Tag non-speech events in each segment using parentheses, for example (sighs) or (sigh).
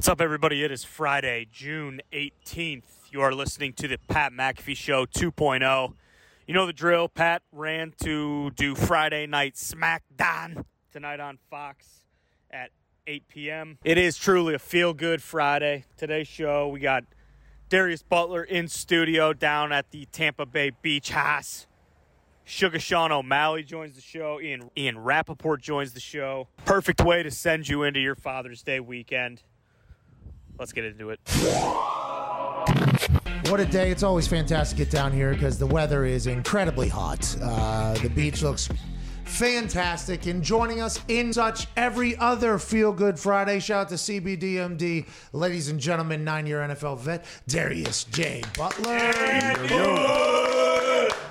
What's up, everybody? It is Friday, June 18th. You are listening to the Pat McAfee Show 2.0. You know the drill. Pat ran to do Friday Night SmackDown tonight on Fox at 8 p.m. It is truly a feel good Friday. Today's show, we got Darius Butler in studio down at the Tampa Bay Beach House. Suga Sean O'Malley joins the show. Ian, Ian Rapoport joins the show. Perfect way to send you into your Father's Day weekend. Let's get into it. What a day. It's always fantastic to get down here because the weather is incredibly hot. Uh, the beach looks fantastic. And joining us in such every other feel good Friday, shout out to CBDMD, ladies and gentlemen, nine year NFL vet, Darius J. Butler.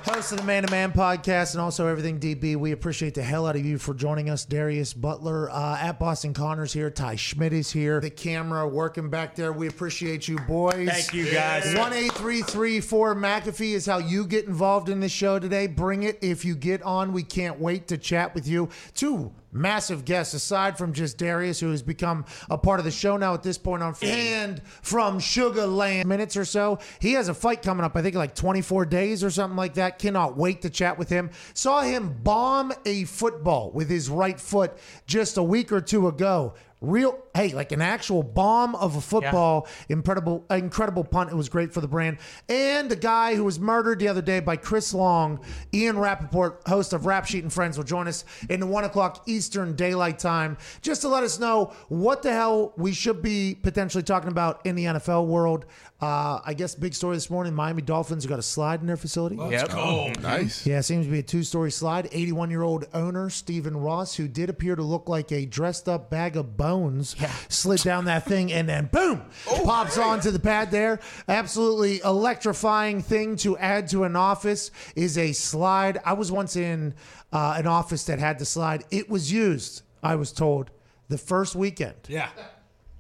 Host of the Man to Man podcast and also Everything DB. We appreciate the hell out of you for joining us, Darius Butler. Uh, at Boston Connors here. Ty Schmidt is here. The camera working back there. We appreciate you, boys. Thank you, guys. One eight three three four McAfee is how you get involved in the show today. Bring it if you get on. We can't wait to chat with you. Two massive guests aside from just Darius, who has become a part of the show now at this point on and from Sugar Land minutes or so. He has a fight coming up, I think like 24 days or something like that. Cannot wait to chat with him. Saw him bomb a football with his right foot just a week or two ago. Real, hey, like an actual bomb of a football, incredible, incredible punt. It was great for the brand. And the guy who was murdered the other day by Chris Long, Ian Rapoport, host of Rap Sheet and Friends, will join us in the one o'clock Eastern Daylight Time just to let us know what the hell we should be potentially talking about in the NFL world. Uh, I guess big story this morning: Miami Dolphins got a slide in their facility. Let's go. Nice. Yeah, it seems to be a two story slide. 81 year old owner, Stephen Ross, who did appear to look like a dressed up bag of bones, slid down that thing and then boom, pops onto the pad there. Absolutely electrifying thing to add to an office is a slide. I was once in uh, an office that had the slide. It was used, I was told, the first weekend. Yeah.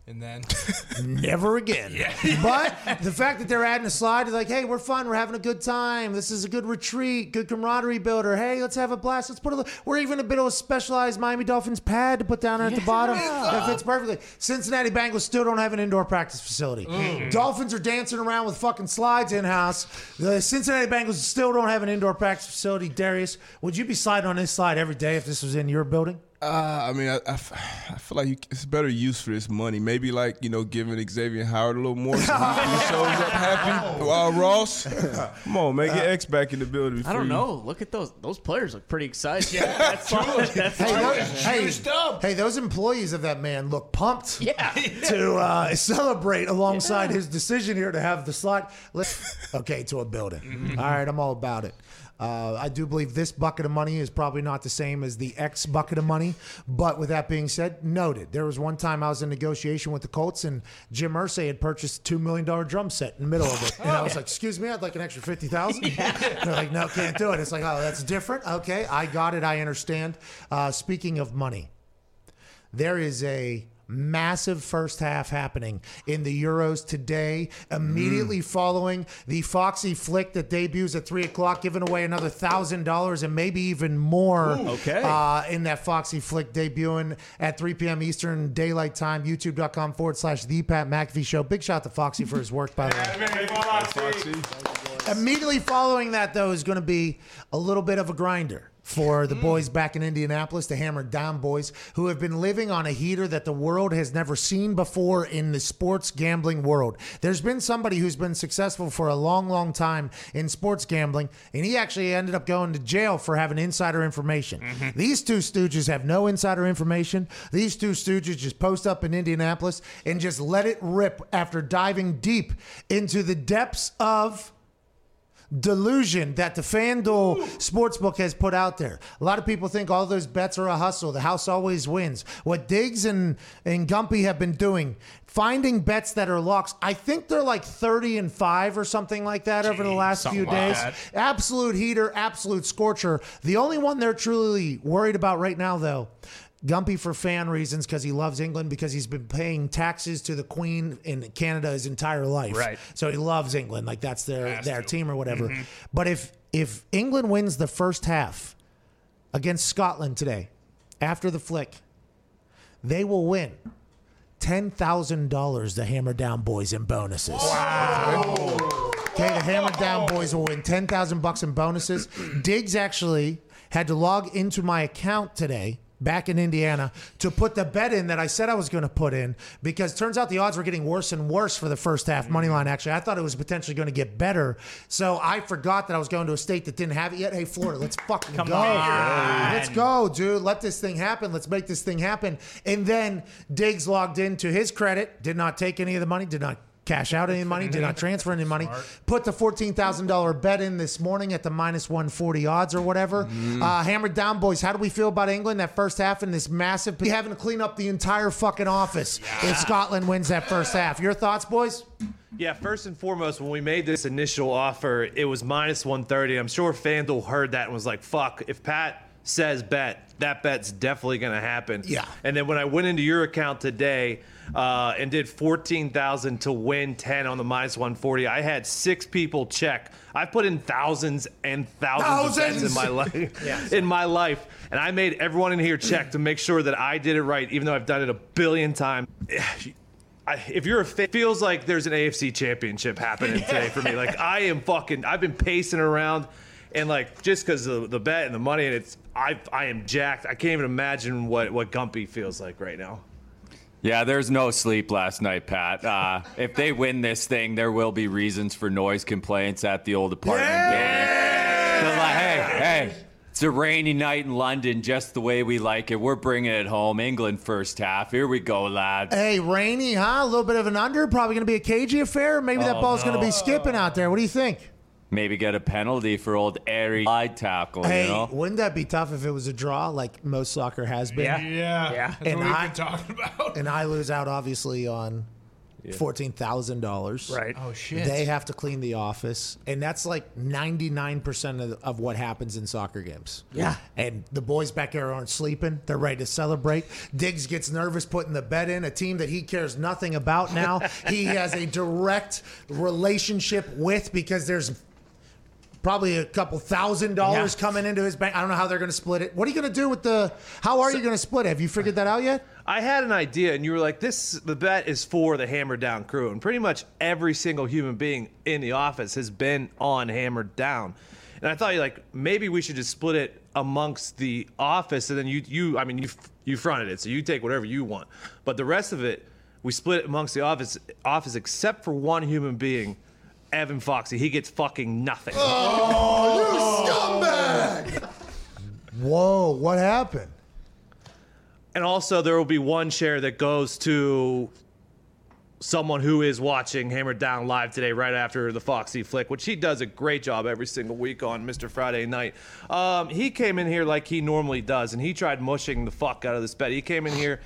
And then (laughs) Never again. But the fact that they're adding a slide is like, hey, we're fun. We're having a good time. This is a good retreat, good camaraderie builder. Hey, let's have a blast. Let's put a little, we're even a bit of a specialized Miami Dolphins pad to put down at the bottom. (laughs) That fits perfectly. Cincinnati Bengals still don't have an indoor practice facility. Mm. Mm. Dolphins are dancing around with fucking slides in house. The Cincinnati Bengals still don't have an indoor practice facility. Darius, would you be sliding on this slide every day if this was in your building? Uh, I mean, I, I f- (sighs) I feel like you, it's better use for this money. Maybe like you know, giving Xavier Howard a little more so he, he shows up happy. (laughs) Uh, Ross, (laughs) come on, man, get X back in the building. I don't before know. Look at those. Those players look pretty excited. Yeah, (laughs) that's that's Hey, True. those, hey, up. hey, those employees of that man look pumped. yeah. to uh, celebrate alongside his decision here to have the slot. Let's, okay, to a building. All right, I'm all about it. Uh, I do believe this bucket of money is probably not the same as the X bucket of money. But with that being said, noted. There was one time I was in negotiation with the Colts, and Jim Irsay had purchased a $2 million drum set in the middle of it. And I was like, excuse me, I'd like an extra 50000 (laughs) (laughs) They're like, no, can't do it. It's like, oh, that's different. Okay, I got it. I understand. Uh, speaking of money, there is a massive first half happening in the Euros today, immediately following the Foxy flick that debuts at three o'clock, giving away another thousand dollars and maybe even more. okay. Uh, in that Foxy flick debuting at 3 p.m. Eastern Daylight Time, youtube.com forward slash the Pat McAfee Show. Big shout to Foxy for his work, by the way. Immediately following that, though, is going to be a little bit of a grinder for the mm. boys back in Indianapolis, the Hammered Down boys, who have been living on a heater that the world has never seen before in the sports gambling world. There's been somebody who's been successful for a long, long time in sports gambling, and he actually ended up going to jail for having insider information. Mm-hmm. These two stooges have no insider information. These two stooges just post up in Indianapolis and just let it rip after diving deep into the depths of delusion that the FanDuel Sportsbook has put out there. A lot of people think all those bets are a hustle. The house always wins. What Diggs and, and Gumpy have been doing, finding bets that are locks. I think they're like 30 and 5 or something like that over the last few like days. that. Absolute heater, absolute scorcher. The only one they're truly worried about right now, though, Gumpy for fan reasons because he loves England because he's been paying taxes to the Queen in Canada his entire life. Right. So he loves England, like that's their their to. team or whatever. Mm-hmm. But if if England wins the first half against Scotland today, after the flick, they will win ten thousand dollars to Hammer Down Boys in bonuses. Wow. Okay, the Hammer Down Boys will win ten thousand bucks in bonuses. Diggs actually had to log into my account today. Back in Indiana to put the bet in that I said I was going to put in because turns out the odds were getting worse and worse for the first half money mm. line. Actually, I thought it was potentially going to get better, so I forgot that I was going to a state that didn't have it yet. Hey, Florida, let's fucking go! Let's go, dude. Let this thing happen. Let's make this thing happen. And then Diggs logged in to his credit, did not take any of the money, did not cash out any money, did not (laughs) transfer any money. Put the fourteen thousand dollar bet in this morning at the minus one forty odds or whatever. Uh, hammered down, boys. How do we feel about England that first half in this massive? Having to clean up the entire fucking office if Scotland wins that first half. Your thoughts, boys? Yeah, first and foremost, when we made this initial offer, it was minus 130. I'm sure FanDuel heard that and was like, fuck, if Pat says bet, that bet's definitely going to happen. Yeah. And then when I went into your account today uh, and did 14,000 to win 10 on the minus 140, I had six people check. I've put in thousands and thousands, of bets in my life. (laughs) in my life. And I made everyone in here check to make sure that I did it right, even though I've done it a billion times. (sighs) If you're a fan, it feels like there's an AFC championship happening today for me. Like (laughs) I am fucking, I've been pacing around, and like just because of the, the bet and the money, and it's I I am jacked. I can't even imagine what what Gumpy feels like right now. Yeah, there's no sleep last night, Pat. Uh, if they win this thing, there will be reasons for noise complaints at the old apartment building. 'Cause, like, hey, hey, it's a rainy night in London, just the way we like it. We're bringing it home. England first half. Here we go, lads. Hey, rainy, huh? A little bit of an under. Probably going to be a cagey affair. Maybe that ball's going to be skipping out there. What do you think? Maybe get a penalty for old airy side tackle. Hey, you know. wouldn't that be tough if it was a draw like most soccer has been? Yeah. Yeah. Yeah. That's And what we've I- been talking about. And I lose out obviously on fourteen thousand dollars. Right. oh shit. They have to clean the office, and that's like ninety nine percent of of what happens in soccer games. Yeah. And the boys back there aren't sleeping; they're ready to celebrate. Diggs gets nervous putting the bet in a team that he cares nothing about. Now (laughs) he has a direct relationship with because there's probably a couple thousand dollars Yeah. coming into his bank. I don't know how they're going to split it. What are you going to do with the? How are you going to split it? Have you figured that out yet? I had an idea, and you were like, "This the bet is for the Hammered Down crew," and pretty much every single human being in the office has been on Hammered Down. And I thought, you like, maybe we should just split it amongst the office, and then you, you, I mean, you, you fronted it, so you take whatever you want, but the rest of it, we split it amongst the office, office, except for one human being, Evan Foxy. He gets fucking nothing. Oh, you scumbag! Whoa! What happened? And also, there will be one share that goes to someone who is watching Hammered Down live today, right after the Foxy flick, which he does a great job every single week on Mr. Friday Night. Um, he came in here like he normally does, and he tried mushing the fuck out of this bet. He came in here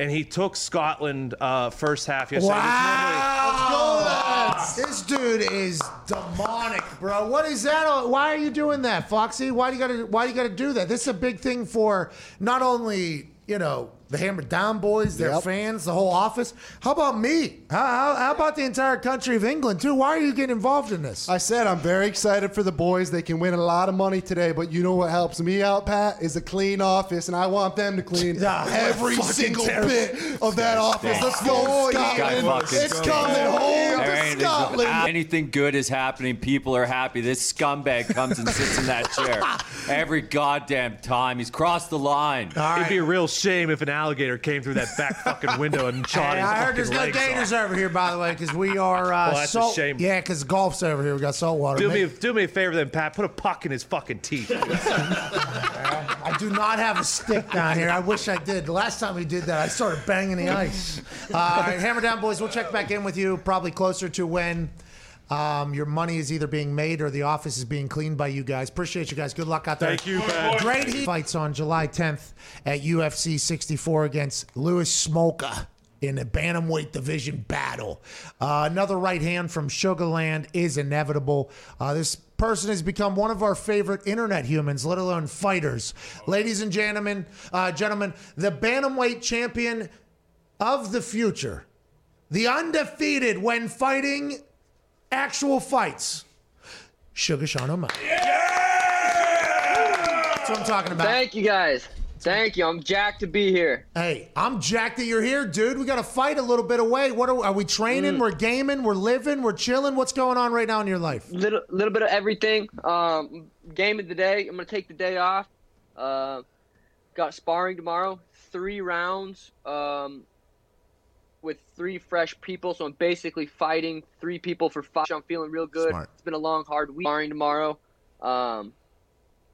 and he took Scotland uh, first half yesterday. which normally- Wow! This dude is demonic, bro. What is that? all- Why are you doing that, Foxy? Why do you gotta why do you gotta do that? This is a big thing for not only, you know, the Hammer Down boys, their Yep. fans, the whole office. How about me? How, how, how about the entire country of England, too? Why are you getting involved in this? I said I'm very excited for the boys. They can win a lot of money today, but you know what helps me out, Pat, is a clean office, and I want them to clean (laughs) Yeah, every single terrible. bit of that office. Let's go. Scotland! It's coming home There to Scotland. anything good is happening. People are happy. This scumbag comes and sits in that chair (laughs) every goddamn time. He's crossed the line. It'd be a real shame if an alligator came through that back fucking window and shot Hey, his I heard fucking there's no legs gators off. over here, by the way, because we are. Uh, Well, that's a salt- shame. Yeah, because golf's over here. We got salt water. Do Ma- me, do me a favor then, Pat. Put a puck in his fucking teeth. (laughs) I do not have a stick down here. I wish I did. The last time we did that, I started banging the ice. Uh, all right, Hammer Down, boys. We'll check back in with you probably closer to when um, your money is either being made or the office is being cleaned by you guys. Appreciate you guys. Good luck out there. Thank you, Pat. Great heat fights on July 10th at UFC 64 against Louis Smolka in a bantamweight division battle. Uh, another right hand from Sugarland is inevitable. Uh, this person has become one of our favorite internet humans, let alone fighters. Ladies and gentlemen, uh, gentlemen, the bantamweight champion of the future, the undefeated when fighting actual fights, Suga Sean O'Malley. That's what I'm talking about. Thank you guys. Thank you. I'm jacked to be here. Hey, I'm jacked that you're here, dude. We got to fight a little bit away. What are, are we training? We're gaming. We're living. We're chilling. What's going on right now in your life? Little little bit of everything. Um, game of the day. I'm gonna take the day off. Uh, got sparring tomorrow. Three rounds. Um, with three fresh people, so I'm basically fighting three people for five. I'm feeling real good. Smart. It's been a long, hard week. Sparring tomorrow. Um,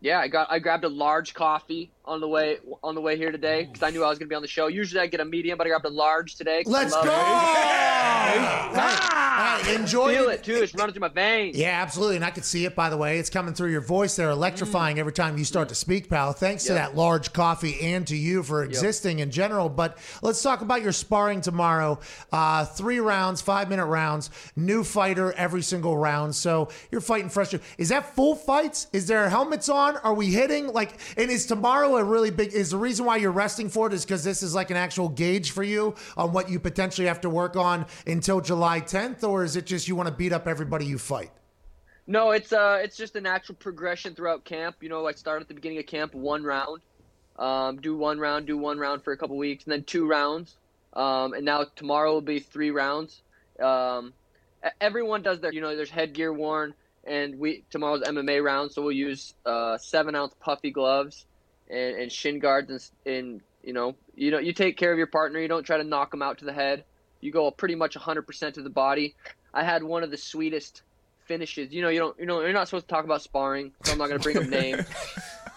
yeah, I got I grabbed a large coffee on the way on the way here today because I knew I was gonna be on the show. Usually I get a medium, but I grabbed a large today. Let's go! it. Hey, hey, enjoy Feel it too. It's running through my veins. Yeah, absolutely. And I could see it, by the way. It's coming through your voice there, electrifying every time you start to speak, pal. Thanks to that large coffee and to you for existing in general. But let's talk about your sparring tomorrow. Uh, three rounds, five minute rounds, new fighter every single round. So you're fighting fresh. Is that full fights? Is there helmets on? Are we hitting? Like, and is tomorrow a really big, is the reason why you're resting for it is because this is like an actual gauge for you on what you potentially have to work on until July 10th? Or is it just you want to beat up everybody you fight? No, it's uh, it's just a natural progression throughout camp. You know, I start at the beginning of camp, one round, um, do one round, do one round for a couple weeks, and then two rounds, um, and now tomorrow will be three rounds. Um, everyone does their, you know, there's headgear worn, and we tomorrow's MMA round, so we'll use uh, seven ounce puffy gloves and, and shin guards, and, and you know, you know, you take care of your partner. You don't try to knock them out to the head. You go pretty much 100% to the body. I had one of the sweetest finishes. You know, you don't, you know, you're not supposed to talk about sparring, so I'm not gonna bring up names. (laughs)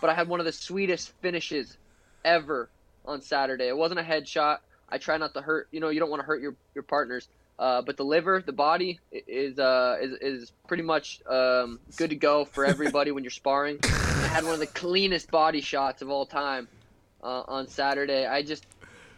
But I had one of the sweetest finishes ever on Saturday. It wasn't a headshot. I try not to hurt. You know, you don't want to hurt your your partners. Uh, but the liver, the body is uh, is, is pretty much um, good to go for everybody when you're sparring. (laughs) I had one of the cleanest body shots of all time uh, on Saturday. I just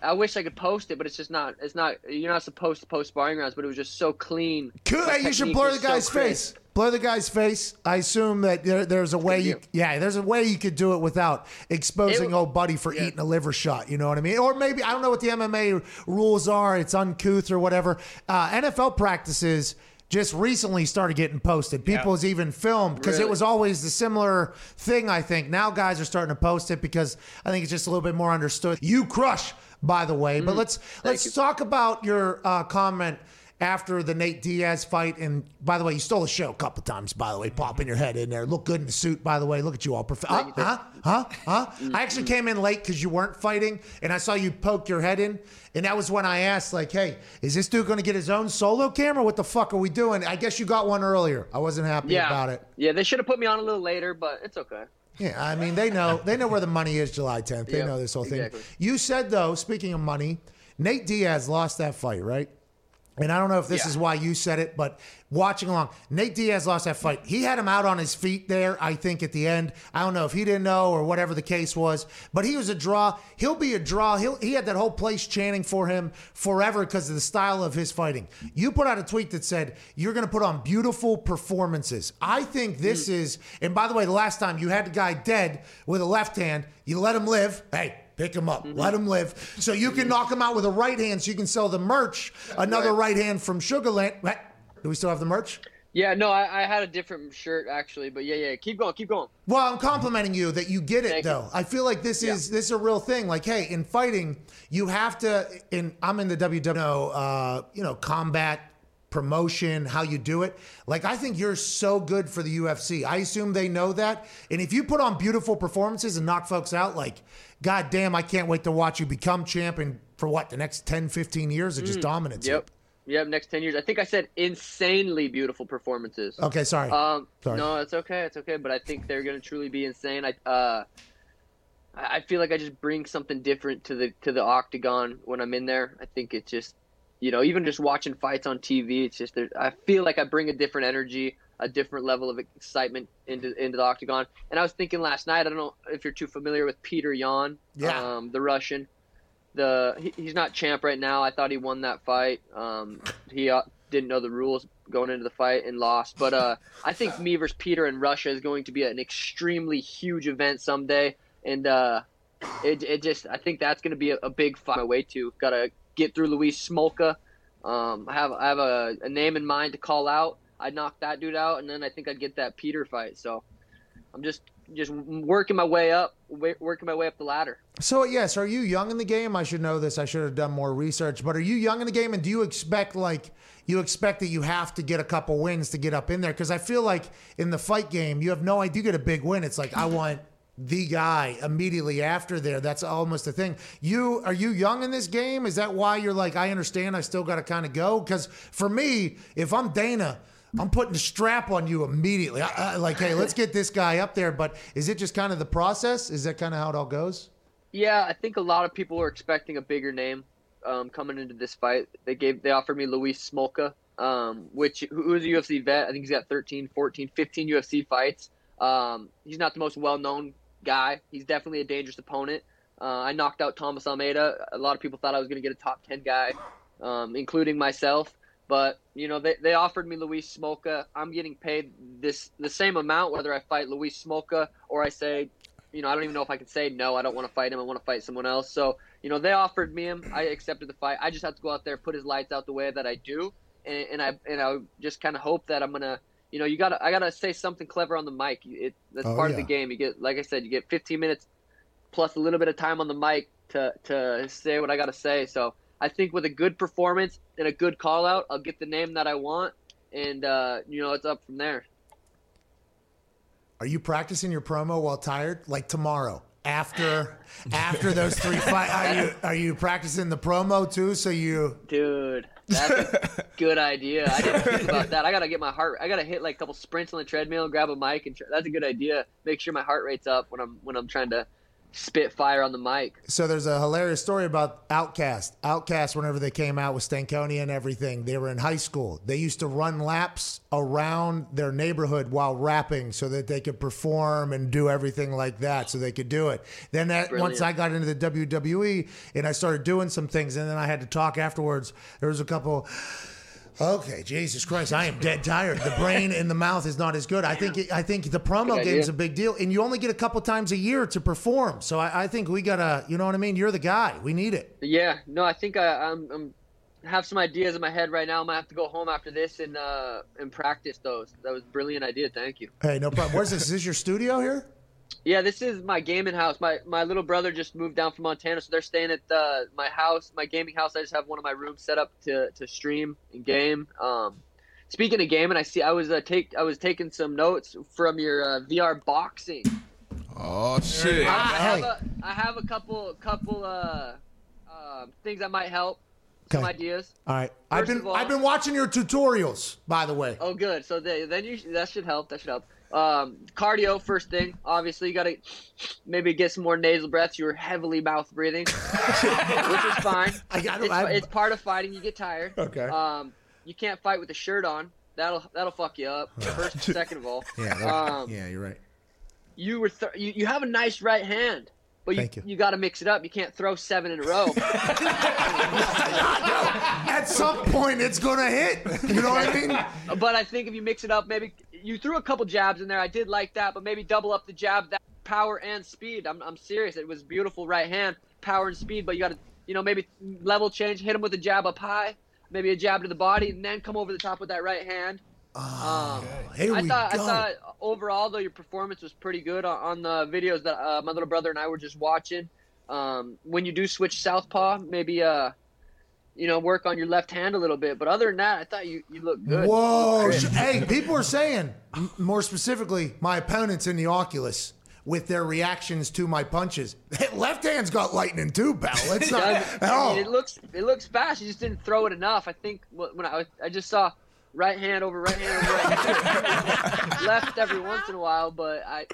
I wish I could post it, but it's just not. It's not. You're not supposed to post sparring rounds, but it was just so clean. Cool. My Hey, you should blur the guy's crisp. face. Blur the guy's face. I assume that there, there's a way you, you. yeah, there's a way you could do it without exposing It- old buddy for eating a liver shot. You know what I mean? Or maybe I don't know what the MMA rules are. It's uncouth or whatever. Uh, NFL practices just recently started getting posted. People People's even filmed because it was always the similar thing. I think now guys are starting to post it because I think it's just a little bit more understood. You crush, by the way. But let's let's you. talk about your uh, comment after the Nate Diaz fight. And by the way, you stole the show a couple times, by the way, popping mm-hmm. your head in there. Look good in the suit, by the way. Look at you all. Prof- huh? Huh? Huh? Huh? I actually mm-hmm. came in late because you weren't fighting, and I saw you poke your head in. And that was when I asked, like, hey, is this dude going to get his own solo camera? What the fuck are we doing? I guess you got one earlier. I wasn't happy Yeah, about it. Yeah, they should have put me on a little later, but it's okay. Yeah, I mean they know they know where the money is July 10th. They Yep, know this whole thing. exactly. You said though, speaking of money, Nate Diaz lost that fight, right? And I don't know if this Yeah. is why you said it, but watching along, Nate Diaz lost that fight. He had him out on his feet there, I think, at the end. I don't know if he didn't know or whatever the case was, but he was a draw. He'll be a draw. He'll, he had that whole place chanting for him forever because of the style of his fighting. You put out a tweet that said, You're going to put on beautiful performances. I think this mm. is, and by the way, the last time you had the guy dead with a left hand, you let him live. Hey, Pick him up, let him live. So you can knock him out with a right hand so you can sell the merch. Another right, hand from Sugarland. Do we still have the merch? Yeah, no, I, I had a different shirt actually, but yeah, yeah, keep going, keep going. Well, I'm complimenting you that you get it Thank you. though. I feel like this is this is a real thing. Like, hey, in fighting, you have to. In I'm in the WWE, uh, you know, combat promotion, how you do it. Like, I think you're so good for the UFC. I assume they know that. And if you put on beautiful performances and knock folks out, like, god damn, I can't wait to watch you become champion for what the next 10, 15 years of just dominance. Mm, Yep, yep. Next ten years, I think I said insanely beautiful performances. Okay, sorry. Um, Sorry. no, it's okay, it's okay. But I think they're gonna truly be insane. I, uh, I feel like I just bring something different to the to the octagon when I'm in there. I think it's just, you know, even just watching fights on TV, it's just there- I feel like I bring a different energy, a different level of excitement into into the octagon. And I was thinking last night. I don't know if you're too familiar with Petr Yan, Yeah. um, the Russian. The he, he's not champ right now. I thought he won that fight. Um, he uh, didn't know the rules going into the fight and lost. But uh, I think me versus Peter in Russia is going to be an extremely huge event someday, and uh, it, it just I think that's going to be a, a big fight. My way to got to get through Louis Smolka. Um, I have I have a, a name in mind to call out. I'd knock that dude out, and then I think I'd get that Peter fight. So I'm just just working my way up, working my way up the ladder. So yes, are you young in the game? I should know this. I should have done more research. But are you young in the game, and do you expect like you expect that you have to get a couple wins to get up in there? Because I feel like in the fight game, you have no idea. You get a big win. It's like I want the guy immediately after there. That's almost the thing. You are you young in this game? Is that why you're like I understand? I still got to kind of go because for me, if I'm Dana. I'm putting the strap on you immediately. I, I, like, hey, let's get this guy up there. But is it just kind of the process? Is that kind of how it all goes? Yeah, I think a lot of people were expecting a bigger name um, coming into this fight. They gave they offered me Louis Smolka, um, which who is a UFC vet. I think he's got 13, 14, 15 UFC fights. Um, he's not the most well-known guy. He's definitely a dangerous opponent. Uh, I knocked out Thomas Almeida. A lot of people thought I was going to get a top 10 guy, um, including myself. But you know they, they offered me Louis Smolka. I'm getting paid this the same amount whether I fight Louis Smolka or I say you know, I don't even know if I can say no. I don't want to fight him. I want to fight someone else. So, you know, they offered me him. I accepted the fight. I just have to go out there, put his lights out the way that I do, and, and I and I just kind of hope that I'm gonna, you know, you gotta I gotta say something clever on the mic. It that's Oh, part of the game. You get, like I said, you get 15 minutes plus a little bit of time on the mic to to say what I gotta say. So I think with a good performance and a good call out, I'll get the name that I want, and uh, you know, it's up from there. Are you practicing your promo while tired? Like tomorrow, after after those three (laughs) fights, are you are you practicing the promo too? So you Dude, that's a (laughs) good idea. I didn't think about that. I gotta get my heart. I gotta hit like a couple sprints on the treadmill, grab a mic, and tr- that's a good idea. Make sure my heart rate's up when I'm when I'm trying to spit fire on the mic. so there's a hilarious story about OutKast. OutKast, whenever they came out with Stankonia and everything, they were in high school. They used to run laps around their neighborhood while rapping so that they could perform and do everything like that so they could do it. Then that, once I got into the WWE and I started doing some things and then I had to talk afterwards, there was a couple Okay, Jesus Christ, I am dead tired. The brain and the mouth is not as good. I think I think the promo game is a big deal, and you only get a couple times a year to perform. So I, I think we gotta, you know what I mean? You're the guy. We need it. Yeah, no, I think I, I'm, I'm have some ideas in my head right now. I'm gonna have to go home after this and uh and practice those. That was a brilliant idea. Thank you. Hey, no problem. Where's this? Is this your studio here? Yeah, this is my gaming house. My my little brother just moved down from Montana, so they're staying at uh, my house, my gaming house. I just have one of my rooms set up to, to stream and game. Um, speaking of gaming, I see I was uh, take I was taking some notes from your uh, VR boxing. Oh shit! I have, a, I have a couple couple uh, uh, things that might help. Some ideas. All right. I've been all- I've been watching your tutorials, by the way. Oh, good. So they, then you that should help. That should help. Um, cardio first thing. Obviously, you got to maybe get some more nasal breaths. You were heavily mouth breathing, which is fine. (laughs) I got It's, it's part of fighting. You get tired. Okay. Um, you can't fight with a shirt on. That'll that'll fuck you up. (laughs) First, second of all. yeah, Um, yeah, you're right. You were th- you, you have a nice right hand, but you you. you got to mix it up. You can't throw seven in a row. (laughs) At some point, it's gonna hit. You know what I mean? But I think if you mix it up, maybe you threw a couple jabs in there. I did like that, but maybe double up the jab, that power and speed. I'm, I'm serious. It was beautiful right hand, power and speed. But you got to, you know, maybe level change, hit him with a jab up high, maybe a jab to the body, and then come over the top with that right hand. Um, Here I we thought, go. I thought overall though your performance was pretty good on, on the videos that uh, my little brother and I were just watching. Um, when you do switch southpaw, maybe uh, you know, work on your left hand a little bit. But other than that, I thought you you looked good. Whoa! Good. Hey, people are saying, more specifically, my opponents in the Oculus with their reactions to my punches. Left hand's got lightning too, pal. (laughs) It's not. does. I mean, it looks it looks fast. You just didn't throw it enough. I think when I I just saw right hand over right hand over right hand, (laughs) left every once in a while, but I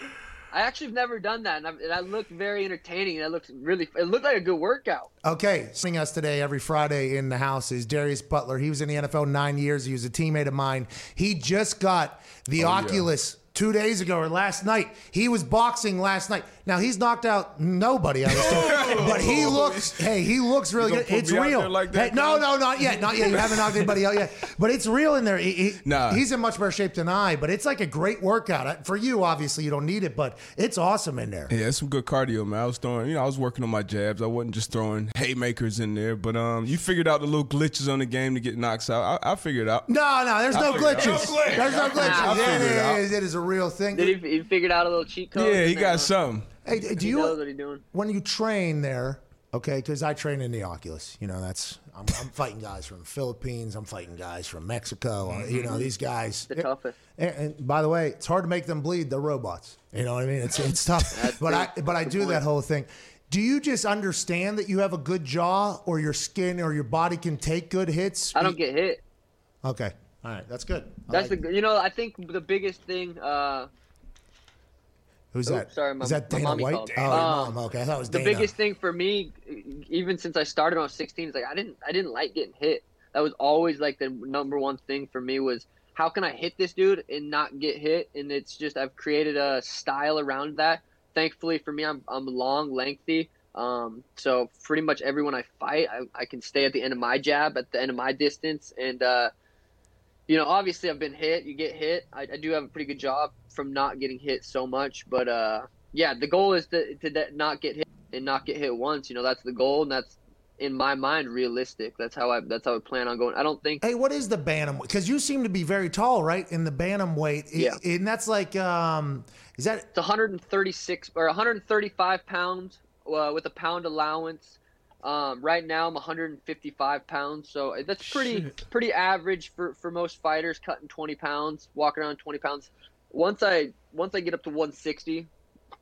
I actually have never done that, and, I, and I looked very entertaining. And It looked really it looked like a good workout. okay. Seeing us today every Friday in the house is Darius Butler. He was in the NFL nine years. He was a teammate of mine. He just got the Oh, Oculus. Two days ago or last night, he was boxing last night. Now he's knocked out nobody, I was told, (laughs) but he looks. Hey, he looks really good. It's real. like that, Hey, no, no, not yet, not yet. You haven't knocked anybody out yet, but it's real in there. He, he- Nah. he's in much better shape than I. But it's like a great workout for you. Obviously, you don't need it, but it's awesome in there. Yeah, it's some good cardio, man. I was throwing, you know, I was working on my jabs. I wasn't just throwing haymakers in there, but um, you figured out the little glitches on the game to get knocks out. I, I figured it out. No, no, there's no figured it out. glitches. No. There's no glitches. figured it out. It is, it is a real thing. Did he, he figured out a little cheat code? Yeah, he got there? something. Hey, do he you knows what he's doing. when you train there? Okay, because I train in the Oculus. You know, that's I'm, I'm fighting guys from the Philippines. I'm fighting guys from Mexico. uh, You know, these guys. The toughest. And, and by the way, it's hard to make them bleed. They're robots. You know what I mean? It's it's tough. (laughs) But I but I Good do that whole thing. Do you just understand that you have a good jaw, or your skin, or your body can take good hits? I don't get hit. Okay, all right, that's good. I That's like- the you know I think the biggest thing. Uh, who's oh, that? sorry, my- Is that my Dana mommy White? called. Oh, your Um, mom. Okay, I thought it was the biggest thing for me, even since I started when I was 16, is like I didn't I didn't like getting hit. That was always like the number one thing for me was how can I hit this dude and not get hit? And it's just I've created a style around that. Thankfully for me, I'm I'm long, lengthy. Um, so pretty much everyone I fight, I, I can stay at the end of my jab, at the end of my distance, and uh, you know, obviously I've been hit. You get hit. I, I do have a pretty good job from not getting hit so much, but uh, yeah, the goal is to to de- not get hit and not get hit once. You know, that's the goal, and that's in my mind realistic. That's how I that's how I plan on going. I don't think Hey, what is the bantam? Because you seem to be very tall, right? In the bantam weight, Yeah. and that's like, um, is that it's 136 or 135 pounds uh, with a pound allowance. Um, right now I'm 155 pounds, so that's pretty pretty average for, for most fighters. Cutting 20 pounds, walking around 20 pounds. Once I once I get up to 160,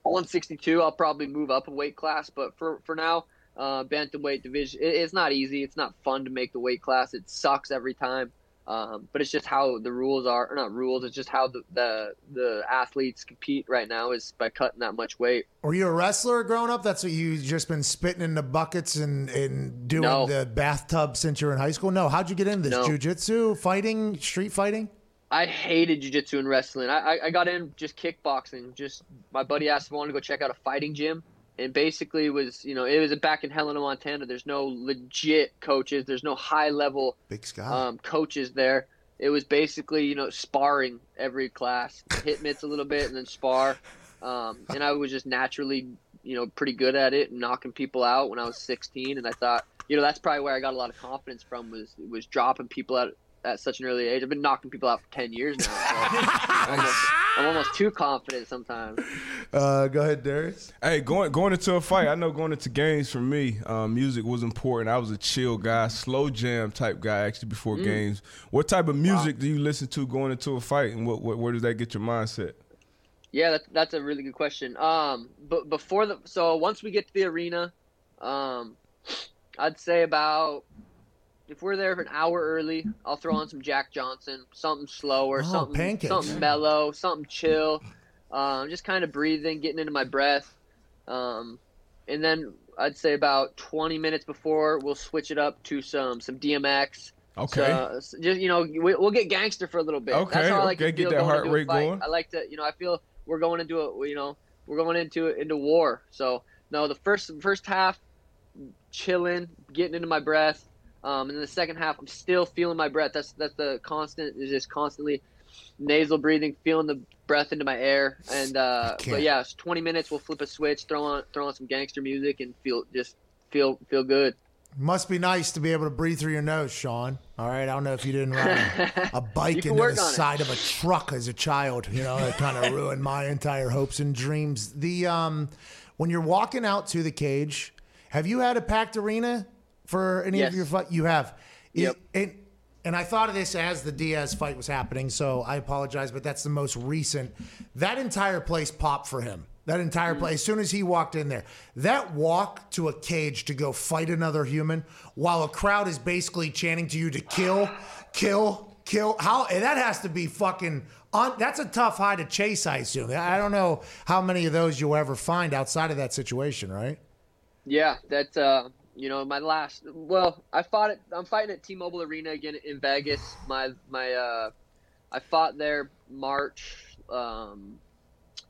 162, I'll probably move up a weight class. But for for now, uh, bantamweight division, it, it's not easy. It's not fun to make the weight class. It sucks every time. Um, but it's just how the rules are, or not rules. It's just how the, the the athletes compete right now is by cutting that much weight. Were you a wrestler growing up? That's what you just been spitting in the buckets and, and doing No. the bathtub since you were in high school? No. How'd you get into this? No. Jujitsu, fighting, street fighting? I hated jujitsu and wrestling. I, I I got in just kickboxing. Just my buddy asked if I wanted to go check out a fighting gym, and basically it was you know it was back in Helena, Montana. There's no legit coaches. There's no high level Big Sky. um, coaches there. It was basically you know sparring every class, hit mitts a little bit and then spar, um, and I was just naturally you know pretty good at it and knocking people out when I was 16. And I thought you know that's probably where I got a lot of confidence from was was dropping people out at such an early age. I've been knocking people out for 10 years now. So I'm, almost, I'm almost too confident sometimes. Uh, go ahead, Darius. Hey, going going into a fight, I know going into games for me, um, music was important. I was a chill guy, slow jam type guy actually before games. What type of music do you listen to going into a fight, and what, what where does that get your mindset? Yeah, that's that's a really good question. Um, but before the so once we get to the arena, um, I'd say about if we're there for an hour early, I'll throw on some Jack Johnson, something slower, Oh, something pancakes. something mellow, something chill. Um, just kind of breathing, getting into my breath. Um, and then I'd say about 20 minutes before we'll switch it up to some some DMX. Okay. So, s- just you know, we, we'll get gangster for a little bit. Okay, That's how I like okay, to get that heart rate going. I like to, you know, I feel we're going into a, you know, we're going into into war. So no, the first first half, chilling, getting into my breath, um, and then the second half, I'm still feeling my breath. That's that's the constant. Is just constantly nasal breathing, feeling the breath into my air, and uh, but yeah, it's 20 minutes. We'll flip a switch, throw on throw on some gangster music, and feel just feel feel good. Must be nice to be able to breathe through your nose, Sean. All right. I don't know if you didn't ride a (laughs) bike into the on it. side of a truck as a child. You know, that kind of (laughs) ruined my entire hopes and dreams. The um, when you're walking out to the cage, have you had a packed arena for any of your fight? You have. Yep. And, and I thought of this as the Diaz fight was happening, so I apologize, but that's the most recent. That entire place popped for him. That entire place, as soon as he walked in there, that walk to a cage to go fight another human while a crowd is basically chanting to you to kill, kill, kill. How and that has to be fucking. On, that's a tough high to chase, I assume. I don't know how many of those you'll ever find outside of that situation, right? Yeah, that's uh, you know, my last. Well, I fought it. I'm fighting at T-Mobile Arena again in Vegas. My my uh, I fought there March um,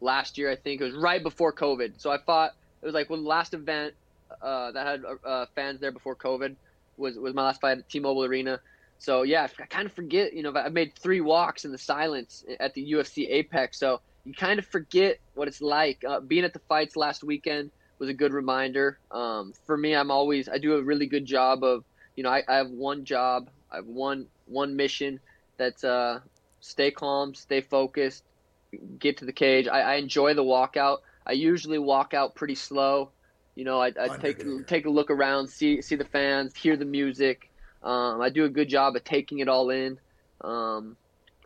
last year. I think it was right before COVID. So I fought. It was like one the last event uh, that had uh, fans there before COVID was was my last fight at T-Mobile Arena. So yeah, I kind of forget. You know, I made three walks in the silence at the UFC Apex. So you kind of forget what it's like. Uh, being at the fights last weekend was a good reminder. Um, for me, I'm always I do a really good job of you know I, I have one job, I have one one mission that's uh, stay calm, stay focused, get to the cage. I, I enjoy the walkout. I usually walk out pretty slow. You know, I, I take take a look around, see see the fans, hear the music. Um, I do a good job of taking it all in. Um,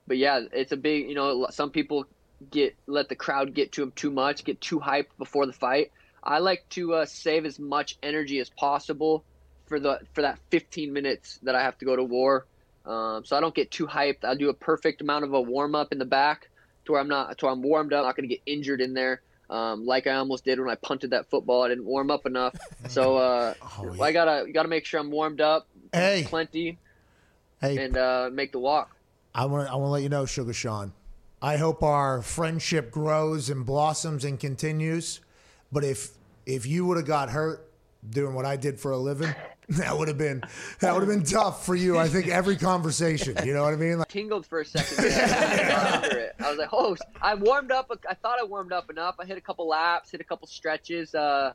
but yeah, it's a big. You know, some people get let the crowd get to them too much, get too hyped before the fight. I like to uh, save as much energy as possible for the for that 15 minutes that I have to go to war. Um, so I don't get too hyped. I do a perfect amount of a warm up in the back to where I'm not to where I'm warmed up, I'm not going to get injured in there. Um, like I almost did when I punted that football. I didn't warm up enough, (laughs) so uh, Oh, yeah. I gotta gotta make sure I'm warmed up, Hey. plenty, Hey, and uh, make the walk. I want to I want to let you know, Suga Sean. I hope our friendship grows and blossoms and continues. But if if you would have got hurt doing what I did for a living, (laughs) that would have been that would have been tough for you. I think every conversation. You know what I mean? Like, tingled for a second. (laughs) there. I was like, oh, I warmed up. I thought I warmed up enough. I hit a couple laps, hit a couple stretches, uh,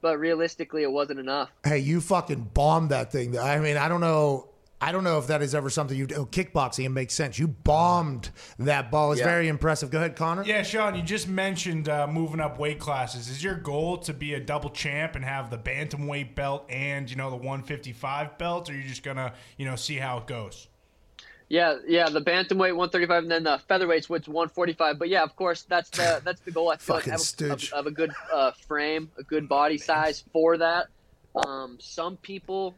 but realistically, it wasn't enough. hey, you fucking bombed that thing. I mean, I don't know. I don't know if that is ever something you oh, kickboxing. It makes sense. You bombed that ball. It's Yeah. very impressive. Go ahead, Connor. Yeah, Sean, you just mentioned uh, moving up weight classes. Is your goal to be a double champ and have the bantamweight belt and you know the 155 belt, or are you just gonna you know see how it goes? Yeah, yeah, the bantamweight 135, and then the featherweights, which 145. But yeah, of course, that's the (laughs) that's the goal. I feel like I have of, of a good uh, frame, a good body size for that. Um, some people,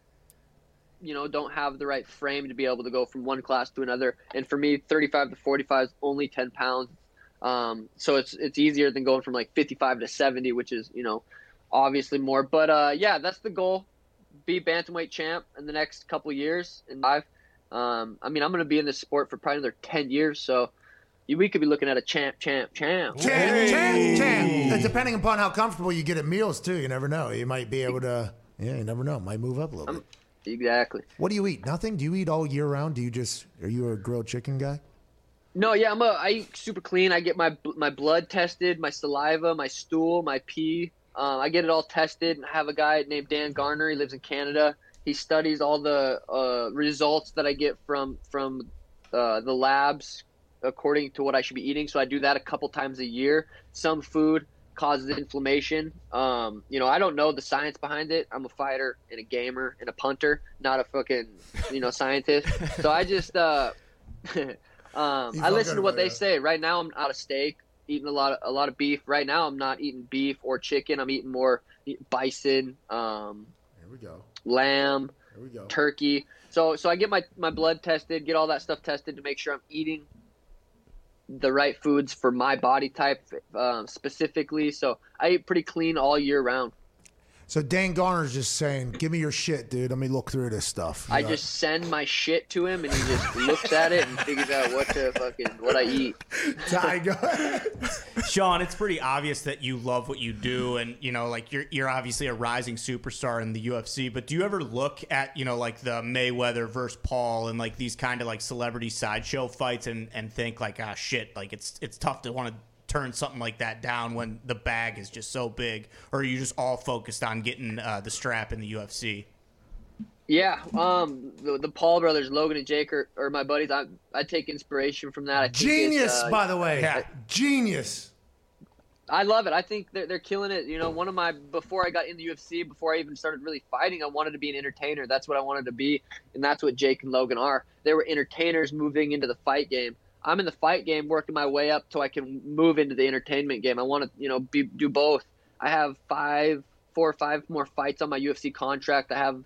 you know, don't have the right frame to be able to go from one class to another. And for me, 35 to 45 is only 10 pounds. Um, so it's it's easier than going from like 55 to 70, which is you know obviously more. But uh, yeah, that's the goal. Be bantamweight champ in the next couple years and five. Um, I mean, I'm going to be in this sport for probably another 10 years, so we could be looking at a champ, champ, champ. Champ, champ, champ. And depending upon how comfortable you get at meals too, you never know. You might be able to. Yeah, you never know. Might move up a little bit. Exactly. What do you eat? Nothing. Do you eat all year round? Do you just? Are you a grilled chicken guy? No, yeah, I'm a. I eat super clean. I get my my blood tested, my saliva, my stool, my pee. Um, I get it all tested. And I have a guy named Dan Garner. He lives in Canada. He studies all the uh, results that I get from from uh, the labs according to what I should be eating. So I do that a couple times a year. Some food causes inflammation. Um, you know, I don't know the science behind it. I'm a fighter and a gamer and a punter, not a fucking you know scientist. So I just. Uh, (laughs) Um, I listen to what they say. Right now, I'm out of steak, eating a lot of a lot of beef. Right now, I'm not eating beef or chicken. I'm eating more bison, um, Here we go. lamb, Here we go. turkey. So so I get my my blood tested, get all that stuff tested to make sure I'm eating the right foods for my body type um, specifically. So I eat pretty clean all year round. So Dan Garner's just saying, "Give me your shit, dude. Let me look through this stuff." You I know? just send my shit to him, and he just looks at it and figures out what to fucking what I eat. Ty, go ahead. Sean, it's pretty obvious that you love what you do, and you know, like you're you're obviously a rising superstar in the UFC. But do you ever look at you know like the Mayweather versus Paul and like these kind of like celebrity sideshow fights and and think like ah shit, like it's it's tough to want to turn something like that down when the bag is just so big, or are you just all focused on getting uh, the strap in the UFC? Yeah, um, the, the Paul brothers, Logan and Jake, are, are my buddies. I I take inspiration from that. I think Genius, uh, by the way. Yeah. Genius. I love it. I think they're, they're killing it. You know, one of my before I got in the UFC, before I even started really fighting, I wanted to be an entertainer. That's what I wanted to be, and that's what Jake and Logan are. They were entertainers moving into the fight game. I'm in the fight game, working my way up so I can move into the entertainment game. I want to, you know, be, do both. I have five, four or five more fights on my UFC contract. I have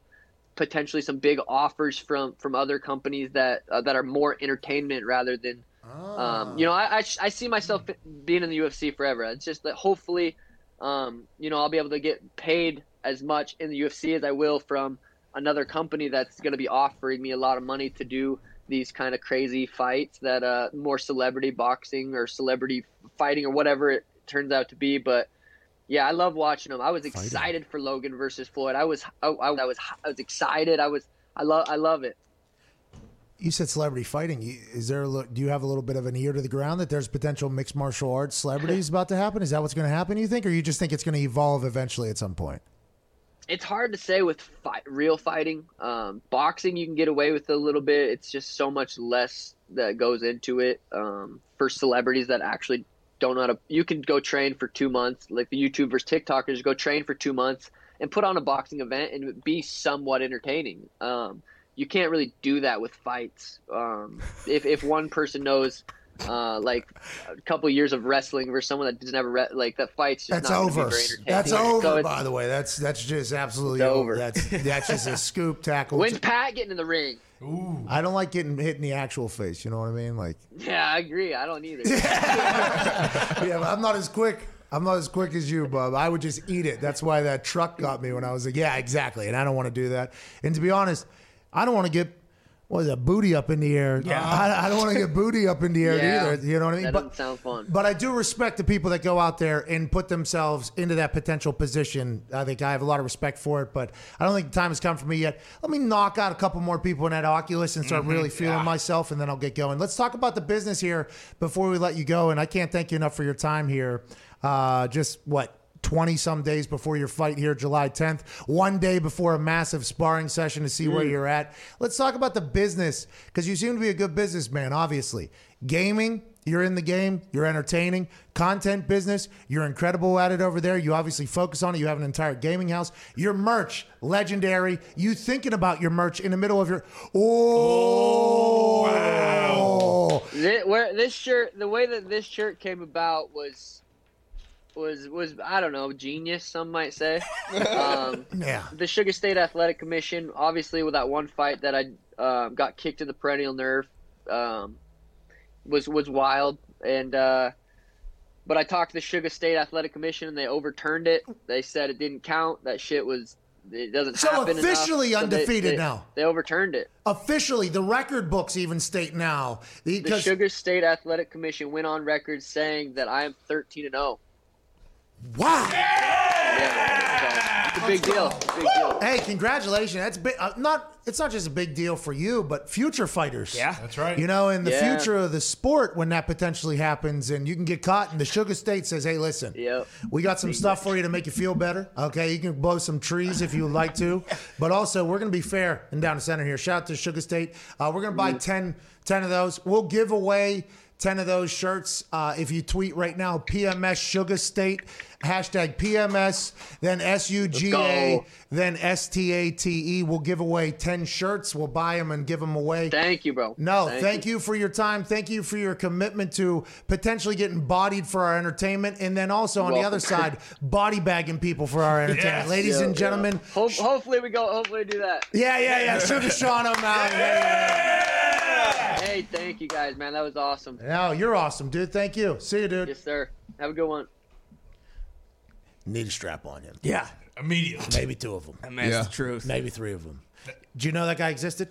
potentially some big offers from from other companies that uh, that are more entertainment rather than um, you know I, I, I see myself being in the UFC forever. It's just that hopefully um, you know I'll be able to get paid as much in the UFC as I will from another company that's going to be offering me a lot of money to do these kind of crazy fights that uh, more celebrity boxing or celebrity fighting or whatever it turns out to be but yeah, I love watching them. I was excited for Logan versus Floyd. I was, I, I, I was, I was excited. I was, I love, I love it. You said celebrity fighting. Is there? A, li- do you have a little bit of an ear to the ground that there's potential mixed martial arts celebrities (laughs) about to happen? Is that what's going to happen? You think, or you just think it's going to evolve eventually at some point? It's hard to say with real fighting. Um, boxing, you can get away with a little bit. It's just so much less that goes into it um, for celebrities that actually don't know how to. You can go train for two months, like the YouTubers, TikTokers, go train for two months and put on a boxing event and be somewhat entertaining. Um, you can't really do that with fights. Um, if if one person knows. Uh, like a couple years of wrestling versus someone that doesn't ever re- like that fights. Just That's not over. That's over. it's- by the way, that's that's just absolutely over. over. That's that's just a scoop tackle. When's Pat getting in the ring? I don't like getting hit in the actual face. You know what I mean? Like, (laughs) Yeah, I agree. I don't either. (laughs) yeah, but I'm not as quick. I'm not as quick as you, bub. I would just eat it. That's why that truck got me when I was like, yeah, exactly. And I don't want to do that. And to be honest, I don't want to get what is that booty up in the air. Yeah. (laughs) I, I don't want to get booty up in the air Yeah. either. You know what I mean? That But sound fun. But I do respect the people that go out there and put themselves into that potential position. I think I have a lot of respect for it, but I don't think the time has come for me yet. Let me knock out a couple more people in that Oculus and start Mhm, really feeling yeah. myself, and then I'll get going. Let's talk about the business here before we let you go. And I can't thank you enough for your time here. Uh, just what? 20 some days before your fight here, July 10th, one day before a massive sparring session to see where Mm. you're at. Let's talk about the business because you seem to be a good businessman, obviously. Gaming, you're in the game, you're entertaining. Content business, you're incredible at it over there. You obviously focus on it. You have an entire gaming house. Your merch, legendary. You thinking about your merch in the middle of your. Oh, wow. Thi- where this shirt, the way that this shirt came about was was was I don't know genius. Some might say. (laughs) Um, Yeah. the Suga State Athletic Commission, obviously, with that one fight that I um, got kicked in the peroneal nerve, um, was was wild. And uh, but I talked to the Suga State Athletic Commission, and they overturned it. They said it didn't count. That shit was. It doesn't So happen enough. officially So they- undefeated they- now. They overturned it. Officially, the record books even state now. The Because Suga State Athletic Commission went on record saying that I am 13 and 0. Wow. Yeah, it's a big deal. Big deal. Hey, congratulations! That's big. Uh, not it's not just a big deal for you, but future fighters. Yeah. That's right. You know, in the Yeah. future of the sport, when that potentially happens, and you can get caught, and the Suga State says, "Hey, listen, Yep. we got some stuff for you to make you feel better. Okay, you can blow some trees if you would like to, but also we're going to be fair and down the center here. Shout out to Suga State. Uh, we're going to buy 10, 10 of those. We'll give away 10 of those shirts uh, if you tweet right now PMS Suga State hashtag PMS then S U G A then S T A T E. We'll give away 10 shirts. We'll buy them and give them away. Thank you, bro. No, Thank thank, you. for your time. Thank you for your commitment to potentially getting bodied for our entertainment, and then also on the other side, body bagging people for our entertainment. Yes. Ladies Yeah, and gentlemen, yeah. Hope, hopefully we go. Hopefully we do that. yeah, yeah, yeah. (laughs) Suga Sean O'Malley. Yeah, Hey, thank you guys, man. That was awesome. yeah. No, you're awesome, dude. Thank you. See you, dude. Yes, sir. Have a good one. Need a strap on him. Yeah. Immediately. Maybe two of them. That man's Yeah. the truth. Maybe three of them. Do you know that guy existed?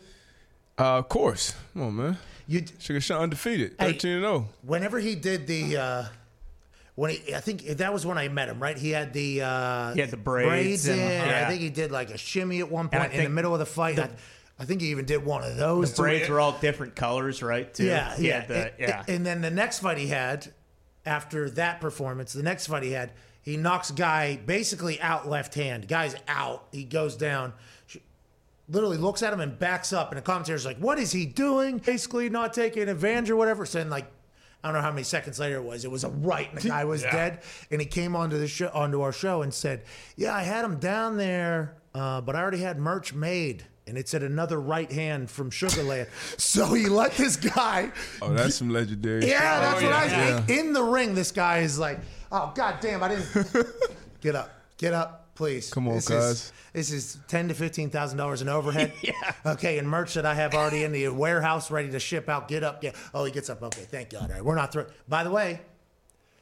Uh, of course. Come on, man. You Suga Sean undefeated, Hey. 13 and oh. 0. whenever he did the uh when he, I think that was when I met him, right? He had the uh, He had the braids in. and- I yeah. think he did like a shimmy at one And I point in the think middle of the fight. I, I think he even did one of those. The braids were all different colors, right? Too. Yeah, He yeah, the- and, yeah. And then the next fight he had, after that performance, the next fight he had, he knocks guy basically out left hand. Guy's out. He goes down. Sh- Literally looks at him and backs up, and the commentator's like, "What is he doing? Basically not taking advantage or whatever." So then, like, I don't know how many seconds later it was. It was a right, and the guy was Yeah. dead. And he came onto the show, onto our show, and said, "Yeah, I had him down there, uh, but I already had merch made." And it said another right hand from Sugarland. so he let this guy Oh, that's some legendary yeah, that's Oh, what I yeah. think. In the ring, this guy is like, oh god damn, I didn't (laughs) get up, get up, please. Come on, this. Is, this is ten to fifteen thousand dollars in overhead. (laughs) yeah. Okay, and merch that I have already in the warehouse ready to ship out. Get up, get. Oh, he gets up. Okay, thank God. All right, we're not through. By the way,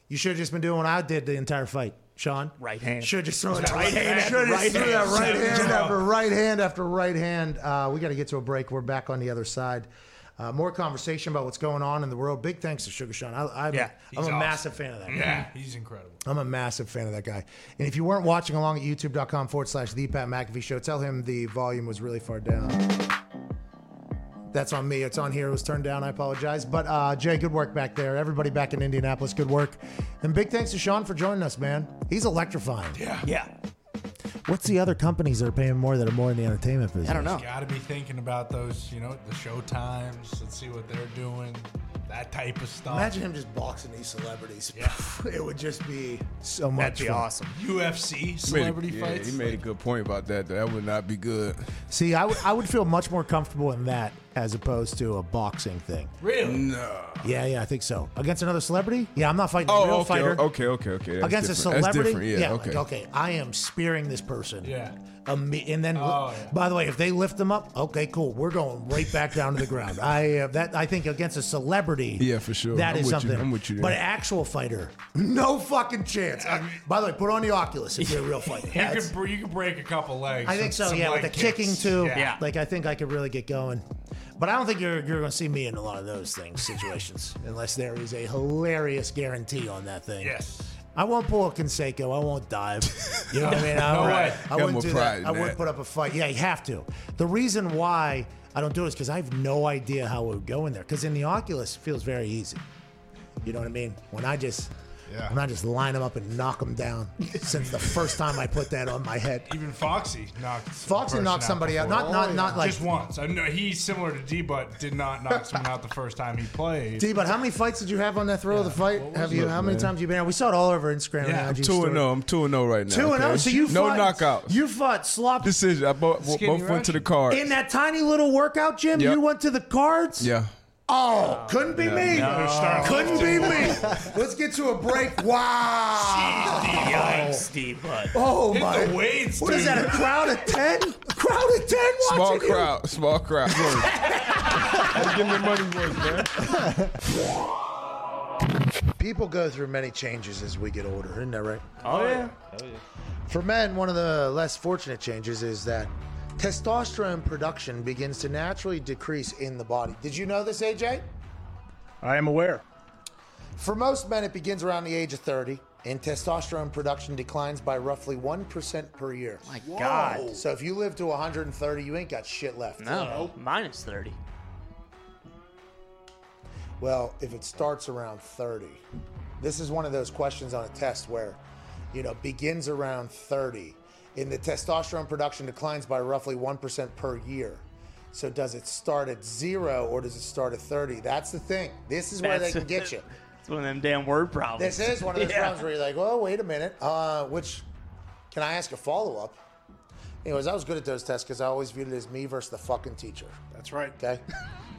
you should have just been doing what I did the entire fight. Sean, Right hand. Should just throw that right Right hand. hand, Should just right throw that right hand after right hand after right hand. Uh, we got to get to a break. We're back on the other side. Uh, more conversation about what's going on in the world. Big thanks to Suga Sean. I, I'm, Yeah, I'm a awesome. massive fan of that. guy. Yeah, he's incredible. I'm a massive fan of that guy. And if you weren't watching along at youtube.com forward slash the Pat McAfee show, tell him the volume was really far down. That's on me. It's on here. It was turned down. I apologize. But uh, Jay, good work back there. Everybody back in Indianapolis, good work. And big thanks to Sean for joining us, man. He's electrifying. Yeah. yeah. What's the other companies that are paying more that are more in the entertainment business? I don't know. Got to be thinking about those, you know, the show times. Let's see what they're doing. That type of stuff. Imagine him just boxing these celebrities. Yeah. (laughs) it would just be so much That'd be fun. awesome. UFC He made a- celebrity yeah, fights. He made a good point about that. That would not be good. See, I would I would feel much more comfortable in that as opposed to a boxing thing. really? No. Yeah, yeah, I think so. Against another celebrity? Yeah, I'm not fighting a Oh, real okay, fighter. okay, okay, okay. That's Against a different. That's celebrity? different. Yeah, like, okay. okay, I am spearing this person. Yeah. Um, and then, Oh, yeah. by the way, if they lift them up, okay, cool. We're going right back down to the ground. (laughs) I uh, that I think against a celebrity, Yeah, for sure. that I'm is with you. something. I'm with you there. But actual fighter, no fucking chance. Uh, by the way, put on the Oculus if you're a real fighter. (laughs) You Yeah, could you could break a couple legs. I think so. Yeah, with the kicks. kicking too. Yeah. Like I think I could really get going. But I don't think you're you're going to see me in a lot of those things situations (laughs) unless there is a hilarious guarantee on that thing. Yes. I won't pull a Canseco. I won't dive. (laughs) You know what I mean? I, No won't- way. I Got wouldn't do pride that. in I wouldn't put up a fight. Yeah, you have to. The reason why I don't do it is because I have no idea how it would go in there. Because in the Oculus, it feels very easy. You know what I mean? When I just, Yeah. when I just line them up and knock them down. since the first time I put that on my head. Even Foxy knocked. Foxy knocked somebody out. Not- not- not like- just once. I know he's similar to D, but did not knock someone out the first time he played. D, but how many fights did you have on that throw of the fight? Have you? Look, How many man. times you been? out? We saw it all over Instagram. Yeah, and I'm IG two and zero. I'm two and zero oh, oh right now. Two and oh? zero. So you no fought, knockouts. You fought slop decision. I both, both went to the Russian. cards. in that tiny little workout gym. Yep. You went to the cards. yeah. Oh, couldn't be me. starting Couldn't be me. Let's get to a break. Wow. Yikes, D, bud. Oh Hit my. the weights, What is dude. that? A crowd of ten? A crowd of ten Small watching you? crowd. Small crowd. Gotta give me money worth, man. People go through many changes as we get older, isn't that right? Oh, yeah. Oh, yeah. For men, one of the less fortunate changes is that testosterone production begins to naturally decrease in the body. Did you know this, AJ? I am aware. For most men, it begins around the age of 30, and testosterone production declines by roughly 1% per year. My God. So if you live to 130, you ain't got shit left. No, minus 30. Well, if it starts around 30, this is one of those questions on a test where, you know, begins around 30, and the testosterone production declines by roughly 1% per year. So does it start at zero or does it start at 30? That's the thing. This is where they can get you. (laughs) It's one of them damn word problems. This is one of those (laughs) Yeah. problems where you're like, well, wait a minute. Uh, which, can I ask a follow up? Anyways, I was good at those tests because I always viewed it as me versus the fucking teacher. That's right. Okay. (laughs)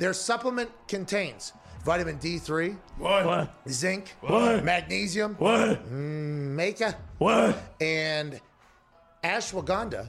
Their supplement contains vitamin D3, What? zinc, What? magnesium, What? Mm, maca, What? and ashwagandha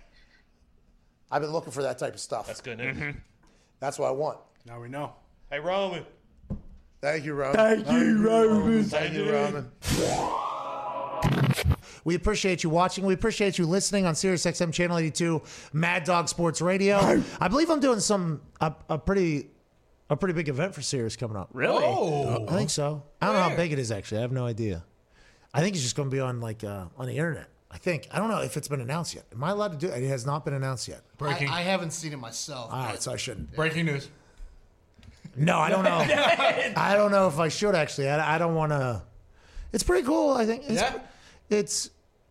I've been looking for that type of stuff. That's good news. That's what I want. Now we know. Hey, Roman. Thank you, Roman. Thank you, Roman. Thank you, Roman. We appreciate you watching. We appreciate you listening on Sirius XM Channel 82, Mad Dog Sports Radio. I believe I'm doing some a, a pretty a pretty big event for Sirius coming up. Really? Oh. I think so. I don't know how big it is actually. I have no idea. I think it's just going to be on like uh, on the internet. I think. I don't know if it's been announced yet. Am I allowed to do it? It has not been announced yet. Breaking. I, I haven't seen it myself. All right, so I shouldn't. breaking news. No, I don't know. (laughs) I don't know if I should actually. I, I don't want to. It's pretty cool. I think. It's, Yeah? It's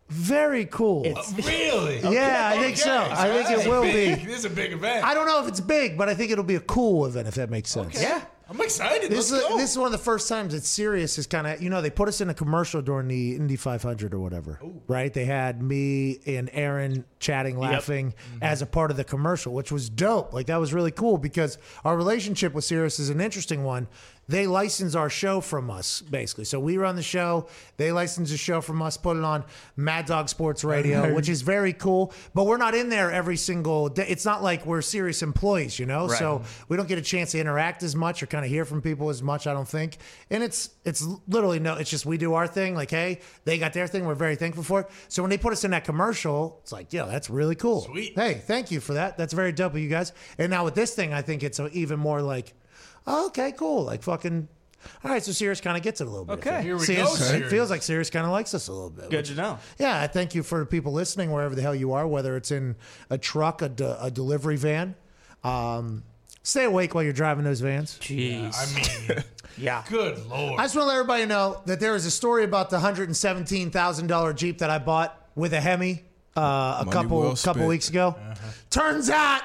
very cool. Uh, really? yeah, I think so. I think it will big. be. This is a big event. I don't know if it's big, but I think it'll be a cool event if that makes sense. yeah. I'm excited. This Let's is, go. this is one of the first times that Sirius is kind of you know they put us in a commercial during the Indy 500 or whatever, right? They had me and Aaron chatting, laughing Mm-hmm. as a part of the commercial, which was dope. Like that was really cool because our relationship with Sirius is an interesting one. They license our show from us, basically. So we run the show, they license the show from us, put it on Mad Dog Sports Radio, (laughs) which is very cool. But we're not in there every single day. It's not like we're Sirius employees, you know. Right. So we don't get a chance to interact as much or kind of hear from people as much. I don't think. And it's it's literally no. It's just we do our thing. Like hey, they got their thing. We're very thankful for it. So when they put us in that commercial, it's like yeah, that's really cool. Sweet. Hey, thank you for that. That's very dope of you guys. And now with this thing, I think it's even more like, oh, okay, cool. Like fucking. All right, so Sirius kind of gets it a little bit. Okay. Here we See, go, it's- it feels like Sirius kind of likes us a little bit. Good which- to know. yeah, I thank you for people listening wherever the hell you are, whether it's in a truck, a, de- a delivery van. Um, stay awake while you're driving those vans. Jeez. I mean, (laughs) yeah. good lord. I just want to let everybody know that there is a story about the hundred and seventeen thousand dollar Jeep that I bought with a Hemi uh, a Money couple well couple weeks ago. Turns out.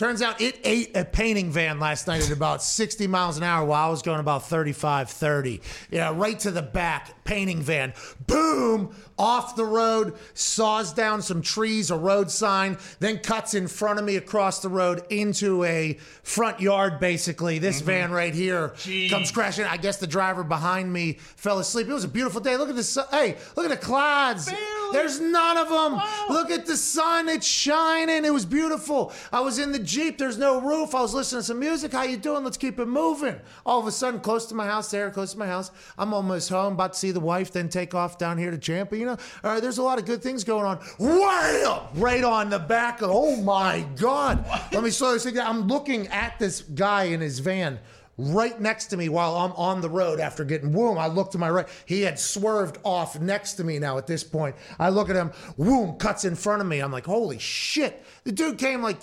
Turns out it ate a painting van last night at about 60 miles an hour while I was going about 35, 30. Yeah, right to the back, painting van. Boom! Off the road, saws down some trees, a road sign, then cuts in front of me across the road into a front yard, basically. This mm-hmm. van right here Jeez. comes crashing. I guess the driver behind me fell asleep. It was a beautiful day. Look at this. Hey, look at the clouds. There's none of them. Look at the sun. It's shining. It was beautiful. I was in the Jeep. There's no roof. I was listening to some music. How you doing? Let's keep it moving. All of a sudden, close to my house, there, close to my house. I'm almost home, about to see the wife, then take off down here to Tampa. You know, all right, there's a lot of good things going on. Wham! Right on the back of, oh my God. Let me slow this thing down. I'm looking at this guy in his van right next to me while I'm on the road after getting whoom. I look to my right. He had swerved off next to me now at this point. I look at him, whoom, cuts in front of me. I'm like, holy shit. The dude came like,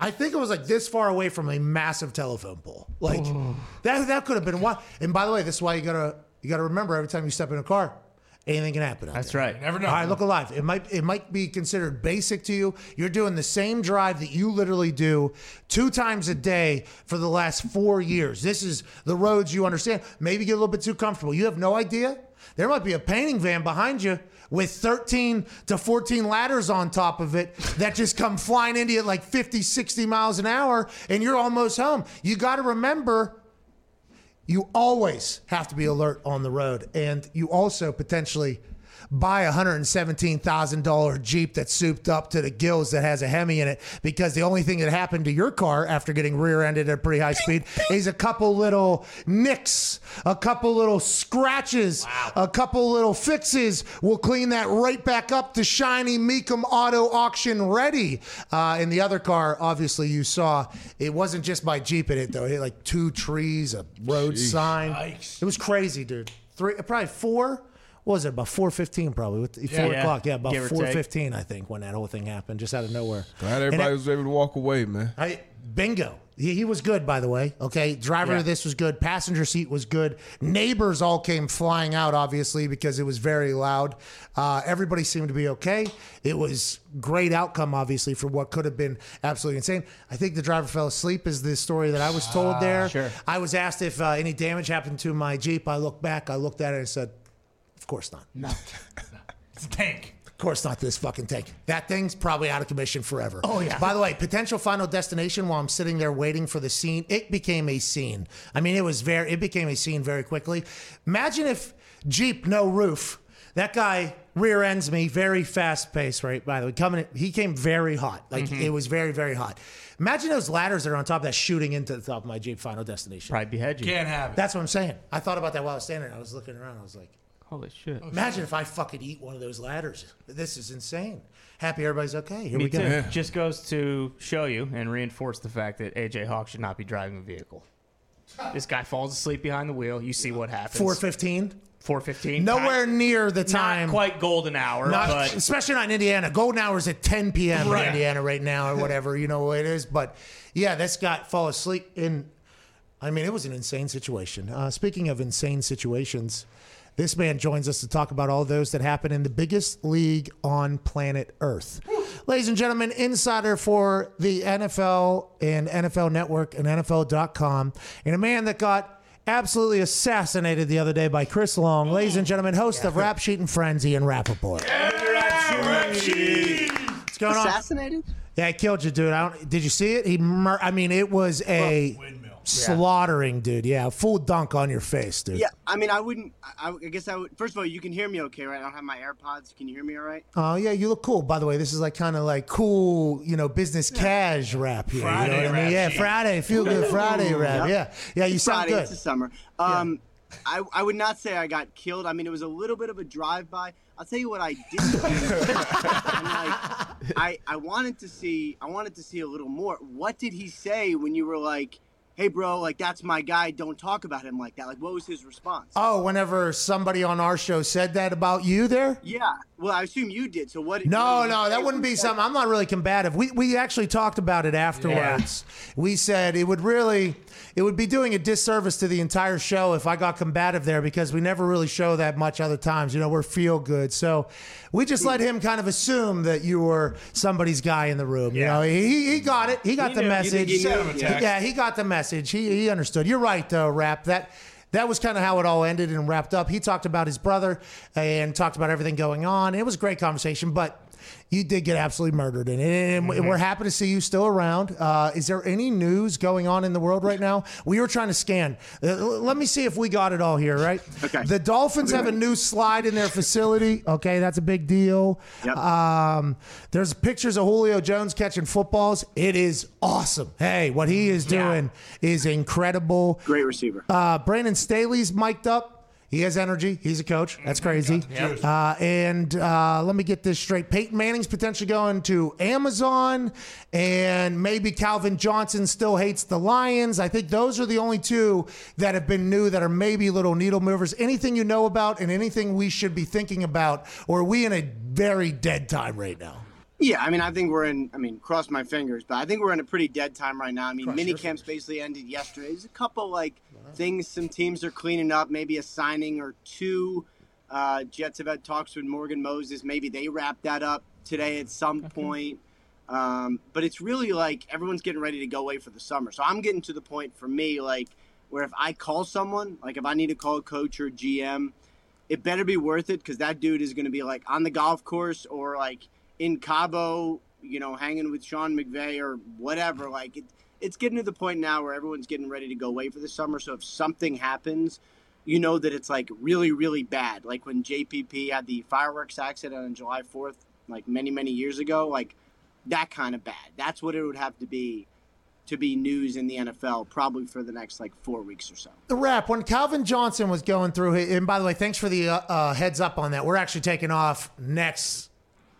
I think it was like this far away from a massive telephone pole. Like oh. that that could have been what. And by the way, this is why you gotta you gotta remember every time you step in a car, anything can happen. That's there. right. Never know. All right, look alive. It might it might be considered basic to you. You're doing the same drive that you literally do two times a day for the last four years. This is the roads you understand. Maybe get a little bit too comfortable. You have no idea. There might be a painting van behind you with 13 to 14 ladders on top of it that just come flying into you at like 50, 60 miles an hour, and you're almost home. You got to remember you always have to be alert on the road. And you also potentially buy a $117,000 Jeep that's souped up to the gills that has a Hemi in it because the only thing that happened to your car after getting rear ended at a pretty high speed is a couple little nicks, a couple little scratches, a couple little fixes. We'll clean that right back up to shiny Mecum Auto Auction ready. Uh, in the other car, obviously, you saw it wasn't just my Jeep in it, though. It had like two trees, a road sign. Yikes. It was crazy, dude. Three, probably four. What was it? About four fifteen, probably. With four Yeah. o'clock. Yeah, about Give or four take. fifteen, I think, when that whole thing happened, just out of nowhere. Glad everybody it- was able to walk away, man. I, bingo. He, he was good, by the way. Okay, driver Yeah. of this was good. Passenger seat was good. Neighbors all came flying out, obviously, because it was very loud. Uh, everybody seemed to be okay. It was great outcome, obviously, for what could have been absolutely insane. I think the driver fell asleep, is the story that I was told there. sure. I was asked if uh, any damage happened to my Jeep. I looked back. I looked at it and said, "Of course not. No, (laughs) It's a tank. of course not this fucking tank. That thing's probably out of commission forever. Oh, yeah. By the way, potential final destination while I'm sitting there waiting for the scene, it became a scene. I mean, it was very it became a scene very quickly. Imagine if Jeep no roof. That guy rear ends me very fast pace, right? By the way, coming he came very hot. Like Mm-hmm. it was very, very hot. Imagine those ladders that are on top of that shooting into the top of my Jeep final destination. Probably behead you. Can't have it. That's what I'm saying. I thought about that while I was standing. I was looking around. I was like, Holy shit. Imagine if I fucking eat one of those ladders. This is insane. Happy everybody's okay. Here Me we go. too. Just goes to show you and reinforce the fact that AJ Hawk should not be driving a vehicle. This guy falls asleep behind the wheel. You see what happens. 415. 415. Nowhere near the time. Not quite golden hour, Not- but especially not in Indiana. Golden hour is at 10 p.m. Right. in Indiana right now, or whatever you know what it is. But yeah, this guy fall asleep in. I mean, it was an insane situation. Uh, speaking of insane situations, this man joins us to talk about all those that happen in the biggest league on planet Earth. Ladies and gentlemen, insider for the NFL and NFL Network and NFL.com, and a man that got absolutely assassinated the other day by Chris Long. Ladies and gentlemen, host of Rap Sheet and Friends, and Rapoport. What's going on? Assassinated? Yeah, he killed you, dude. I don't, did you see it? He, mur- I mean, it was a Windmill. Slaughtering, dude. Yeah, full dunk on your face, dude. Yeah, I mean, I wouldn't. I, I guess I would. First of all, you can hear me okay, right? I don't have my AirPods. Can you hear me all right? Oh yeah, you look cool. By the way, this is like kind of like cool, you know, business cash rap here. Friday you know what I mean? Yeah. Friday, feel good (laughs) Friday rap. Yeah, yeah, you It's sound Friday, good. It's the summer. Um, I, I would not say I got killed. I mean, it was a little bit of a drive-by. I'll tell you what I did. do. (laughs) Like, I I wanted to see I wanted to see a little more. What did he say when you were like, "Hey, bro, like that's my guy. Don't talk about him like that." Like, what was his response? Oh, whenever somebody on our show said that about you, there. Yeah. Well, I assume you did. So what? No, what no, that wouldn't be said- something. I'm not really combative. We we actually talked about it afterwards. We said it would really, it would be doing a disservice to the entire show if I got combative there because we never really show that much other times. You know, we're feel good, so we just let him kind of assume that you were somebody's guy in the room. You Yeah. know, he he got it. He got He the knew. Message. think he sent him a text? Yeah, he got the message. He he understood. You're right, though, Rap. That that was kind of how it all ended and wrapped up. He talked about his brother and talked about everything going on. It was a great conversation, but you did get absolutely murdered in it. And Mm-hmm. we're happy to see you still around. Uh, is there any news going on in the world right now? We were trying to scan. Uh, let me see if we got it all here, right? (laughs) Okay. The Dolphins have a new slide in their facility. Okay, that's a big deal. Yep. Um, there's pictures of Julio Jones catching footballs. It is awesome. Hey, what he is doing is incredible. Great receiver. Uh, Brandon Staley's mic'd up. He has energy. He's a coach. That's crazy. Uh, and uh, let me get this straight. Peyton Manning's potentially going to Amazon, and maybe Calvin Johnson still hates the Lions. I think those are the only two that have been new that are maybe little needle movers. Anything you know about, and anything we should be thinking about, or are we in a very dead time right now? Yeah, I mean, I think we're in. I mean, cross my fingers, but I think we're in a pretty dead time right now. I mean, mini camps basically ended yesterday. There's a couple like things some teams are cleaning up, maybe a signing or two. Uh, Jets have had talks with Morgan Moses. Maybe they wrap that up today at some point. Um, but it's really like everyone's getting ready to go away for the summer. So I'm getting to the point for me, like where if I call someone, like if I need to call a coach or GM, it better be worth it because that dude is going to be like on the golf course or like in Cabo, you know, hanging with Sean McVay or whatever. Like it, it's getting to the point now where everyone's getting ready to go away for the summer. So if something happens, you know that it's like really, really bad. Like when JPP had the fireworks accident on July 4th, like many, many years ago, like that kind of bad. That's what it would have to be to be news in the NFL probably for the next like four weeks or so. the rap when Calvin Johnson was going through it, and by the way, thanks for the uh, uh, heads up on that. We're actually taking off next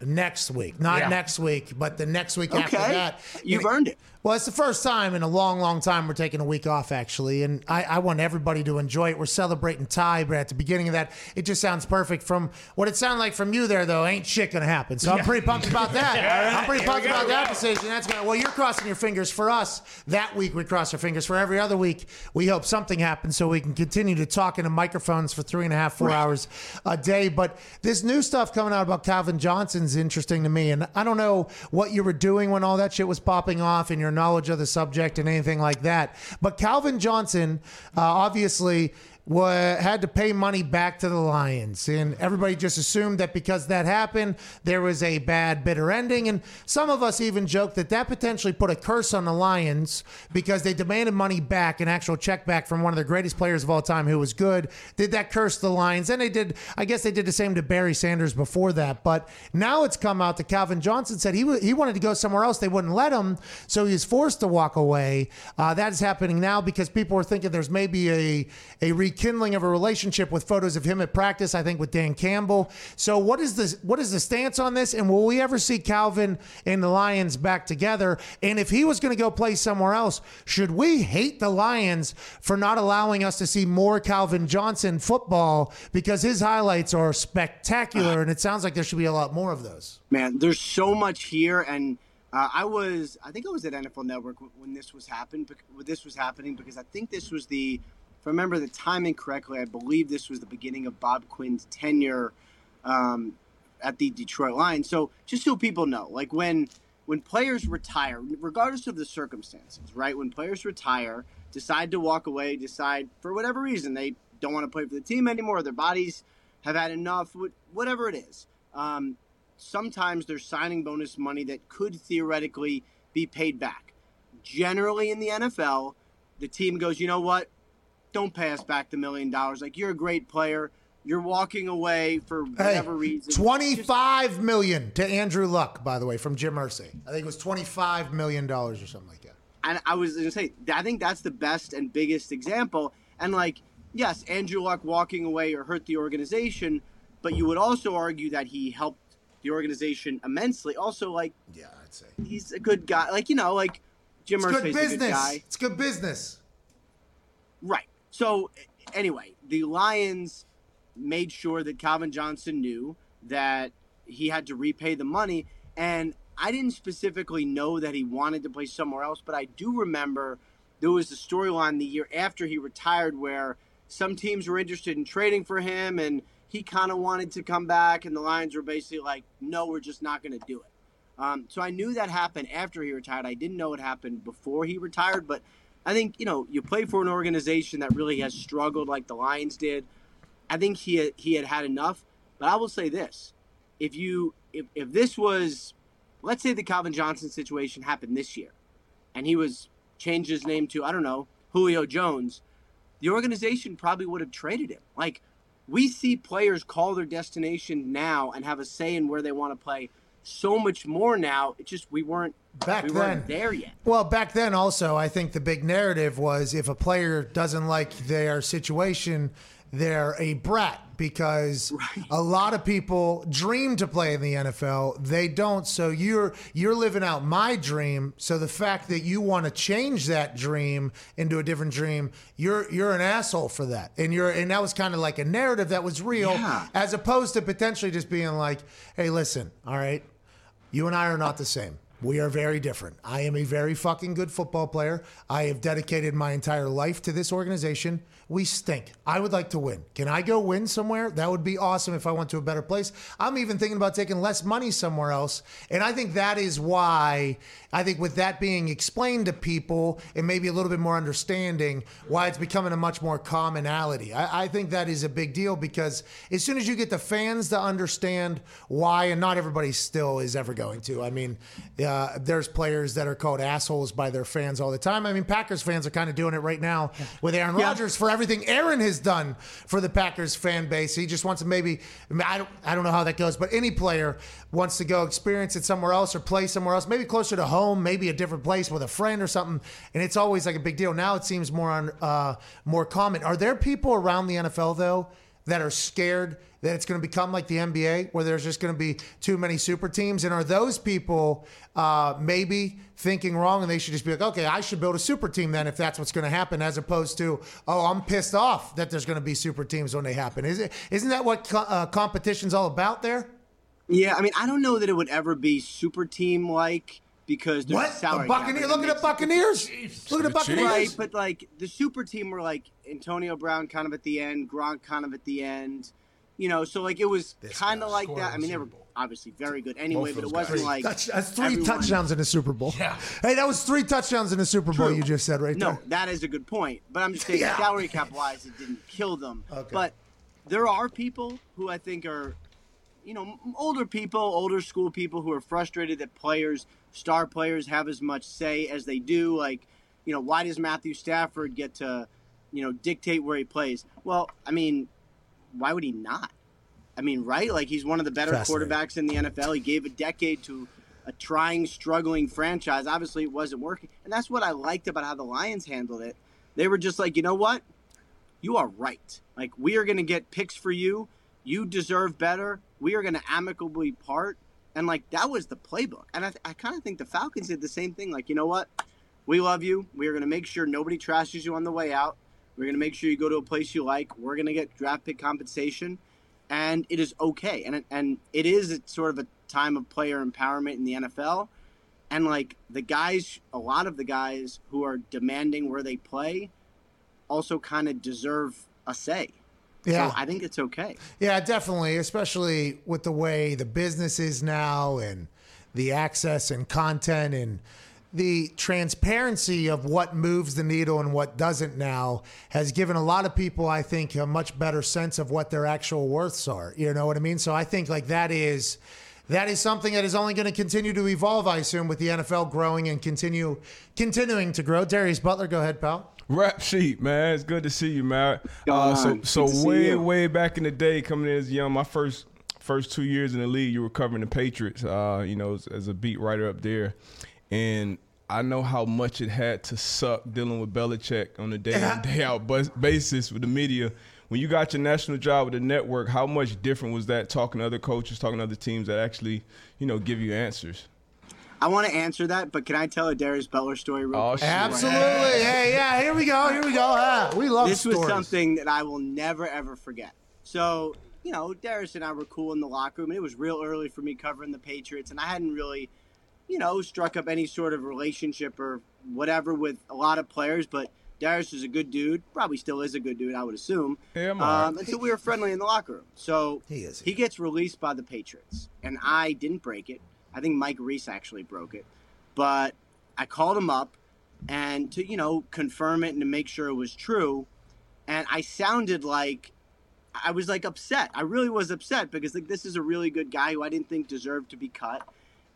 next week, not Yeah. next week, but the next week after that. You've And- earned it. Well, it's the first time in a long, long time we're taking a week off, actually, and I, I want everybody to enjoy it. We're celebrating Ty, but at the beginning of that, it just sounds perfect. From what it sounded like from you there, though, ain't shit gonna happen. So I'm pretty pumped about that. (laughs) I'm pretty pumped about that decision. That's gonna. Well, you're crossing your fingers for us. That week we cross our fingers. For every other week, we hope something happens so we can continue to talk into microphones for three and a half, four hours a day. But this new stuff coming out about Calvin Johnson's interesting to me, and I don't know what you were doing when all that shit was popping off and your knowledge of the subject and anything like that. But Calvin Johnson, uh, obviously. Wa had to pay money back to the Lions, and everybody just assumed that because that happened, there was a bad, bitter ending. And some of us even joked that that potentially put a curse on the Lions because they demanded money back, an actual check back from one of the greatest players of all time who was good. Did that curse the Lions? And they did. I guess they did the same to Barry Sanders before that. But now it's come out that Calvin Johnson said he wa- he wanted to go somewhere else. They wouldn't let him, so he was forced to walk away. Uh, that is happening now because people are thinking there's maybe a a rekindling of a relationship with photos of him at practice. I think with Dan Campbell. So what is this? What is the stance on this? And will we ever see Calvin and the Lions back together? And if he was going to go play somewhere else, should we hate the Lions for not allowing us to see more Calvin Johnson football because his highlights are spectacular, and it sounds like there should be a lot more of those. Man, there's so much here, and uh, I was, I think I was at NFL Network when this was happened. When this was happening, because I think this was the, if I remember the timing correctly, I believe this was the beginning of Bob Quinn's tenure um, at the Detroit Lions. So just so people know, like when when players retire, regardless of the circumstances, right? When players retire, decide to walk away, decide for whatever reason they don't want to play for the team anymore, their bodies have had enough, whatever it is. Um, sometimes there's signing bonus money that could theoretically be paid back. Generally in the NFL, the team goes, you know what? Don't pay us back the million dollars. Like you're a great player. You're walking away for Hey, whatever reason. twenty-five million to Andrew Luck, by the way, from Jim Irsay. I think it was twenty-five million dollars or something like that. and I was gonna say, I think that's the best and biggest example. And like, yes, Andrew Luck walking away or hurt the organization, but you would also argue that he helped the organization immensely. Also, like, yeah, I'd say he's a good guy. Like, you know, like Jim Irsay's a good guy. It's good business. Right. So anyway, the Lions made sure that Calvin Johnson knew that he had to repay the money and I didn't specifically know that he wanted to play somewhere else, but I do remember there was a storyline the year after he retired where some teams were interested in trading for him and he kind of wanted to come back and the Lions were basically like, "No, we're just not going to do it." Um, so I knew that happened after he retired. I didn't know it happened before he retired, but I think you know you play for an organization that really has struggled like the Lions did. I think he he had had enough. But I will say this: if you if, if this was, let's say the Calvin Johnson situation happened this year, and he was changed his name to I don't know Julio Jones, the organization probably would have traded him. Like we see players call their destination now and have a say in where they want to play so much more now. It just we weren't Back we then, weren't there yet. Well, back then also, I think the big narrative was if a player doesn't like their situation, they're a brat because a lot of people dream to play in the NFL. They don't. So you're you're living out my dream. So the fact that you want to change that dream into a different dream, you're you're an asshole for that. And you're and that was kind of like a narrative that was real Yeah. as opposed to potentially just being like, "Hey, listen, all right, you and I are not the same. We are very different. I am a very fucking good football player. I have dedicated my entire life to this organization. We stink. I would like to win. Can I go win somewhere? That would be awesome if I went to a better place. I'm even thinking about taking less money somewhere else. And I think that is why, I think with that being explained to people and maybe a little bit more understanding, why it's becoming a much more commonality. I, I think that is a big deal because as soon as you get the fans to understand why, and not everybody still is ever going to. I mean, uh, there's players that are called assholes by their fans all the time. I mean, Packers fans are kind of doing it right now with Aaron Rodgers for everything Aaron has done for the Packers fan base. He just wants to maybe, I, don't, I don't know how that goes, but any player wants to go experience it somewhere else or play somewhere else, maybe closer to home, maybe a different place with a friend or something, and it's always like a big deal. Now it seems more on uh, more common. Are there people around the NFL though? That are scared that it's going to become like the NBA, where there's just going to be too many super teams? And are those people uh, maybe thinking wrong and they should just be like, okay, I should build a super team then if that's what's going to happen, as opposed to, oh, I'm pissed off that there's going to be super teams when they happen? Is it? Isn't that what co- uh, competition's all about there? Yeah, I mean, I don't know that it would ever be super team like because there's What? salary The cap Buccaneer- that look at the makes it- Buccaneers. Look at the Buccaneers. Right, but like the super team were like Antonio Brown kind of at the end, Gronk kind of at the end. You know, so like it was kind of like that. I mean, they were obviously very good anyway, but it wasn't like Touch- that's three everyone- touchdowns in the Super Bowl. Yeah. Hey, that was three touchdowns in the Super Bowl. You just said right No, there. that is a good point. But I'm just saying, Yeah. salary cap wise, it didn't kill them. Okay. But there are people who I think are, you know, older people, older school people who are frustrated that players, star players, have as much say as they do. Like, you know, why does Matthew Stafford get to, you know, dictate where he plays? Well, I mean, why would he not? I mean, right? Like he's one of the better quarterbacks in the NFL. He gave a decade to a trying, struggling franchise. Obviously, it wasn't working, and that's what I liked about how the Lions handled it. They were just like, you know what? You are right. Like we are going to get picks for you. You deserve better. We are going to amicably part, and like that was the playbook. And I, I kind of think the Falcons did the same thing. Like, you know what? We love you. We are going to make sure nobody trashes you on the way out. We're going to make sure you go to a place you like. We're going to get draft pick compensation and it is okay. And and it is sort of a time of player empowerment in the NFL. And like the guys, a lot of the guys who are demanding where they play, also kind of deserve a say. Yeah. so I think it's okay. Yeah, definitely, especially with the way the business is now and the access and content and the transparency of what moves the needle and what doesn't now has given a lot of people, I think, a much better sense of what their actual worths are. You know what I mean? So I think like that is that is something that is only going to continue to evolve, I assume, with the NFL growing and continue continuing to grow. Darius Butler, go ahead, pal. Rap sheet, man. It's good to see you, man. Uh, so so Good to see way way back in the day, coming in as young, my first first two years in the league, you were covering the Patriots. Uh, you know, as, as a beat writer up there, and I know how much it had to suck dealing with Belichick on a day in (laughs) day out basis with the media. When you got your national job with the network, how much different was that talking to other coaches, talking to other teams that actually, you know, give you answers? I want to answer that, but can I tell a Darius Butler story real Oh, quick? shit. Absolutely. Hey, yeah. Here we go. Here we go. Ah, we love this stories. was something that I will never ever forget. So, you know, Darius and I were cool in the locker room, and it was real early for me covering the Patriots, and I hadn't really, you know, struck up any sort of relationship or whatever with a lot of players. But Darius is a good dude, probably still is a good dude, I would assume. Yeah, I'm all right. Um, and so we were friendly in the locker room. So He is. he gets released by the Patriots, and I didn't break it. I think Mike Reiss actually broke it, but I called him up and to you know confirm it and to make sure it was true, and I sounded like I was like upset. I really was upset because like this is a really good guy who I didn't think deserved to be cut,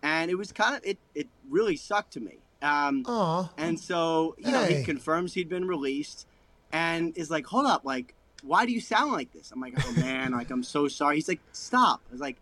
and it was kind of it. It really sucked to me. Um, Aw. and so, you know, he confirms he'd been released and is like, hold up, like, why do you sound like this? I'm like, oh man, like, I'm so sorry. He's like, stop. I was like,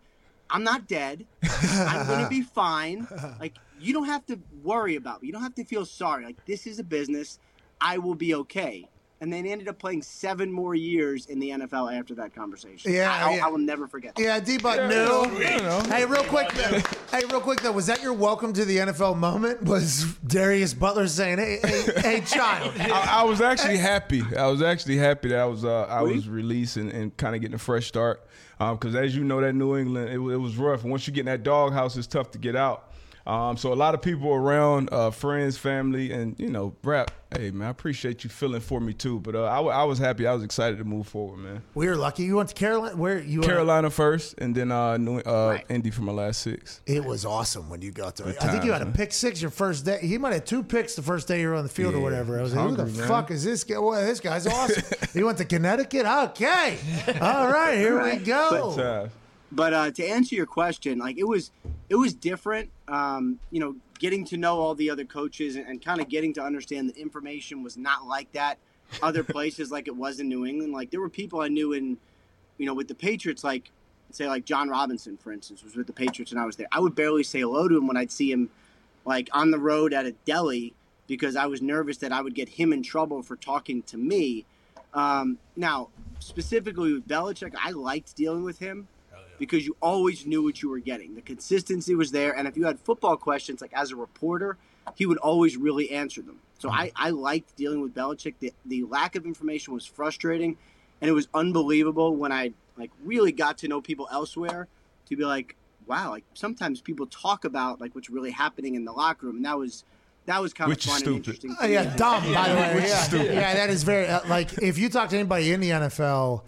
I'm not dead. I'm going to be (laughs) fine. Like, you don't have to worry about me. You don't have to feel sorry. Like, this is a business. I will be okay. And then ended up playing seven more years in the NFL after that conversation. Yeah, I, I'll- yeah. I will never forget that. Yeah, D-Buck Yeah, knew. I don't know. Hey, real quick. though- hey, real quick though, was that your welcome to the NFL moment? Was Darius Butler saying, "Hey, hey, hey child"? (laughs) I, I was actually happy. I was actually happy that I was uh, I was released and, and kind of getting a fresh start. Um, because as you know, that New England it, it was rough. Once you get in that doghouse, it's tough to get out. Um, so a lot of people around, uh, friends, family, and you know, rap. Hey man, I appreciate you feeling for me too. But uh, I, was happy. I was excited to move forward, man. We were lucky. You went to Carolina. Where you? were- Carolina first, and then uh, New, uh, Right. Indy for my last six. It was awesome when you got there. Good I think you times, had a pick six your first day. He might have two picks the first day you were on the field or whatever. I was like, who the hungry, man. fuck is this guy? Well, this guy's awesome. (laughs) he went to Connecticut. Okay, all right, here we Right. go. Uh, But uh, to answer your question, like it was, it was different. Um, you know, getting to know all the other coaches and, and kind of getting to understand that information was not like that other (laughs) places like it was in New England. Like there were people I knew in, you know, with the Patriots, like say like Jon Robinson, for instance, was with the Patriots and I was there. I would barely say hello to him when I'd see him, like on the road at a deli because I was nervous that I would get him in trouble for talking to me. Um, now, specifically with Belichick, I liked dealing with him because you always knew what you were getting. The consistency was there, and if you had football questions, like as a reporter, he would always really answer them. So I, I liked dealing with Belichick. The, the lack of information was frustrating, and it was unbelievable when I like really got to know people elsewhere to be like, wow, like sometimes people talk about like what's really happening in the locker room, and that was that was kind Which of is fun and stupid. interesting. Oh, yeah, dumb. By the way, Which is yeah, stupid. yeah, that is very uh, like if you talk to anybody in the NFL,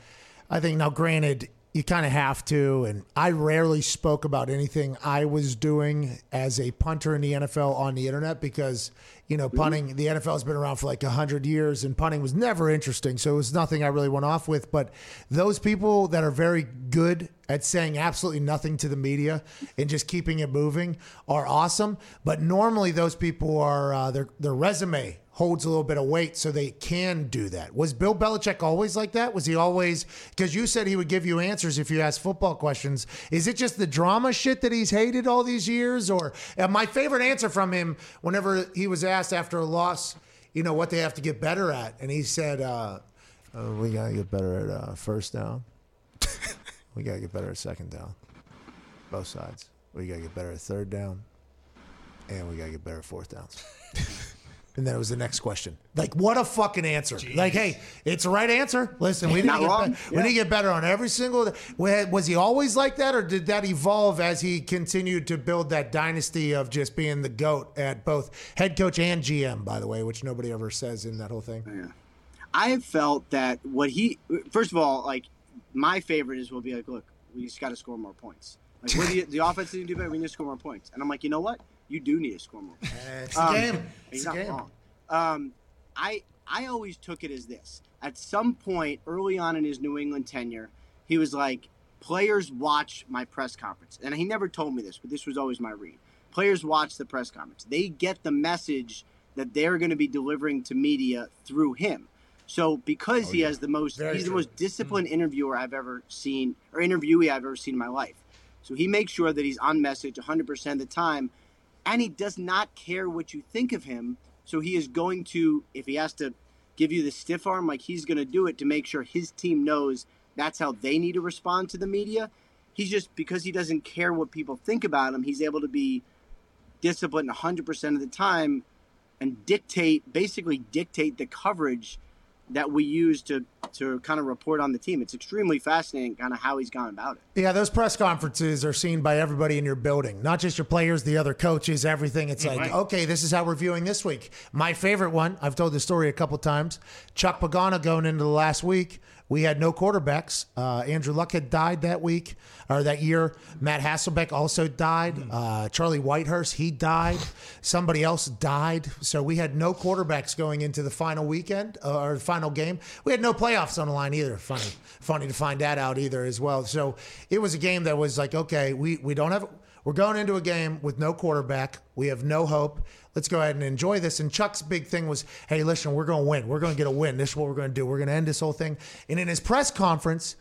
I think now, granted, you kind of have to, and I rarely spoke about anything I was doing as a punter in the NFL on the internet because you know punting the NFL has been around for like hundred years, and punting was never interesting, so it was nothing I really went off with. But those people that are very good at saying absolutely nothing to the media and just keeping it moving are awesome. But normally those people are uh, their their resume holds a little bit of weight so they can do that. Was Bill Belichick always like that? Was he always because you said he would give you answers if you asked football questions. Is it just the drama shit that he's hated all these years or my favorite answer from him whenever he was asked after a loss, you know what they have to get better at and he said uh, uh, we got to get better at uh, first down. we got to get better at second down. Both sides. We got to get better at third down and we got to get better at fourth downs. (laughs) And then it was the next question. Like, what a fucking answer! Like, hey, it's the right answer. Listen, we need, to get, be- we need to get better on every single. Was he always like that, or did that evolve as he continued to build that dynasty of just being the goat at both head coach and GM? By the way, which nobody ever says in that whole thing. Yeah. I have felt that what he first of all, like my favorite is will be like, look, we just got to score more points. Like what do you, the (laughs) offense didn't do better. We need to score more points. And I'm like, you know what? You do need to score more. points. It's the Um, game. It's not the game. wrong. Um, I I always took it as this. At some point early on in his New England tenure, he was like, players watch my press conference, and he never told me this, but this was always my read. Players watch the press conference. They get the message that they're going to be delivering to media through him. So because he has the most, Very he's the most disciplined interviewer I've ever seen, or interviewee I've ever seen in my life. So he makes sure that he's on message 100% of the time, and he does not care what you think of him. So he is going to, if he has to give you the stiff arm, like he's going to do it to make sure his team knows that's how they need to respond to the media. He's just because he doesn't care what people think about him, he's able to be disciplined 100% of the time and dictate, basically dictate the coverage that we use to to kind of report on the team. It's extremely fascinating, kind of how he's gone about it. Yeah, those press conferences are seen by everybody in your building, not just your players, the other coaches, everything. It's mm-hmm. like, okay, this is how we're viewing this week. My favorite one, I've told this story a couple times. Chuck Pagano going into the last week, we had no quarterbacks. Uh, Andrew Luck had died that week or that year. Matt Hasselbeck also died. Uh, Charlie Whitehurst, he died. Somebody else died. So we had no quarterbacks going into the final weekend uh, or final game. We had no playoffs on the line either. Funny, funny to find that out either as well. So it was a game that was like, okay, we we don't have. We're going into a game with no quarterback. We have no hope. Let's go ahead and enjoy this. And Chuck's big thing was, hey, listen, we're going to win. We're going to get a win. This is what we're going to do. We're going to end this whole thing. And in his press conference,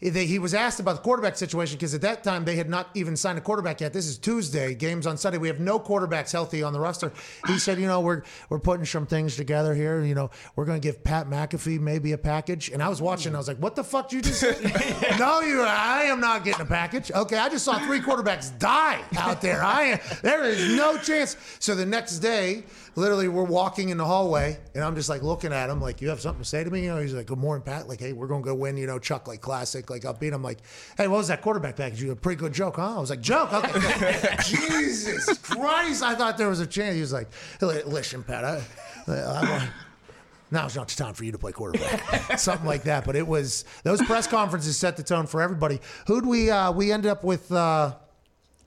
Eh, he was asked about the quarterback situation because at that time they had not even signed a quarterback yet. This is Tuesday, games on Sunday. We have no quarterbacks healthy on the roster. He said, you know, we're we're putting some things together here. You know, we're going to give Pat McAfee maybe a package. And I was watching. I was like, what the fuck did you just say? (laughs) no, you. I am not getting a package. Okay, I just saw three quarterbacks die out there. I am. There is no chance. So the next day. Literally, we're walking in the hallway, and I'm just like looking at him, like, "You have something to say to me?" You know, he's like, "Good morning, Pat." Like, "Hey, we're gonna go win." You know, Chuck, like classic, like upbeat. I'm like, "Hey, what was that quarterback package? You a pretty good joke, huh?" I was like, "Joke, okay." (laughs) Jesus Christ! I thought there was a chance. He was like, "Listen, Pat, I, I want." Now's not the time for you to play quarterback, (laughs) something like that. But it was those press conferences set the tone for everybody. Who'd we uh, we ended up with? Uh,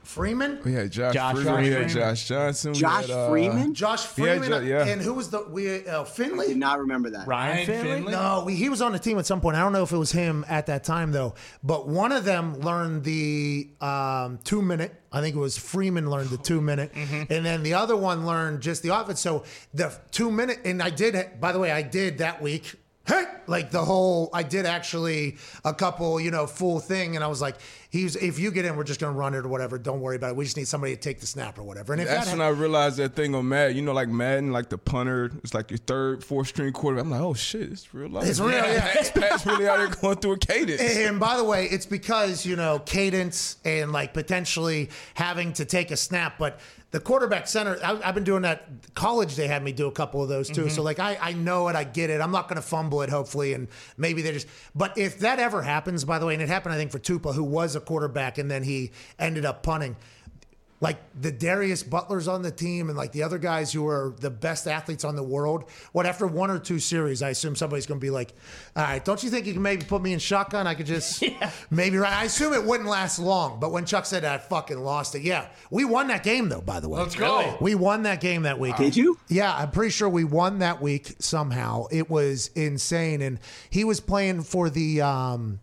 Freeman, We had Josh, Josh Freeman, we had Josh Johnson, Josh had, uh, Freeman? Josh Freeman, Jo- yeah. and who was the we uh, Finley? Did not remember that. Ryan Finley. No, we, he was on the team at some point. I don't know if it was him at that time though. But one of them learned the um, two minute. I think it was Freeman learned the two minute, and then the other one learned just the offense. So the two minute, and I did. By the way, I did that week. Hey, like the whole, I did actually a couple, you know, full thing, and I was like, "He's if you get in, we're just gonna run it or whatever. Don't worry about it. We just need somebody to take the snap or whatever." And if That's that when I realized that thing on Madden. You know, like Madden, like the punter, it's like your third, fourth string quarterback. I'm like, oh shit, it's real life. It's real, yeah. Pat's, (laughs) Pat's really out there going through a cadence. And by the way, it's because, you know, cadence and like potentially having to take a snap. But the quarterback center, I, I've been doing that. College, they had me do a couple of those too. So, mm-hmm. like, I, I know it, I get it. I'm not going to fumble it, hopefully. And maybe they just, but if that ever happens, by the way, and it happened, I think, for Tupa, who was a quarterback and then he ended up punting like the Darius Butlers on the team and like the other guys who are the best athletes on the world, what after one or two series, I assume somebody's going to be like, all right, don't you think you can maybe put me in shotgun? I could just (laughs) yeah. maybe, right? I assume it wouldn't last long. But when Chuck said I fucking lost it, yeah. We won that game though, by the way. Let's go. We won that game that week. Did you? Yeah, I'm pretty sure we won that week somehow. It was insane. And he was playing for the, um,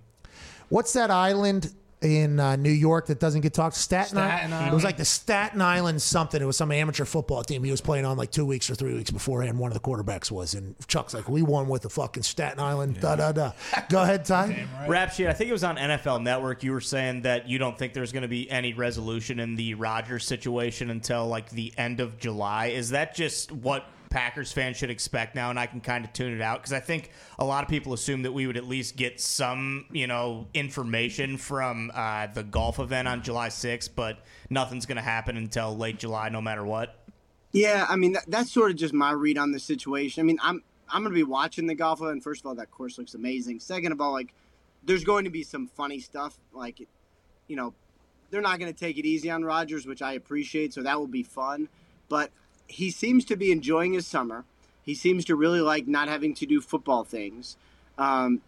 what's that island in uh, New York that doesn't get talked? Staten, Staten Island. It was like the Staten Island something. It was some amateur football team he was playing on like two weeks or three weeks beforehand. One of the quarterbacks was. And Chuck's like, we won with the fucking Staten Island. Da, da, da. Go ahead, Ty. Rap sheet. I think it was on NFL Network. You were saying that you don't think there's going to be any resolution in the Rodgers situation until like the end of July. Is that just what Packers fans should expect now? And I can kind of tune it out because I think a lot of people assume that we would at least get some, you know, information from uh, the golf event on July 6th, but nothing's going to happen until late July, no matter what. Yeah, I mean that, that's sort of just my read on the situation. I mean, I'm I'm going to be watching the golf event. First of all, that course looks amazing. Second of all, like there's going to be some funny stuff. Like, you know, they're not going to take it easy on Rodgers, which I appreciate. So that will be fun. But he seems to be enjoying his summer. He seems to really like not having to do football things. Um,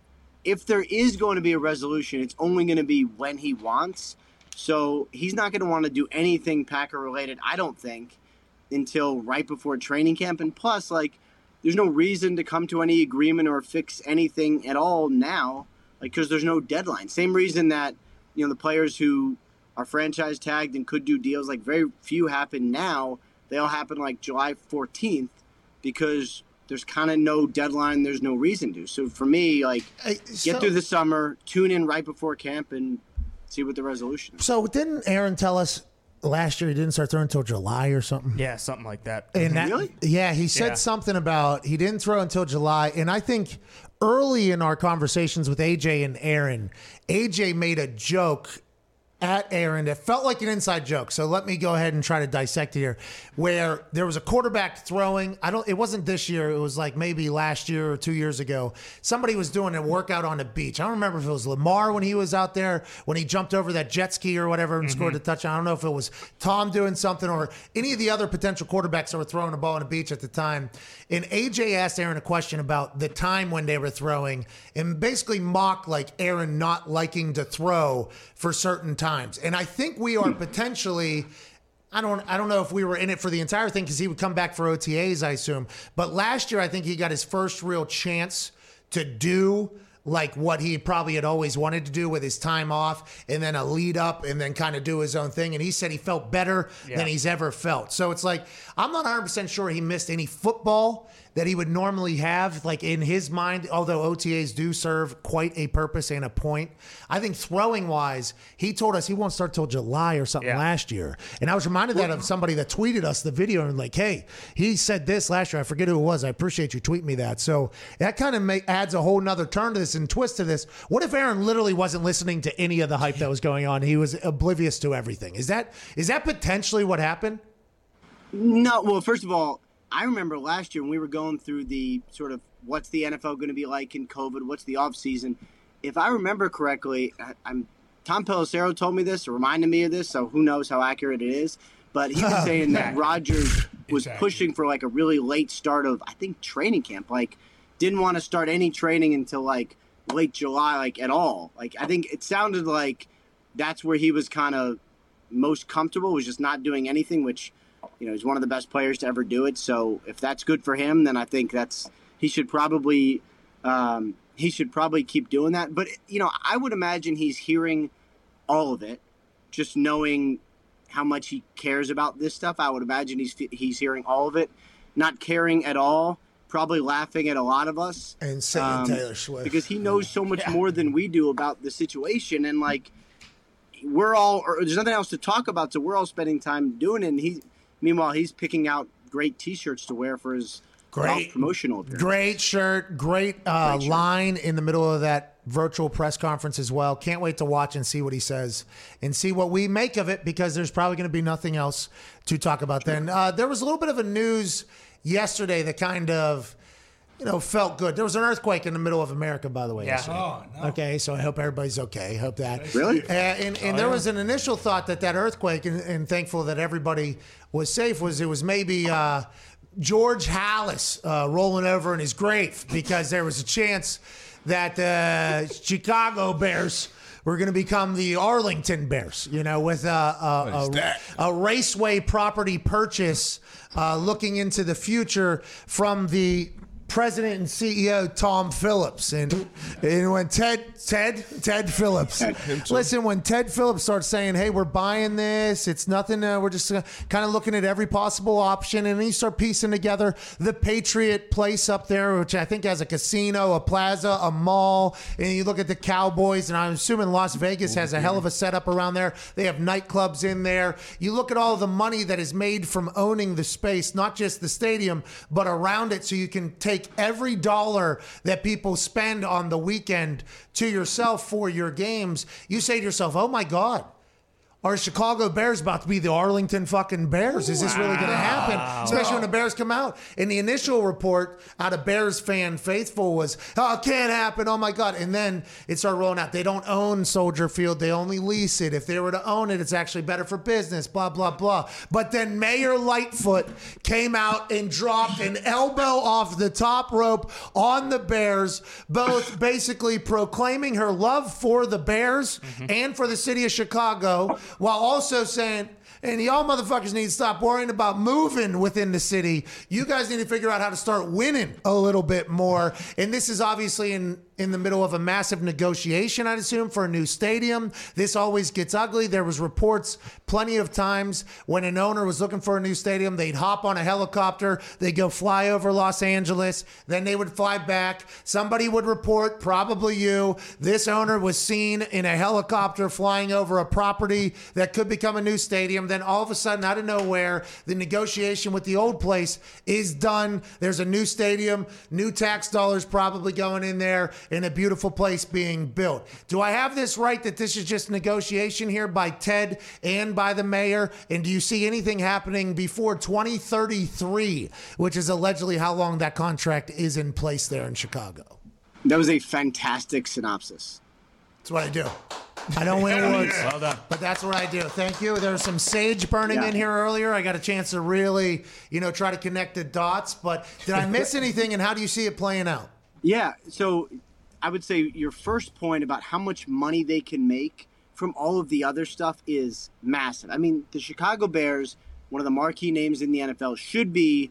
if there is going to be a resolution, it's only going to be when he wants. So he's not going to want to do anything Packer related, I don't think, until right before training camp. And plus, like, there's no reason to come to any agreement or fix anything at all now, like, because there's no deadline. Same reason that, you know, the players who are franchise tagged and could do deals, like, very few happen now. They all happen like July 14th. because there's kind of no deadline. There's no reason to. So for me, like, so- get through the summer, tune in right before camp, and see what the resolution is. So didn't Aaron tell us last year he didn't start throwing until July or something? Yeah, something like that. And that, Really? Yeah, he said Yeah. something about he didn't throw until July. And I think early in our conversations with AJ and Aaron, AJ made a joke at Aaron It felt like an inside joke. So let me go ahead and try to dissect here. Where there was a quarterback throwing, I don't it wasn't this year, it was like maybe last year or two years ago. Somebody was doing a workout on the beach. I don't remember if it was Lamar when he was out there, when he jumped over that jet ski or whatever and scored mm-hmm. a touchdown. I don't know if it was Tom doing something or any of the other potential quarterbacks that were throwing a ball on the beach at the time. And AJ asked Aaron a question about the time when they were throwing and basically mocked like Aaron not liking to throw for certain times. And I think we are hmm. potentially I don't I don't know if we were in it for the entire thing because he would come back for OTAs, I assume. But last year I think he got his first real chance to do like what he probably had always wanted to do with his time off and then a lead up and then kind of do his own thing. And he said he felt better than he's ever felt. So it's like, I'm not 100% sure he missed any football that he would normally have, like in his mind, although OTAs do serve quite a purpose and a point. I think throwing wise, he told us he won't start till July or something Yeah. last year. And I was reminded that of somebody that tweeted us the video and like, hey, he said this last year. I forget who it was. I appreciate you tweeting me that. So that kind of make, adds a whole nother turn to this and twist to this. What if Aaron literally wasn't listening to any of the hype that was going on? He was oblivious to everything. Is that is that potentially what happened? No, well, first of all, I remember last year when we were going through the sort of what's the NFL going to be like in COVID, what's the off season. If I remember correctly, I, I'm Tom Pelissero told me this, reminded me of this, so who knows how accurate it is. But he was (laughs) saying that Rodgers was Exactly. pushing for like a really late start of I think training camp. Like didn't want to start any training until like late July, like at all. Like I think it sounded like that's where he was kind of most comfortable was just not doing anything, which you know he's one of the best players to ever do it. So if that's good for him, then I think that's he should probably um, he should probably keep doing that. But you know, I would imagine he's hearing all of it, just knowing how much he cares about this stuff. I would imagine he's he's hearing all of it, not caring at all, probably laughing at a lot of us And saying Um, Taylor Swift. because he knows so much more than we do about the situation and like we're all or there's nothing else to talk about so we're all spending time doing it and he meanwhile he's picking out great t-shirts to wear for his Great. promotional appearance. Great shirt, great, uh, Great shirt. line in the middle of that virtual press conference as well. Can't wait to watch and see what he says and see what we make of it because there's probably going to be nothing else to talk about then. Uh, there was a little bit of a news yesterday that kind of. You know, felt good. There was an earthquake in the middle of America, by the way. Yeah. Oh, no. Okay, so I hope everybody's okay. Hope that. Really? Uh, and and there was an initial thought that that earthquake, and, and thankful that everybody was safe, was it was maybe uh, George Halas uh, rolling over in his grave because there was a chance that uh, Chicago Bears were going to become the Arlington Bears, you know, with a, a, a, a raceway property purchase uh, looking into the future from the president and CEO Tom Phillips, and and when Ted Ted Ted Phillips, listen, when Ted Phillips starts saying, "Hey, we're buying this. It's nothing. Uh, we're just uh, kind of looking at every possible option," and then you start piecing together the Patriot Place up there, which I think has a casino, a plaza, a mall, and you look at the Cowboys, and I'm assuming Las Vegas has a hell of a setup around there. They have nightclubs in there. You look at all the money that is made from owning the space, not just the stadium, but around it, so you can take every dollar that people spend on the weekend to yourself for your games. You say to yourself, "Oh my God." Are Chicago Bears about to be the Arlington fucking Bears? Is this really going to happen? Especially when the Bears come out. And the initial report out of Bears fan faithful was, "Oh, it can't happen! Oh my god!" And then it started rolling out. They don't own Soldier Field; they only lease it. If they were to own it, it's actually better for business. Blah blah blah. But then Mayor Lightfoot came out and dropped an elbow off the top rope on the Bears, both basically proclaiming her love for the Bears mm-hmm. and for the city of Chicago while also saying, and y'all motherfuckers need to stop worrying about moving within the city. You guys need to figure out how to start winning a little bit more. And this is obviously in in the middle of a massive negotiation, I'd assume, for a new stadium. This always gets ugly. There was reports plenty of times when an owner was looking for a new stadium, they'd hop on a helicopter, they'd go fly over Los Angeles, then they would fly back. Somebody would report, probably you, this owner was seen in a helicopter flying over a property that could become a new stadium. Then all of a sudden, out of nowhere, the negotiation with the old place is done. There's a new stadium, new tax dollars probably going in there in a beautiful place being built. Do I have this right that this is just negotiation here by Ted and by the mayor? And do you see anything happening before 2033, which is allegedly how long that contract is in place there in Chicago? That was a fantastic synopsis. That's what I do. I don't (laughs) win awards. Well done. But that's what I do. Thank you. There was some sage burning Yeah. in here earlier. I got a chance to really, you know, try to connect the dots. But did I miss (laughs) anything? And how do you see it playing out? Yeah. So I would say your first point about how much money they can make from all of the other stuff is massive. I mean, the Chicago Bears, one of the marquee names in the NFL, should be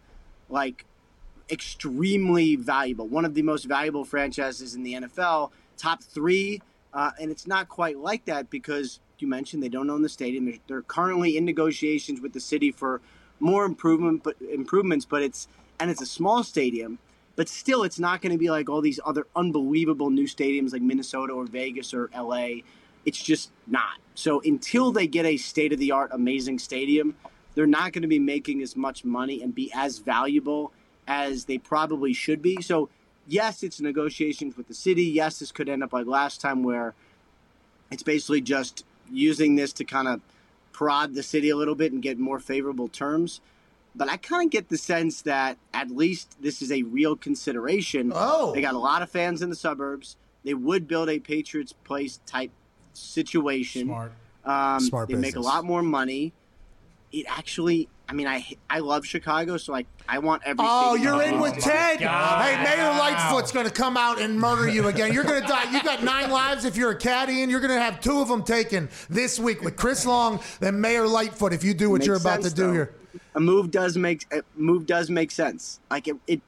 like extremely valuable. One of the most valuable franchises in the NFL, top three. Uh, and it's not quite like that because you mentioned they don't own the stadium. They're, they're currently in negotiations with the city for more improvement, but improvements. But it's and it's a small stadium, but still, it's not going to be like all these other unbelievable new stadiums like Minnesota or Vegas or LA. It's just not. So until they get a state of the art, amazing stadium, they're not going to be making as much money and be as valuable as they probably should be. So yes, it's negotiations with the city. Yes, this could end up like last time where it's basically just using this to kind of prod the city a little bit and get more favorable terms. But I kind of get the sense that at least this is a real consideration. Oh. They got a lot of fans in the suburbs. They would build a Patriots Place type situation. Smart. Um, Smart they make a lot more money. It actually, I mean, I I love Chicago, so like I want everything. Oh, you're to in oh with Ted. God. Hey, Mayor Lightfoot's going to come out and murder you again. You're going to die. You got nine lives if you're a caddy, and you're going to have two of them taken this week with Chris Long and Mayor Lightfoot if you do what Makes you're about sense, to do though. here. A move does make a move does make sense. Like it, it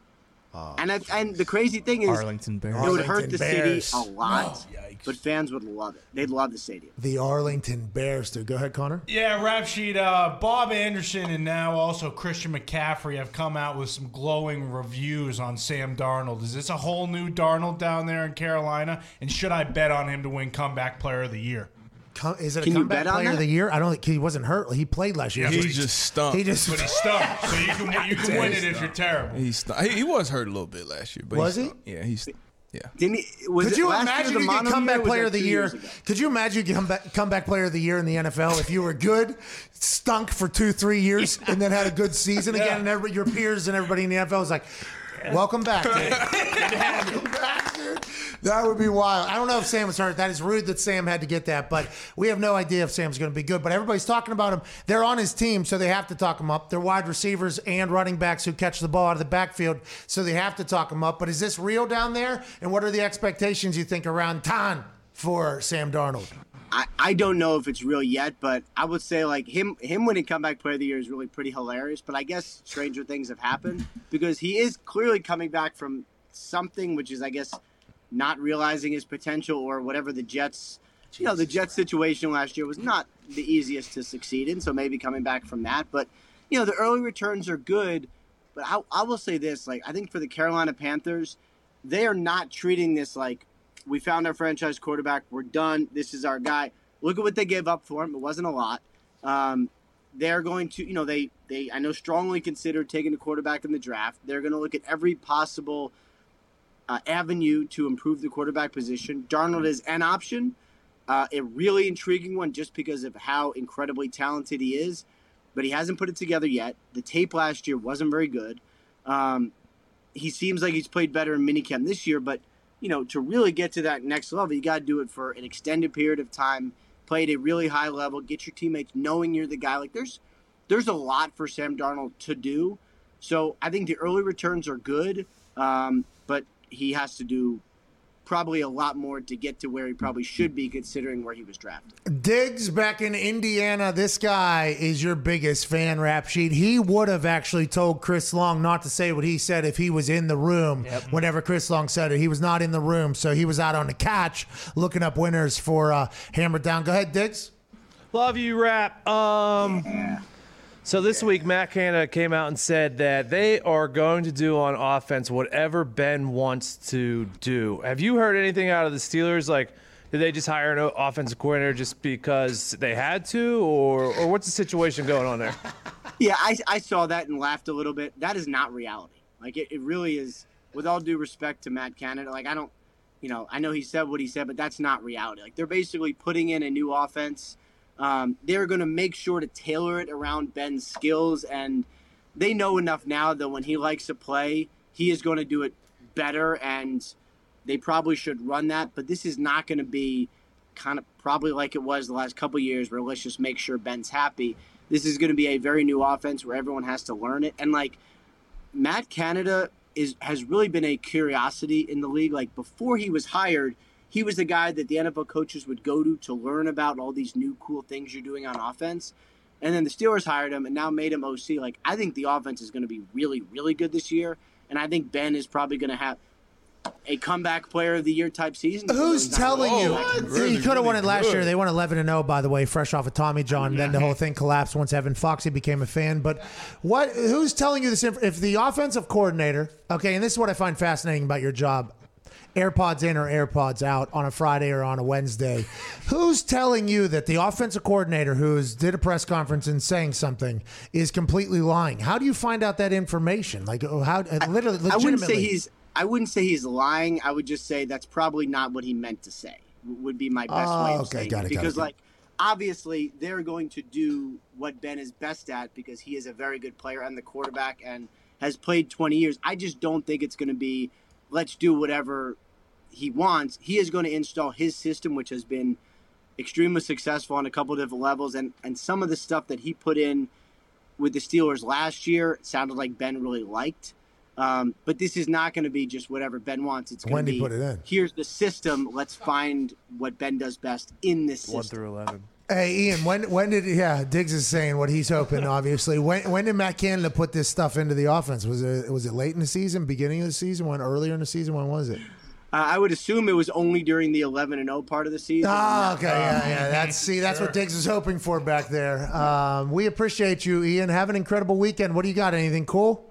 ah. and I, and the crazy thing is, Arlington Bears. it would hurt Arlington the Bears. city a lot, Oh, yikes. But fans would love it. They'd love the stadium. The Arlington Bears, dude. Go ahead, Connor. Yeah, rap sheet. Uh, Bob Anderson and now also Christian McCaffrey have come out with some glowing reviews on Sam Darnold. Is this a whole new Darnold down there in Carolina? And should I bet on him to win Comeback Player of the Year? Com- is it a Can you comeback bet on player of the year? I don't think he wasn't hurt. He played last year. Yeah, He just stunk. He just But he's stuck, so you can you can (laughs) win it if you're terrible. He, stunk. he he was hurt a little bit last year, but Was he? stunk. Yeah, he's yeah. Didn't he, was Could you imagine the you get mono year, or comeback player of the year? Could you imagine you get comeback, comeback player of the year in the NFL if you were good, stunk for two, three years, (laughs) and then had a good season again, and everybody, your peers and everybody in the NFL was like, (laughs) "Welcome back, dude. Welcome back, dude." That would be wild. I don't know if Sam was hurt. That is rude that Sam had to get that, but we have no idea if Sam's going to be good. But everybody's talking about him. They're on his team, so they have to talk him up. They're wide receivers and running backs who catch the ball out of the backfield, so they have to talk him up. But is this real down there? And what are the expectations you think around time for Sam Darnold? I, I don't know if it's real yet, but I would say like him him winning comeback player of the year is really pretty hilarious. But I guess stranger things have happened because he is clearly coming back from something which is I guess not realizing his potential or whatever the Jets you know the Jets situation last year was not the easiest to succeed in, so maybe coming back from that. But you know the early returns are good. But I, I will say this: like I think for the Carolina Panthers, they are not treating this like we found our franchise quarterback. We're done. This is our guy. Look at what they gave up for him. It wasn't a lot. Um, they're going to, you know, they they I know strongly consider taking a quarterback in the draft. They're going to look at every possible uh, avenue to improve the quarterback position. Darnold is an option, uh, a really intriguing one, just because of how incredibly talented he is. But he hasn't put it together yet. The tape last year wasn't very good. Um, he seems like he's played better in minicamp this year, but you know, to really get to that next level, you got to do it for an extended period of time, play at a really high level, get your teammates knowing you're the guy. Like there's there's a lot for Sam Darnold to do. So I think the early returns are good, um, but he has to do probably a lot more to get to where he probably should be considering where he was drafted. Diggs back in Indiana. This guy is your biggest fan rap sheet. He would have actually told Chris Long not to say what he said if he was in the room whenever Chris Long said it. He was not in the room, so he was out on the couch looking up winners for uh, Hammer Down. Go ahead, Diggs. Love you, rap. Um, so this week, Matt Canada came out and said that they are going to do on offense whatever Ben wants to do. Have you heard anything out of the Steelers? Like, did they just hire an offensive coordinator just because they had to, or or what's the situation going on there? (laughs) Yeah, I, I saw that and laughed a little bit. That is not reality. Like it, it really is. With all due respect to Matt Canada, like I don't, you know, I know he said what he said, but that's not reality. Like they're basically putting in a new offense. Um, they're going to make sure to tailor it around Ben's skills, and they know enough now that when he likes to play, he is going to do it better, and they probably should run that. But this is not going to be kind of probably like it was the last couple years, where let's just make sure Ben's happy. This is going to be a very new offense where everyone has to learn it, and like Matt Canada is has really been a curiosity in the league. Like before he was hired, he was the guy that the NFL coaches would go to to learn about all these new cool things you're doing on offense. And then the Steelers hired him and now made him OC. Like I think the offense is going to be really, really good this year, and I think Ben is probably going to have a comeback player of the year type season. Who's He's not telling really- you? Like, he could have won it last year. They won 11 and 0, by the way, fresh off of Tommy John. Then the whole thing collapsed once Evan Foxy became a fan. But what? Who's telling you this? If the offensive coordinator, okay, and this is what I find fascinating about your job. AirPods in or AirPods out on a Friday or on a Wednesday. (laughs) Who's telling you that the offensive coordinator who's did a press conference and saying something is completely lying? How do you find out that information? Like oh, how uh, literally legitimately. I wouldn't say he's. I wouldn't say he's lying. I would just say that's probably not what he meant to say. Would be my best Oh, way of oh, okay, saying got it, Because got it. like obviously they're going to do what Ben is best at because he is a very good player and the quarterback and has played 20 years. I just don't think it's going to be let's do whatever he wants. He is going to install his system, which has been extremely successful on a couple different levels, and and some of the stuff that he put in with the Steelers last year sounded like Ben really liked. Um, but this is not going to be just whatever Ben wants. It's going to be he put it in? here's the system. Let's find what Ben does best in this system. One through eleven. Hey Ian, when when did yeah Diggs is saying what he's hoping (laughs) obviously when when did Matt Canada put this stuff into the offense was it was it late in the season beginning of the season when earlier in the season when was it Uh, I would assume it was only during the 11 and 0 part of the season. oh okay yeah yeah that's see that's what Diggs is hoping for back there um, we appreciate you Ian have an incredible weekend what do you got anything cool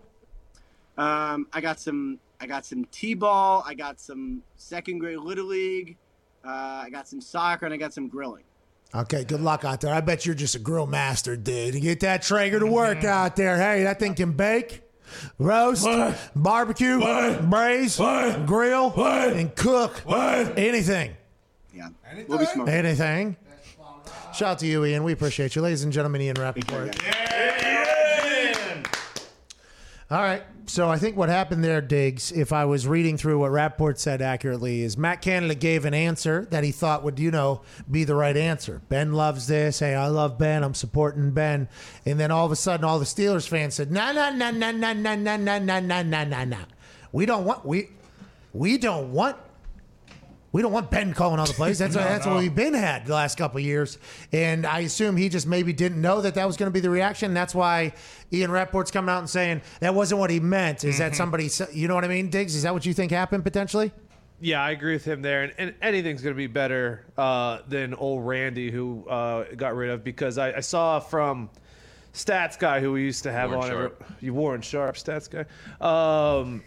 Um, I got some. I got some t-ball. I got some second grade little league. Uh, I got some soccer, and I got some grilling. Okay good luck out there. I bet you're just a grill master dude. Get that Traeger to work out there. Hey that thing can bake roast barbecue braise grill and cook anything. Yeah, we'll be. Anything. Shout out to you, Ian. We appreciate you. Ladies and gentlemen, Ian Rapoport. All right. So I think what happened there, Diggs, if I was reading through what Rapoport said accurately, is Matt Canada gave an answer that he thought would, you know, be the right answer. Ben loves this. Hey, I love Ben. I'm supporting Ben. And then all of a sudden, all the Steelers fans said, no, no, no, no, no, no, no, no, no, no, no, no, no. We don't want, we, we don't want we don't want Ben calling all the plays. That's (laughs) that's what we've been had the last couple of years, and I assume he just maybe didn't know that that was going to be the reaction. That's why Ian Rapoport's coming out and saying that wasn't what he meant. Is that somebody? You know what I mean, Diggs? Is that what you think happened potentially? Yeah, I agree with him there, and, and anything's going to be better uh, than old Randy, who uh, got rid of because I, I saw from Stats guy who we used to have Warren on Sharp. every, you Warren Sharp Stats guy. Um,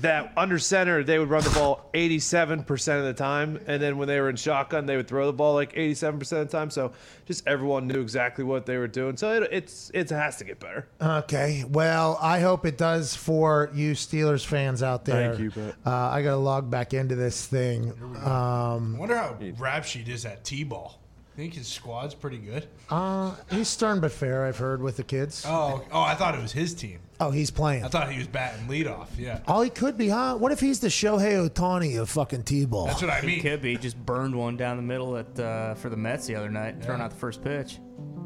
that under center they would run the ball 87% of the time and then when they were in shotgun they would throw the ball like 87% of the time so just everyone knew exactly what they were doing so it, it's it has to get better Okay. Well, I hope it does for you Steelers fans out there. Thank you, Brett. Uh, I got to log back into this thing. Um, I wonder how rap sheet is at T-ball. Think his squad's pretty good. uh, he's stern but fair. I've heard with the kids. Oh, oh, I thought it was his team. Oh, he's playing. I thought he was batting leadoff. Yeah. Oh, he could be, huh? What if he's the Shohei Ohtani of fucking T-ball? That's what I mean. He could be. Just burned one down the middle at uh, for the Mets the other night, throwing out the first pitch.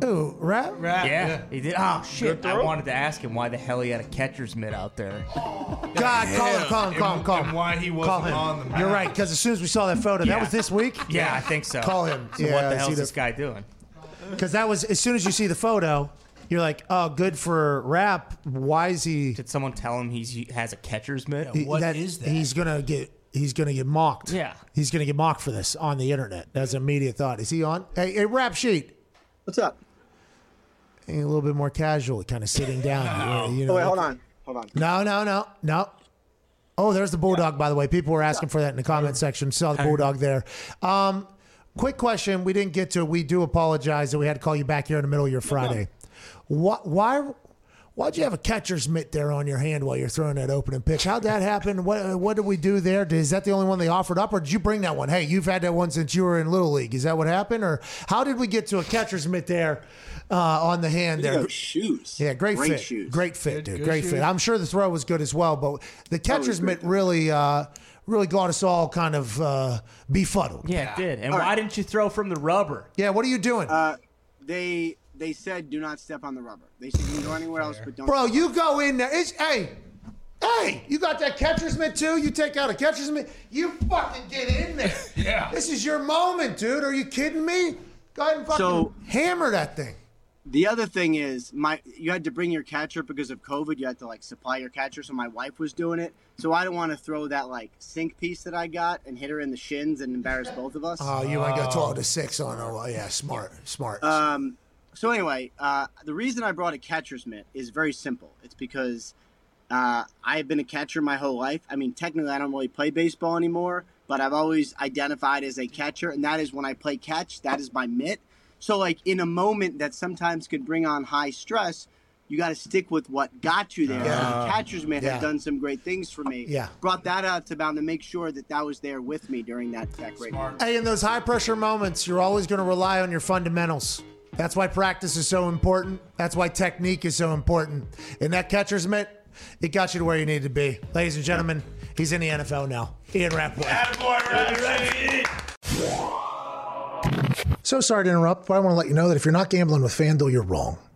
Ooh, rap? Right, Yeah, he did. Oh shit! I wanted to ask him why the hell he had a catcher's mitt out there. (laughs) God, call him, call him, call him, And- call him. and why he Call wasn't him. on the map. You're right, because as soon as we saw that photo, that was this week. Yeah, I think so. Call him. So Yeah, what I the see hell is the- this guy doing? Because that was as soon as you see the photo, you're like, oh, good for rap. Why is he? Did someone tell him he's he has a catcher's mitt? he- What is that? He's gonna get. He's gonna get mocked. Yeah. He's gonna get mocked for this on the internet. That's an immediate thought. Is he on? Hey, hey rap sheet. What's up? Hey, a little bit more casual, kind of sitting down. You, (laughs) you know, Oh wait, hold on, hold on. No, no, no, no. Oh, there's the bulldog. By the way, people were asking for that in the comment section. Saw the bulldog there. Um, quick question. We didn't get to. We do apologize that we had to call you back here in the middle of your Friday. Why? Why? Why'd you have a catcher's mitt there on your hand while you're throwing that opening pitch? How'd that happen? What What did we do there? Is that the only one they offered up, or did you bring that one? Hey, you've had that one since you were in little league. Is that what happened, or how did we get to a catcher's mitt there uh, on the hand there? Shoes. Yeah, great, Great fit. shoes. Great fit, Good- dude. good great shoes. fit. I'm sure the throw was good as well, but the catcher's great mitt really, uh, really got us all kind of uh, befuddled. Yeah, it did. And All why right. didn't you throw from the rubber? Yeah, what are you doing, Uh, they they said do not step on the rubber. They said you can go anywhere else, but don't. bro? You go in there. It's hey, hey. You got that catcher's mitt too? You take out a catcher's mitt. You fucking get in there. (laughs) Yeah. This is your moment, dude. Are you kidding me? Go ahead and fucking So- hammer that thing. The other thing is, my you had to bring your catcher because of COVID. You had to like supply your catcher, so my wife was doing it. So I don't want to throw that like sink piece that I got and hit her in the shins and embarrass both of us. Oh, you might go 12 to six on. Oh, yeah, smart, smart. Um, so anyway, uh, the reason I brought a catcher's mitt is very simple. It's because uh, I've been a catcher my whole life. I mean, technically, I don't really play baseball anymore, but I've always identified as a catcher, and that is when I play catch. That is my mitt. So, like in a moment that sometimes could bring on high stress, you got to stick with what got you there. Yeah. The catcher's mitt Yeah. has done some great things for me. Yeah. brought that out to bound to make sure that that was there with me during that that great. Hey, in those high pressure moments, you're always going to rely on your fundamentals. That's why practice is so important. That's why technique is so important. And that catcher's mitt, it got you to where you need to be. Ladies and gentlemen, he's in the NFL now. Ian Rapoport. So sorry to interrupt, but I want to let you know that if you're not gambling with FanDuel, you're wrong.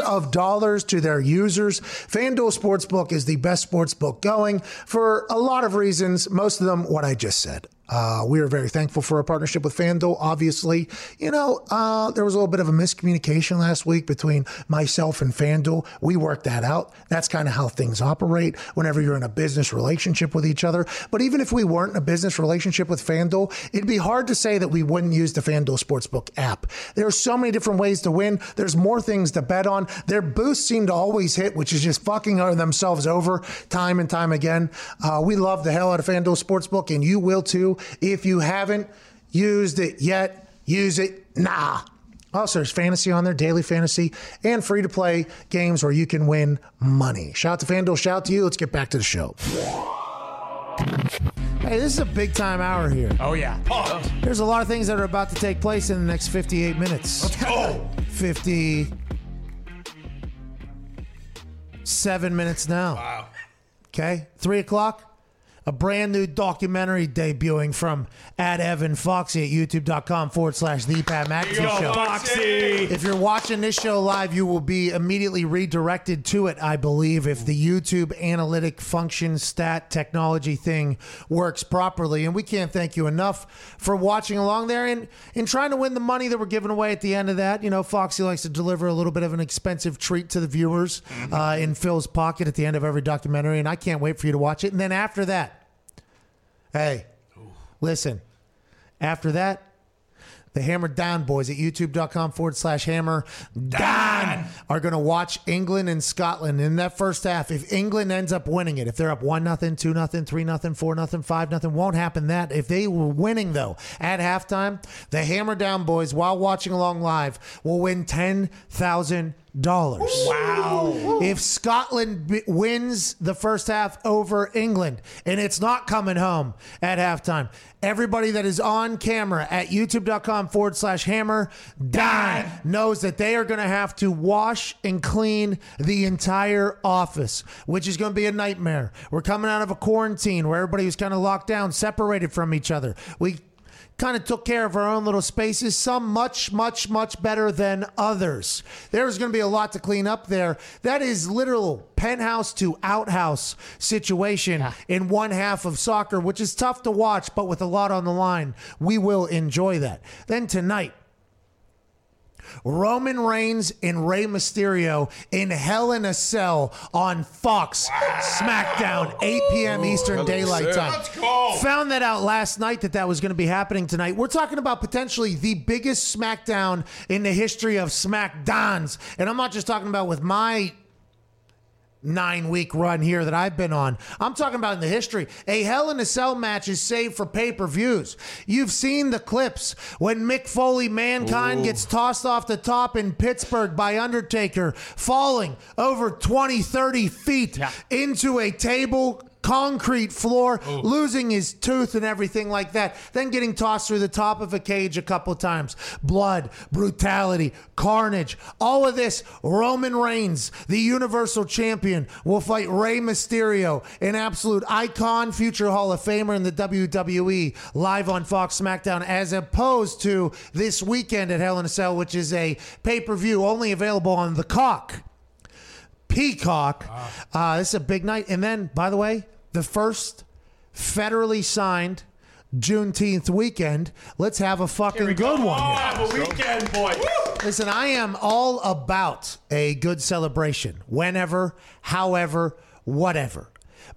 of dollars to their users. FanDuel Sportsbook is the best sportsbook going for a lot of reasons, most of them what I just said. Uh, we are very thankful for our partnership with FanDuel. Obviously, you know, uh, there was a little bit of a miscommunication last week between myself and FanDuel. We worked that out. That's kind of how things operate whenever you're in a business relationship with each other. But even if we weren't in a business relationship with FanDuel, it'd be hard to say that we wouldn't use the FanDuel Sportsbook app. There are so many different ways to win. There's more things to bet on. Their boosts seem to always hit, which is just fucking themselves over time and time again. Uh, we love the hell out of FanDuel Sportsbook, and you will too. If you haven't used it yet, use it now. Also, there's fantasy on there, daily fantasy, and free to play games where you can win money. Shout out to FanDuel, shout out to you. Let's get back to the show. Hey, this is a big time hour here. Oh yeah. There's a lot of things that are about to take place in the next 58 minutes. Let's go. 50. Seven minutes now. Wow. Okay. Three o'clock. A brand new documentary debuting from at Evan Foxy at youtube.com forward slash the Pat McAfee show. Foxy. If you're watching this show live, you will be immediately redirected to it, I believe, if the YouTube analytic function stat technology thing works properly. And we can't thank you enough for watching along there and, and trying to win the money that we're giving away at the end of that. You know, Foxy likes to deliver a little bit of an expensive treat to the viewers uh, in Phil's pocket at the end of every documentary. And I can't wait for you to watch it. And then after that, hey, listen, after that, the Hammer Down boys at youtube.com forward slash hammer down are going to watch England and Scotland in that first half. If England ends up winning it, if they're up 1 nothing, 2 nothing, 3 nothing, 4 nothing, 5 nothing, won't happen that. If they were winning though at halftime, the Hammer Down boys while watching along live will win $10,000 dollars. Wow! If Scotland b- wins the first half over England, and it's not coming home at halftime, everybody that is on camera at YouTube.com forward slash Hammer Die knows that they are going to have to wash and clean the entire office, which is going to be a nightmare. We're coming out of a quarantine where everybody was kind of locked down, separated from each other. We kind of took care of our own little spaces, some much, much, much better than others. There's going to be a lot to clean up there. That is literal penthouse to outhouse situation in one half of soccer, which is tough to watch, but with a lot on the line, we will enjoy that. Then tonight, Roman Reigns and Rey Mysterio in Hell in a Cell on Fox SmackDown, 8 p.m. Eastern Daylight Time. Found that out last night that that was going to be happening tonight. We're talking about potentially the biggest SmackDown in the history of SmackDowns, and I'm not just talking about with my nine week run here that I've been on. I'm talking about in the history. A Hell in a Cell match is saved for pay per views. You've seen the clips when Mick Foley Mankind Ooh. gets tossed off the top in Pittsburgh by Undertaker, falling over 20, 30 feet into a table. Concrete floor, losing his tooth and everything like that, then getting tossed through the top of a cage a couple times. Blood, brutality, carnage, all of this. Roman Reigns, the Universal Champion, will fight Rey Mysterio, an absolute icon, future Hall of Famer in the WWE, live on Fox SmackDown, as opposed to this weekend at Hell in a Cell, which is a pay per view only available on the Cock. Peacock. Uh, this is a big night. And then, by the way, the first federally signed Juneteenth weekend. Let's have a fucking good one. here. Have a weekend, boy. Listen, I am all about a good celebration, whenever, however, whatever.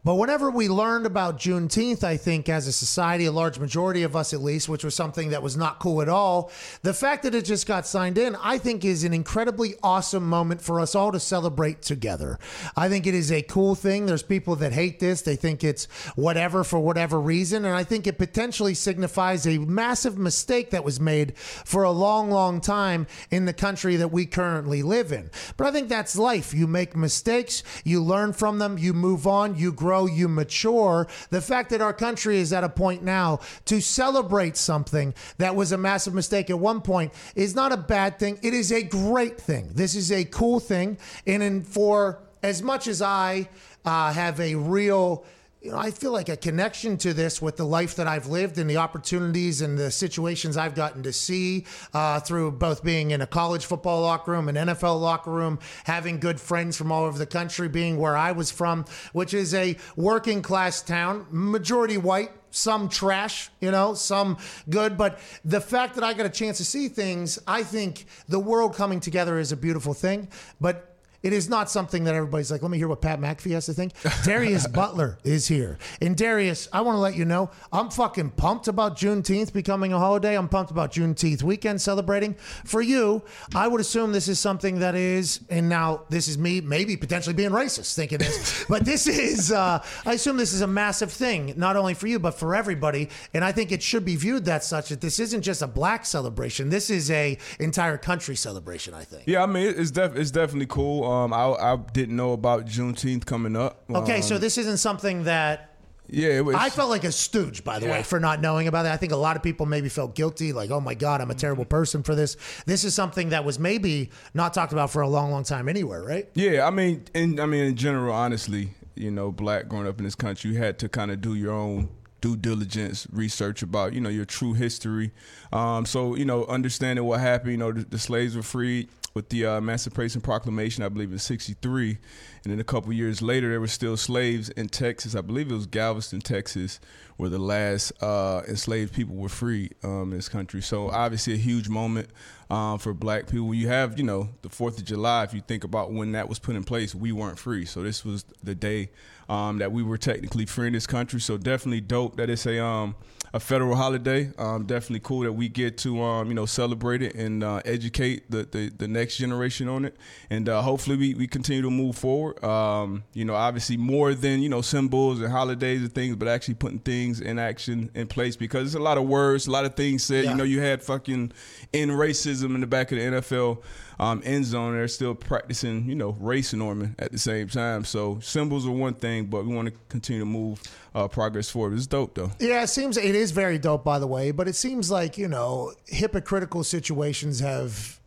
But whenever we learned about Juneteenth, I think as a society, a large majority of us at least, which was something that was not cool at all, the fact that it just got signed in, I think is an incredibly awesome moment for us all to celebrate together. I think it is a cool thing. There's people that hate this, they think it's whatever for whatever reason. And I think it potentially signifies a massive mistake that was made for a long, long time in the country that we currently live in. But I think that's life. You make mistakes, you learn from them, you move on, you grow, you mature. The fact that our country is at a point now to celebrate something that was a massive mistake at one point is not a bad thing. It is a great thing. This is a cool thing. And for as much as I uh, have a real you know, I feel like a connection to this with the life that I've lived and the opportunities and the situations I've gotten to see uh, through both being in a college football locker room, an NFL locker room, having good friends from all over the country, being where I was from, which is a working class town, majority white, some trash, you know, some good. But the fact that I got a chance to see things, I think the world coming together is a beautiful thing. But it is not something that everybody's like, let me hear what Pat McAfee has to think. (laughs) Darius Butler is here. And Darius, I want to let you know, I'm fucking pumped about Juneteenth becoming a holiday. I'm pumped about Juneteenth weekend celebrating. For you, I would assume this is something that is, and now this is me maybe potentially being racist thinking this, (laughs) but this is, uh, I assume this is a massive thing, not only for you, but for everybody. And I think it should be viewed that such that this isn't just a black celebration. This is a entire country celebration, I think. Yeah, I mean it's def- it's definitely cool. Um, I I didn't know about Juneteenth coming up. Okay, Um, so this isn't something that yeah, it was. I felt like a stooge, by the way, for not knowing about that. I think a lot of people maybe felt guilty, like, oh my God, I'm a terrible person for this. This is something that was maybe not talked about for a long, long time anywhere, right? Yeah, I mean, in I mean, in general, honestly, you know, black growing up in this country, you had to kind of do your own due diligence research about you know your true history. Um, so you know, understanding what happened. You know, the, the slaves were freed with the uh, Emancipation Proclamation, I believe, in '63, and then a couple years later, there were still slaves in Texas. I believe it was Galveston, Texas, where the last uh, enslaved people were free um, in this country. So obviously, a huge moment um, for Black people. You have, you know, the Fourth of July, if you think about when that was put in place, we weren't free. So this was the day um, that we were technically free in this country. So definitely dope that it's a um, a federal holiday. Um, definitely cool that we get to um, you know celebrate it and uh, educate the, the, the next generation on it, and uh, hopefully we, we continue to move forward. Um, you know, obviously more than you know symbols and holidays and things, but actually putting things in action in place because it's a lot of words, a lot of things said. Yeah. You know, you had fucking in racism in the back of the NFL um, end zone. They're still practicing, you know, race norming at the same time. So symbols are one thing, but we want to continue to move uh, progress forward. It's dope though. Yeah, it seems it is very dope, by the way. But it seems like you know hypocritical situations have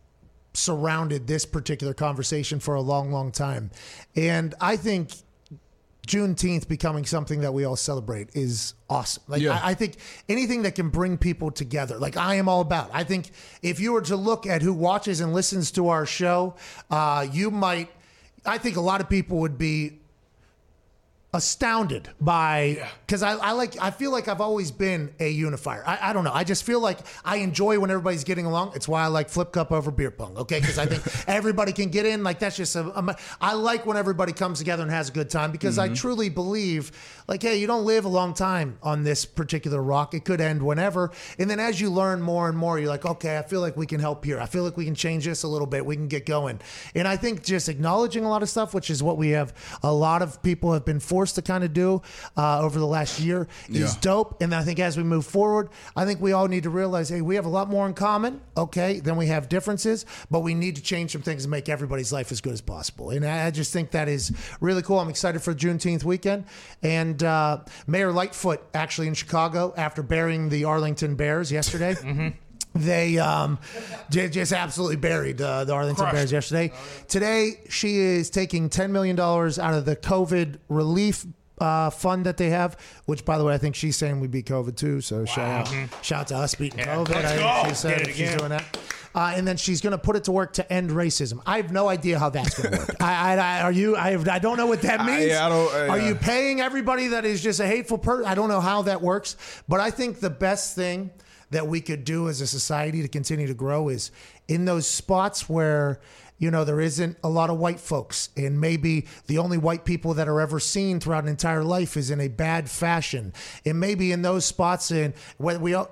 surrounded this particular conversation for a long, long time, and I think Juneteenth becoming something that we all celebrate is awesome. Like Yeah. I, I think anything that can bring people together, like I am all about. I think if you were to look at who watches and listens to our show, uh, you might. I think a lot of people would be astounded by because I, I like I feel like I've always been a unifier. I, I don't know. I just feel like I enjoy when everybody's getting along. It's why I like flip cup over beer pong. Okay, because I think (laughs) everybody can get in. Like that's just a, a- I like when everybody comes together and has a good time because I mm-hmm. truly believe like hey, you don't live a long time on this particular rock. It could end whenever. And then as you learn more and more, you're like okay, I feel like we can help here. I feel like we can change this a little bit. We can get going. And I think just acknowledging a lot of stuff, which is what we have a lot of people have been forced to kind of do uh, over the last year, is Yeah. dope. And I think as we move forward, I think we all need to realize, hey, we have a lot more in common, okay, than we have differences, but we need to change some things and make everybody's life as good as possible. And I I just think that is really cool. I'm excited for Juneteenth weekend. And uh, Mayor Lightfoot, actually in Chicago, after burying the Arlington Bears yesterday. They um, just absolutely buried uh, the Arlington Crushed. Bears yesterday. Today, she is taking $10 million out of the COVID relief uh, fund that they have, which, by the way, I think she's saying we beat COVID too. So shout out, shout out to us beating COVID. I she said she's doing that. Uh, and then she's going to put it to work to end racism. I have no idea how that's going to work. (laughs) I, I, I, are you? I, have, I don't know what that I- means. yeah, I don't- uh, are yeah. you paying everybody that is just a hateful person? I don't know how that works, but I think the best thing that we could do as a society to continue to grow is in those spots where you know there isn't a lot of white folks. And maybe the only white people that are ever seen throughout an entire life is in a bad fashion. And maybe in those spots and when we all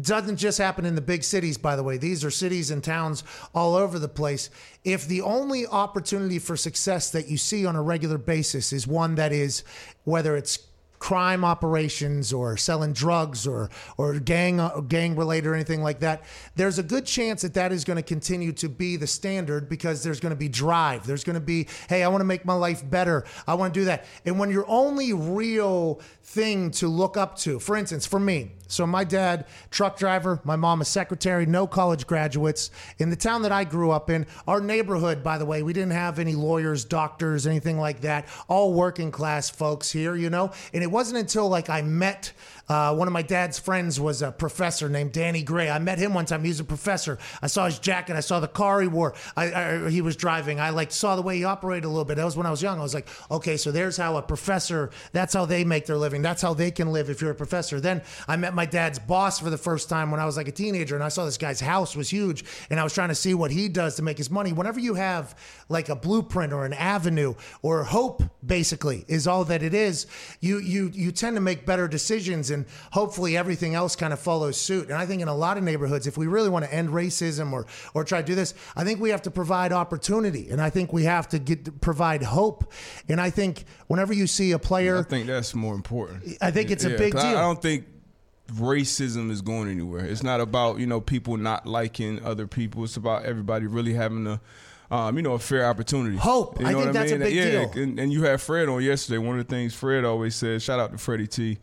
doesn't just happen in the big cities by the way. These are cities and towns all over the place. If the only opportunity for success that you see on a regular basis is one that is whether it's crime operations or selling drugs or or gang uh, gang related or anything like that there's a good chance that that is going to continue to be the standard because there's going to be drive. There's going to be hey I want to make my life better. I want to do that. And when your only real thing to look up to for instance for me so my dad truck driver my mom a secretary no college graduates. In the town that I grew up in our neighborhood by the way we didn't have any lawyers doctors anything like that. All working class folks here you know? And it wasn't until like I met uh, one of my dad's friends was a professor named Danny Gray. I met him one time. He was a professor. I saw his jacket. I saw the car he wore. I, I, he was driving. I like saw the way he operated a little bit. That was when I was young. I was like, okay, so there's how a professor. That's how they make their living. That's how they can live if you're a professor. Then I met my dad's boss for the first time when I was like a teenager, and I saw this guy's house was huge, and I was trying to see what he does to make his money. Whenever you have like a blueprint or an avenue or hope, basically, is all that it is. You you you tend to make better decisions, and hopefully everything else kind of follows suit. And I think in a lot of neighborhoods, if we really want to end racism or or try to do this, I think we have to provide opportunity, and I think we have to get provide hope. And I think whenever you see a player, I think that's more important. I think it's a big deal. I don't think racism is going anywhere. It's not about you know people not liking other people. It's about everybody really having a. Um, you know, a fair opportunity. Hope. You I know think what that's a mean? big yeah, deal. And, and you had Fred on yesterday. One of the things Fred always says, shout out to Freddie T,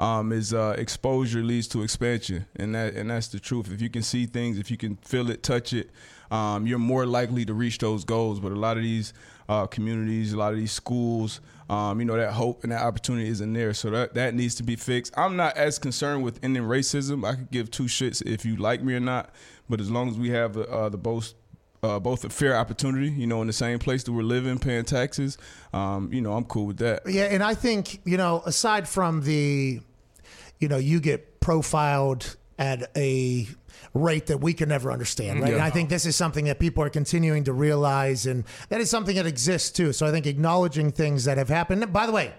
um, is uh, exposure leads to expansion, and that and that's the truth. If you can see things, if you can feel it, touch it, um, you're more likely to reach those goals. But a lot of these uh, communities, a lot of these schools, um, you know, that hope and that opportunity isn't there. So that that needs to be fixed. I'm not as concerned with ending racism. I could give two shits if you like me or not. But as long as we have uh, the both uh, both a fair opportunity, you know, in the same place that we're living, paying taxes, um, you know, I'm cool with that. Yeah, and I think you know, aside from the, you know, you get profiled at a rate that we can never understand, right? Yeah. And I think this is something that people are continuing to realize, and that is something that exists too. So I think acknowledging things that have happened. By the way.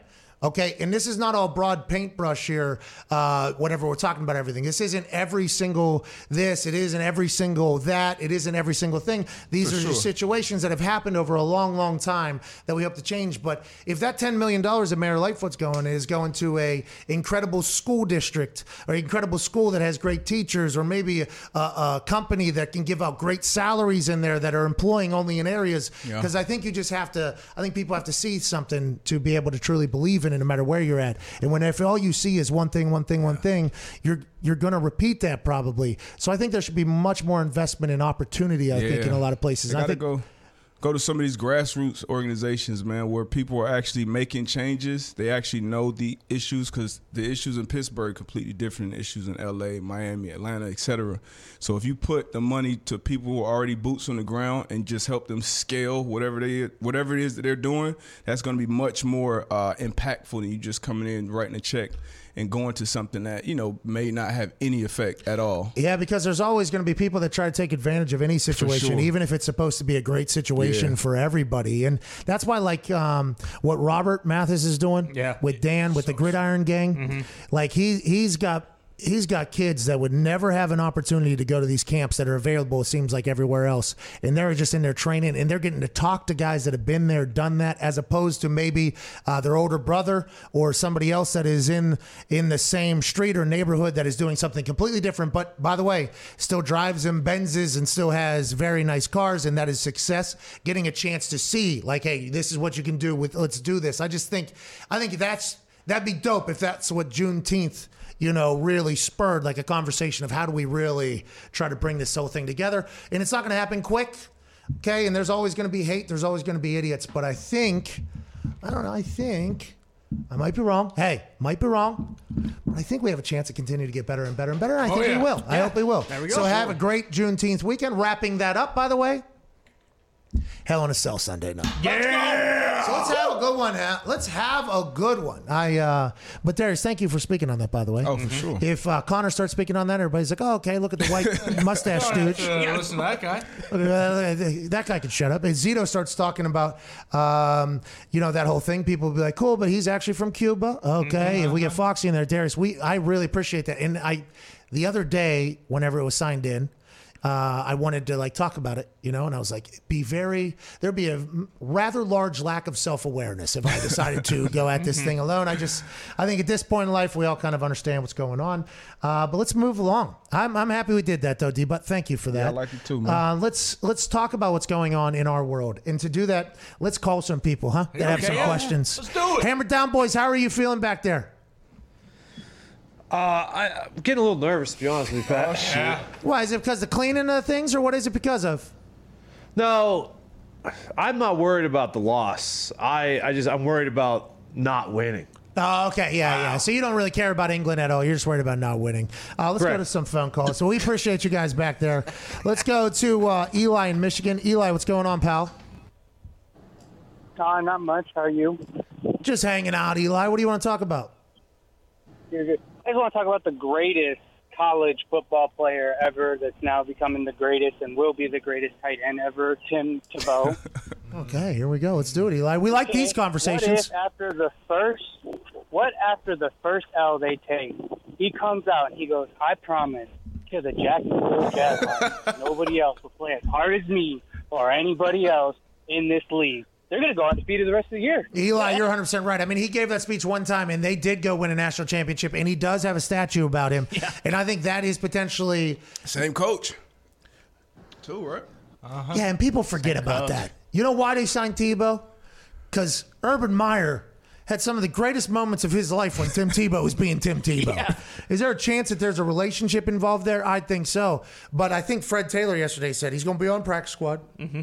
Okay, and this is not all broad paintbrush here. Uh, whatever we're talking about, everything. This isn't every single this. It isn't every single that. It isn't every single thing. These For are sure. just situations that have happened over a long, long time that we hope to change. But if that ten million dollars that Mayor Lightfoot's going is going to a incredible school district or incredible school that has great teachers, or maybe a, a company that can give out great salaries in there that are employing only in areas, Yeah. because I think you just have to. I think people have to see something to be able to truly believe in no matter where you're at. And when if all you see is one thing, one thing, one thing, you're you're going to repeat that probably. So I think there should be much more investment and opportunity. I think in a lot of places. I think go go to some of these grassroots organizations, man, where people are actually making changes. They actually know the issues because the issues in Pittsburgh are completely different than issues in L.A., Miami, Atlanta, etc. So if you put the money to people who are already boots on the ground and just help them scale whatever they whatever it is that they're doing, that's going to be much more uh, impactful than you just coming in writing a check and going to something that you know may not have any effect at all. Yeah, because there's always going to be people that try to take advantage of any situation, sure. even if it's supposed to be a great situation Yeah. for everybody. And that's why, like, um, what Robert Mathis is doing Yeah. with Dan, with the Gridiron Gang, Mm-hmm. like he he's got. He's got kids that would never have an opportunity to go to these camps that are available, it seems like everywhere else. And they're just in there training and they're getting to talk to guys that have been there, done that, as opposed to maybe uh, their older brother or somebody else that is in in the same street or neighborhood that is doing something completely different. But by the way, still drives them Benzes and still has very nice cars, and that is success. Getting a chance to see, like, hey, this is what you can do with. Let's do this. I just think, I think that's that'd be dope if that's what Juneteenth you know, really spurred like a conversation of how do we really try to bring this whole thing together. And it's not going to happen quick, okay? And there's always going to be hate, there's always going to be idiots. But I think, I don't know, I think, I might be wrong. Hey, might be wrong. But I think we have a chance to continue to get better and better and better. And I Oh, think yeah. we will. I hope we will. There we go. So have a great Juneteenth weekend. Wrapping that up, by the way. Hell in a Cell Sunday night. Yeah. So let's have a good one. Ha- Let's have a good one. I. uh But Darius, thank you for speaking on that. By the way. Oh, for sure. If uh, Connor starts speaking on that, everybody's like, "Oh, okay. Look at the white (laughs) mustache dude. Uh, listen to that guy. (laughs) Uh, that guy can shut up." And Zito starts talking about, um, you know, that whole thing. People will be like, "Cool," but he's actually from Cuba. Okay. If we get Foxy in there, Darius, we I really appreciate that. And I, the other day, whenever it was signed in. Uh, I wanted to like talk about it, you know, and I was like, be very, there'd be a rather large lack of self awareness if I decided to go at this thing alone. I just, I think at this point in life, we all kind of understand what's going on. Uh, but let's move along. I'm, I'm happy we did that though, D. But thank you for that. Yeah, I like it too, man. Uh, let's let's talk about what's going on in our world, and to do that, let's call some people, huh? That have Okay, some yeah. questions. Let's do it. Hammer down, boys. How are you feeling back there? Uh, I, I'm getting a little nervous, to be honest with you, Pat. Yeah. Why is it because of the cleaning of things, or what is it because of? No, I'm not worried about the loss. I, I just I'm worried about not winning. Oh, okay, yeah, yeah. So you don't really care about England at all. You're just worried about not winning. Uh, let's go to some phone calls. So we appreciate you guys back there. Let's go to uh, Eli in Michigan. Eli, what's going on, pal? Uh, not much. How are you? Just hanging out, Eli. What do you want to talk about? You're good. I just want to talk about the greatest college football player ever that's now becoming the greatest and will be the greatest tight end ever, Tim Tebow. (laughs) Okay, here we go. Let's do it, Eli. We like these What conversations. if after the first, what after the first L they take, he comes out and he goes, I promise to the Jacksonville Jaguars, (laughs) nobody else will play as hard as me or anybody else in this league. They're going to go undefeated the rest of the year. Eli, you're 100% right. I mean, he gave that speech one time, and they did go win a national championship, and he does have a statue about him. Yeah. And I think that is potentially. Same coach. Two, right? Uh-huh. Yeah, and people forget about that. You know why they signed Tebow? Because Urban Meyer had some of the greatest moments of his life when Tim Tebow was being Tim Tebow. (laughs) Is there a chance that there's a relationship involved there? I think so. But I think Fred Taylor yesterday said he's going to be on practice squad. Mm-hmm.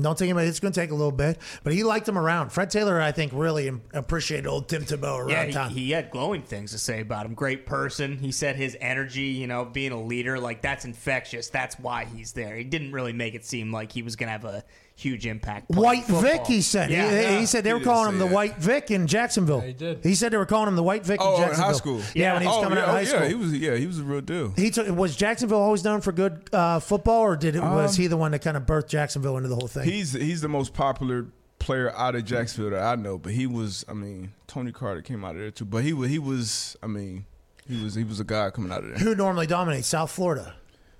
Don't think about it. It's going to take a little bit, but he liked him around. Fred Taylor, I think, really appreciated old Tim Tebow around Yeah, town. he, he had glowing things to say about him. Great person. He said his energy, you know, being a leader, like that's infectious. That's why he's there. He didn't really make it seem like he was going to have a huge impact. White football. Vick, he said. Yeah, he, yeah. he said they He were calling him say the that. White Vick in Jacksonville. he did. He said they were calling him the White Vick Oh, in in Jacksonville. high school. Yeah, when he was oh, coming yeah, out of high oh, school. Yeah, he was. Yeah, he was a real deal. He took, was Jacksonville always known for good uh, football, or did it, was Um, he the one that kind of birthed Jacksonville into the whole thing? He's he's the most popular player out of Jacksonville that I know, but he was. I mean, Tony Carter came out of there too, but he was. He was. I mean, he was. He was a guy coming out of there. Who normally dominates South Florida?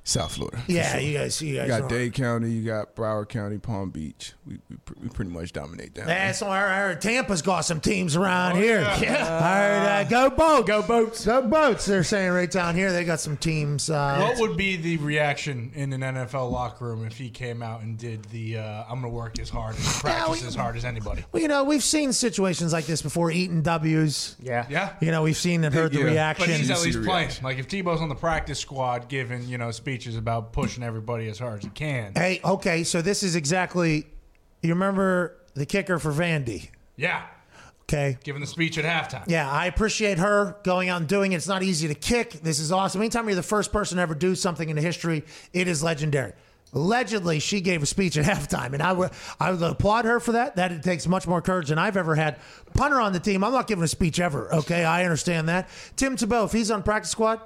South Florida. Yeah, sure. you guys, you guys. You got are- Dade County, you got Broward County, Palm Beach. We we, pr- we pretty much dominate down there. That's why I heard Tampa's got some teams around here. (laughs) I heard uh, go boats, go boats, go boats. They're saying right down here they got some teams. Uh, What would be the reaction in an NFL locker room if he came out and did the uh, "I'm going to work as hard and (laughs) practice as hard as anybody"? well, you know, we've seen situations like this before, eating W's. Yeah, Yeah. You know, we've seen and heard the reaction. But he's at least playing. Like if Tebow's on the practice squad giving you know speeches about pushing everybody as hard as he can. Hey, okay, so this is exactly. You remember the kicker for Vandy? Yeah, Okay. giving the speech at halftime. Yeah, I appreciate her going out and doing it. It's not easy to kick. This is awesome. Anytime you're the first person to ever do something in history, it is legendary. Allegedly, she gave a speech at (laughs) halftime, and I would I would applaud her for that. That it takes much more courage than I've ever had. Punter on the team, I'm not giving a speech ever. Okay, I understand that. Tim Tebow, if he's on practice squad,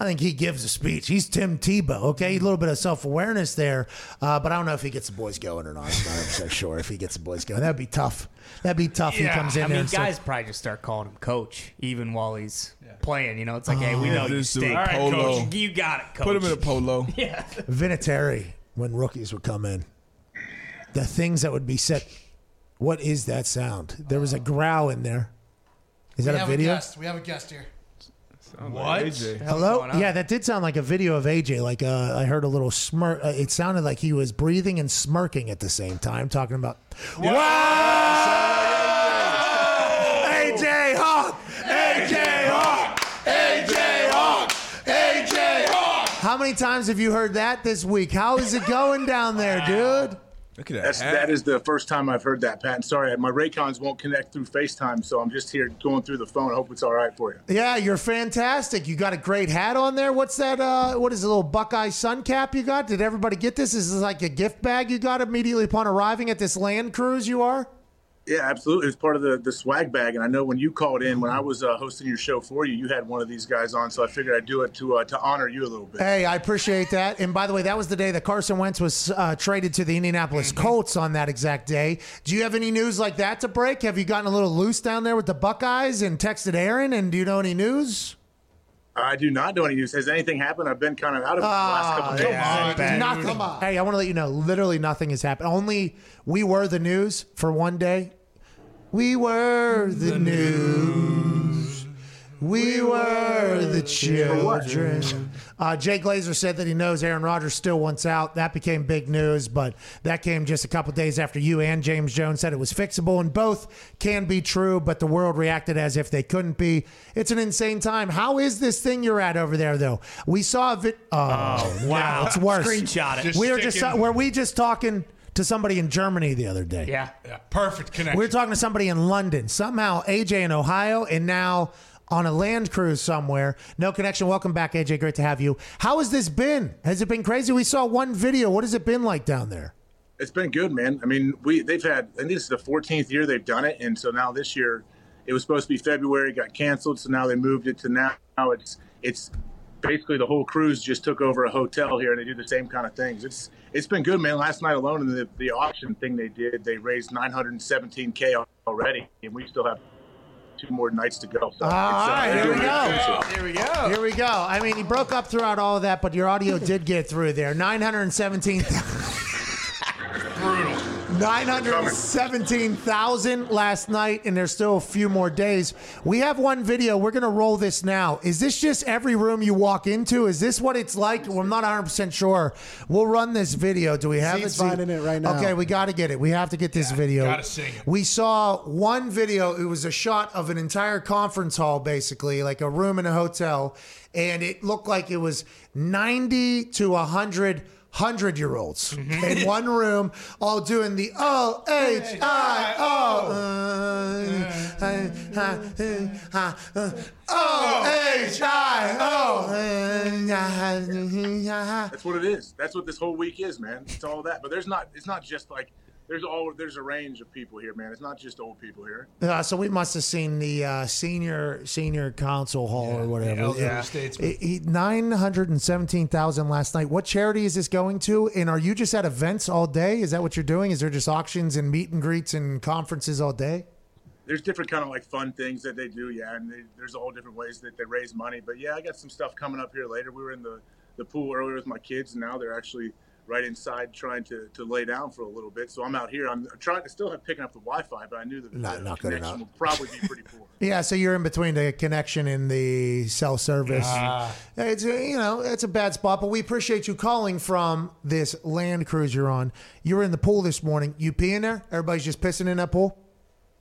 I think he gives a speech. He's Tim Tebow. Okay, a little bit of self awareness there, uh, but I don't know if he gets the boys going or not. I'm not 100 (laughs) sure if he gets the boys going. That'd be tough. That'd be tough. Yeah, he comes in I there. mean, and starts- guys probably just start calling him coach even while he's playing. You know, it's like, hey, we know you This dude, stink. All right, polo. coach. You got it, coach. Put him in a polo. (laughs) yeah. Vinatieri, when rookies would come in, the things that would be said. What is that sound? There was a growl in there. Is that we a have video? A guest. We have a guest here. What? AJ. Hello? Yeah, that did sound like a video of AJ. Like uh, I heard a little smirk. Uh, it sounded like he was breathing and smirking at the same time, talking about. Wow! AJ Hawk! AJ Hawk! AJ Hawk! AJ Hawk! How many times have you heard that this week? How is it going down there, dude? Look at that. That's, hat. that is the first time I've heard that, Pat. And sorry, my Raycons won't connect through FaceTime, so I'm just here going through the phone. I hope it's all right for you. Yeah, you're fantastic. You got a great hat on there. What's that? Uh, what is a little Buckeye sun cap you got? Did everybody get this? Is this like a gift bag you got immediately upon arriving at this land cruise? You are. Yeah, absolutely. It's part of the, the swag bag. And I know when you called in, when I was uh, hosting your show for you, you had one of these guys on, so I figured I'd do it to uh, to honor you a little bit. Hey, I appreciate that. And by the way, that was the day that Carson Wentz was uh, traded to the Indianapolis Colts on that exact day. Do you have any news like that to break? Have you gotten a little loose down there with the Buckeyes and texted Aaron? And do you know any news? I do not know any news. Has anything happened? I've been kind of out of it the last couple of days. Ah, nothing. Hey, I want to let you know, literally nothing has happened. Only we were the news for one day. We were the news. We were the children. Uh, Jay Glazer said that he knows Aaron Rodgers still wants out. That became big news, but that came just a couple days after you and James Jones said it was fixable, and both can be true, but the world reacted as if they couldn't be. It's an insane time. How is this thing you're at over there, though? We saw a vid. Oh, wow, it's worse. Screenshot it. Just we were just were we just talking to somebody in Germany the other day? Yeah. Yeah, perfect connection. We were talking to somebody in London. Somehow AJ in Ohio, and now on a land cruise somewhere. No connection. Welcome back, AJ. Great to have you. How has this been? Has it been crazy? We saw one video. What has it been like down there? It's been good, man. I mean, we they've had. I think this is the 14th year they've done it, and so now this year, it was supposed to be February, got canceled, so now they moved it to now. Now it's it's basically the whole cruise just took over a hotel here, and they do the same kind of things. It's it's been good, man. Last night alone in the the auction thing they did, they raised 917k already, and we still have two more nights to go. So All it's, uh, here we go. Here we go. Here we go. I mean, he broke up throughout all of that, but your audio did get through there. (laughs) 917. Brutal. 917,000 last night, and there's still a few more days. We have one video. We're going to roll this now. Is this just every room you walk into? Is this what it's like? Well, I'm not 100% sure. We'll run this video. Do we have Zeke's it? finding it right now. Okay, we got to get it. We have to get this video. gotta sing it. We saw one video. It was a shot of an entire conference hall, basically, like a room in a hotel, and it looked like it was 90 to 100 hundred year olds mm-hmm. in (laughs) one room, all doing the O H I O O H I O. That's what it is. That's what this whole week is, man. It's all that. But there's not. It's not just like there's all there's a range of people here, man. It's not just old people here. Uh, so we must have seen the uh, senior senior council hall or whatever. Yeah. Nine hundred and seventeen thousand last night. What charity is this going to? And are you just at events all day? Is that what you're doing? Is there just auctions and meet and greets and conferences all day? There's different kind of like fun things that they do, yeah, and they, there's all different ways that they raise money. But yeah, I got some stuff coming up here later. We were in the the pool earlier with my kids, and now they're actually right inside trying to, to lay down for a little bit. So I'm out here. I'm trying to still have picking up the Wi-Fi, but I knew that Not- the not good connection enough. will probably be pretty poor. (laughs) Yeah, so you're in between the connection and the cell service. Ah. It's a, you know it's a bad spot, but we appreciate you calling from this Land Cruiser on. You were in the pool this morning. You pee in there? Everybody's just pissing in that pool.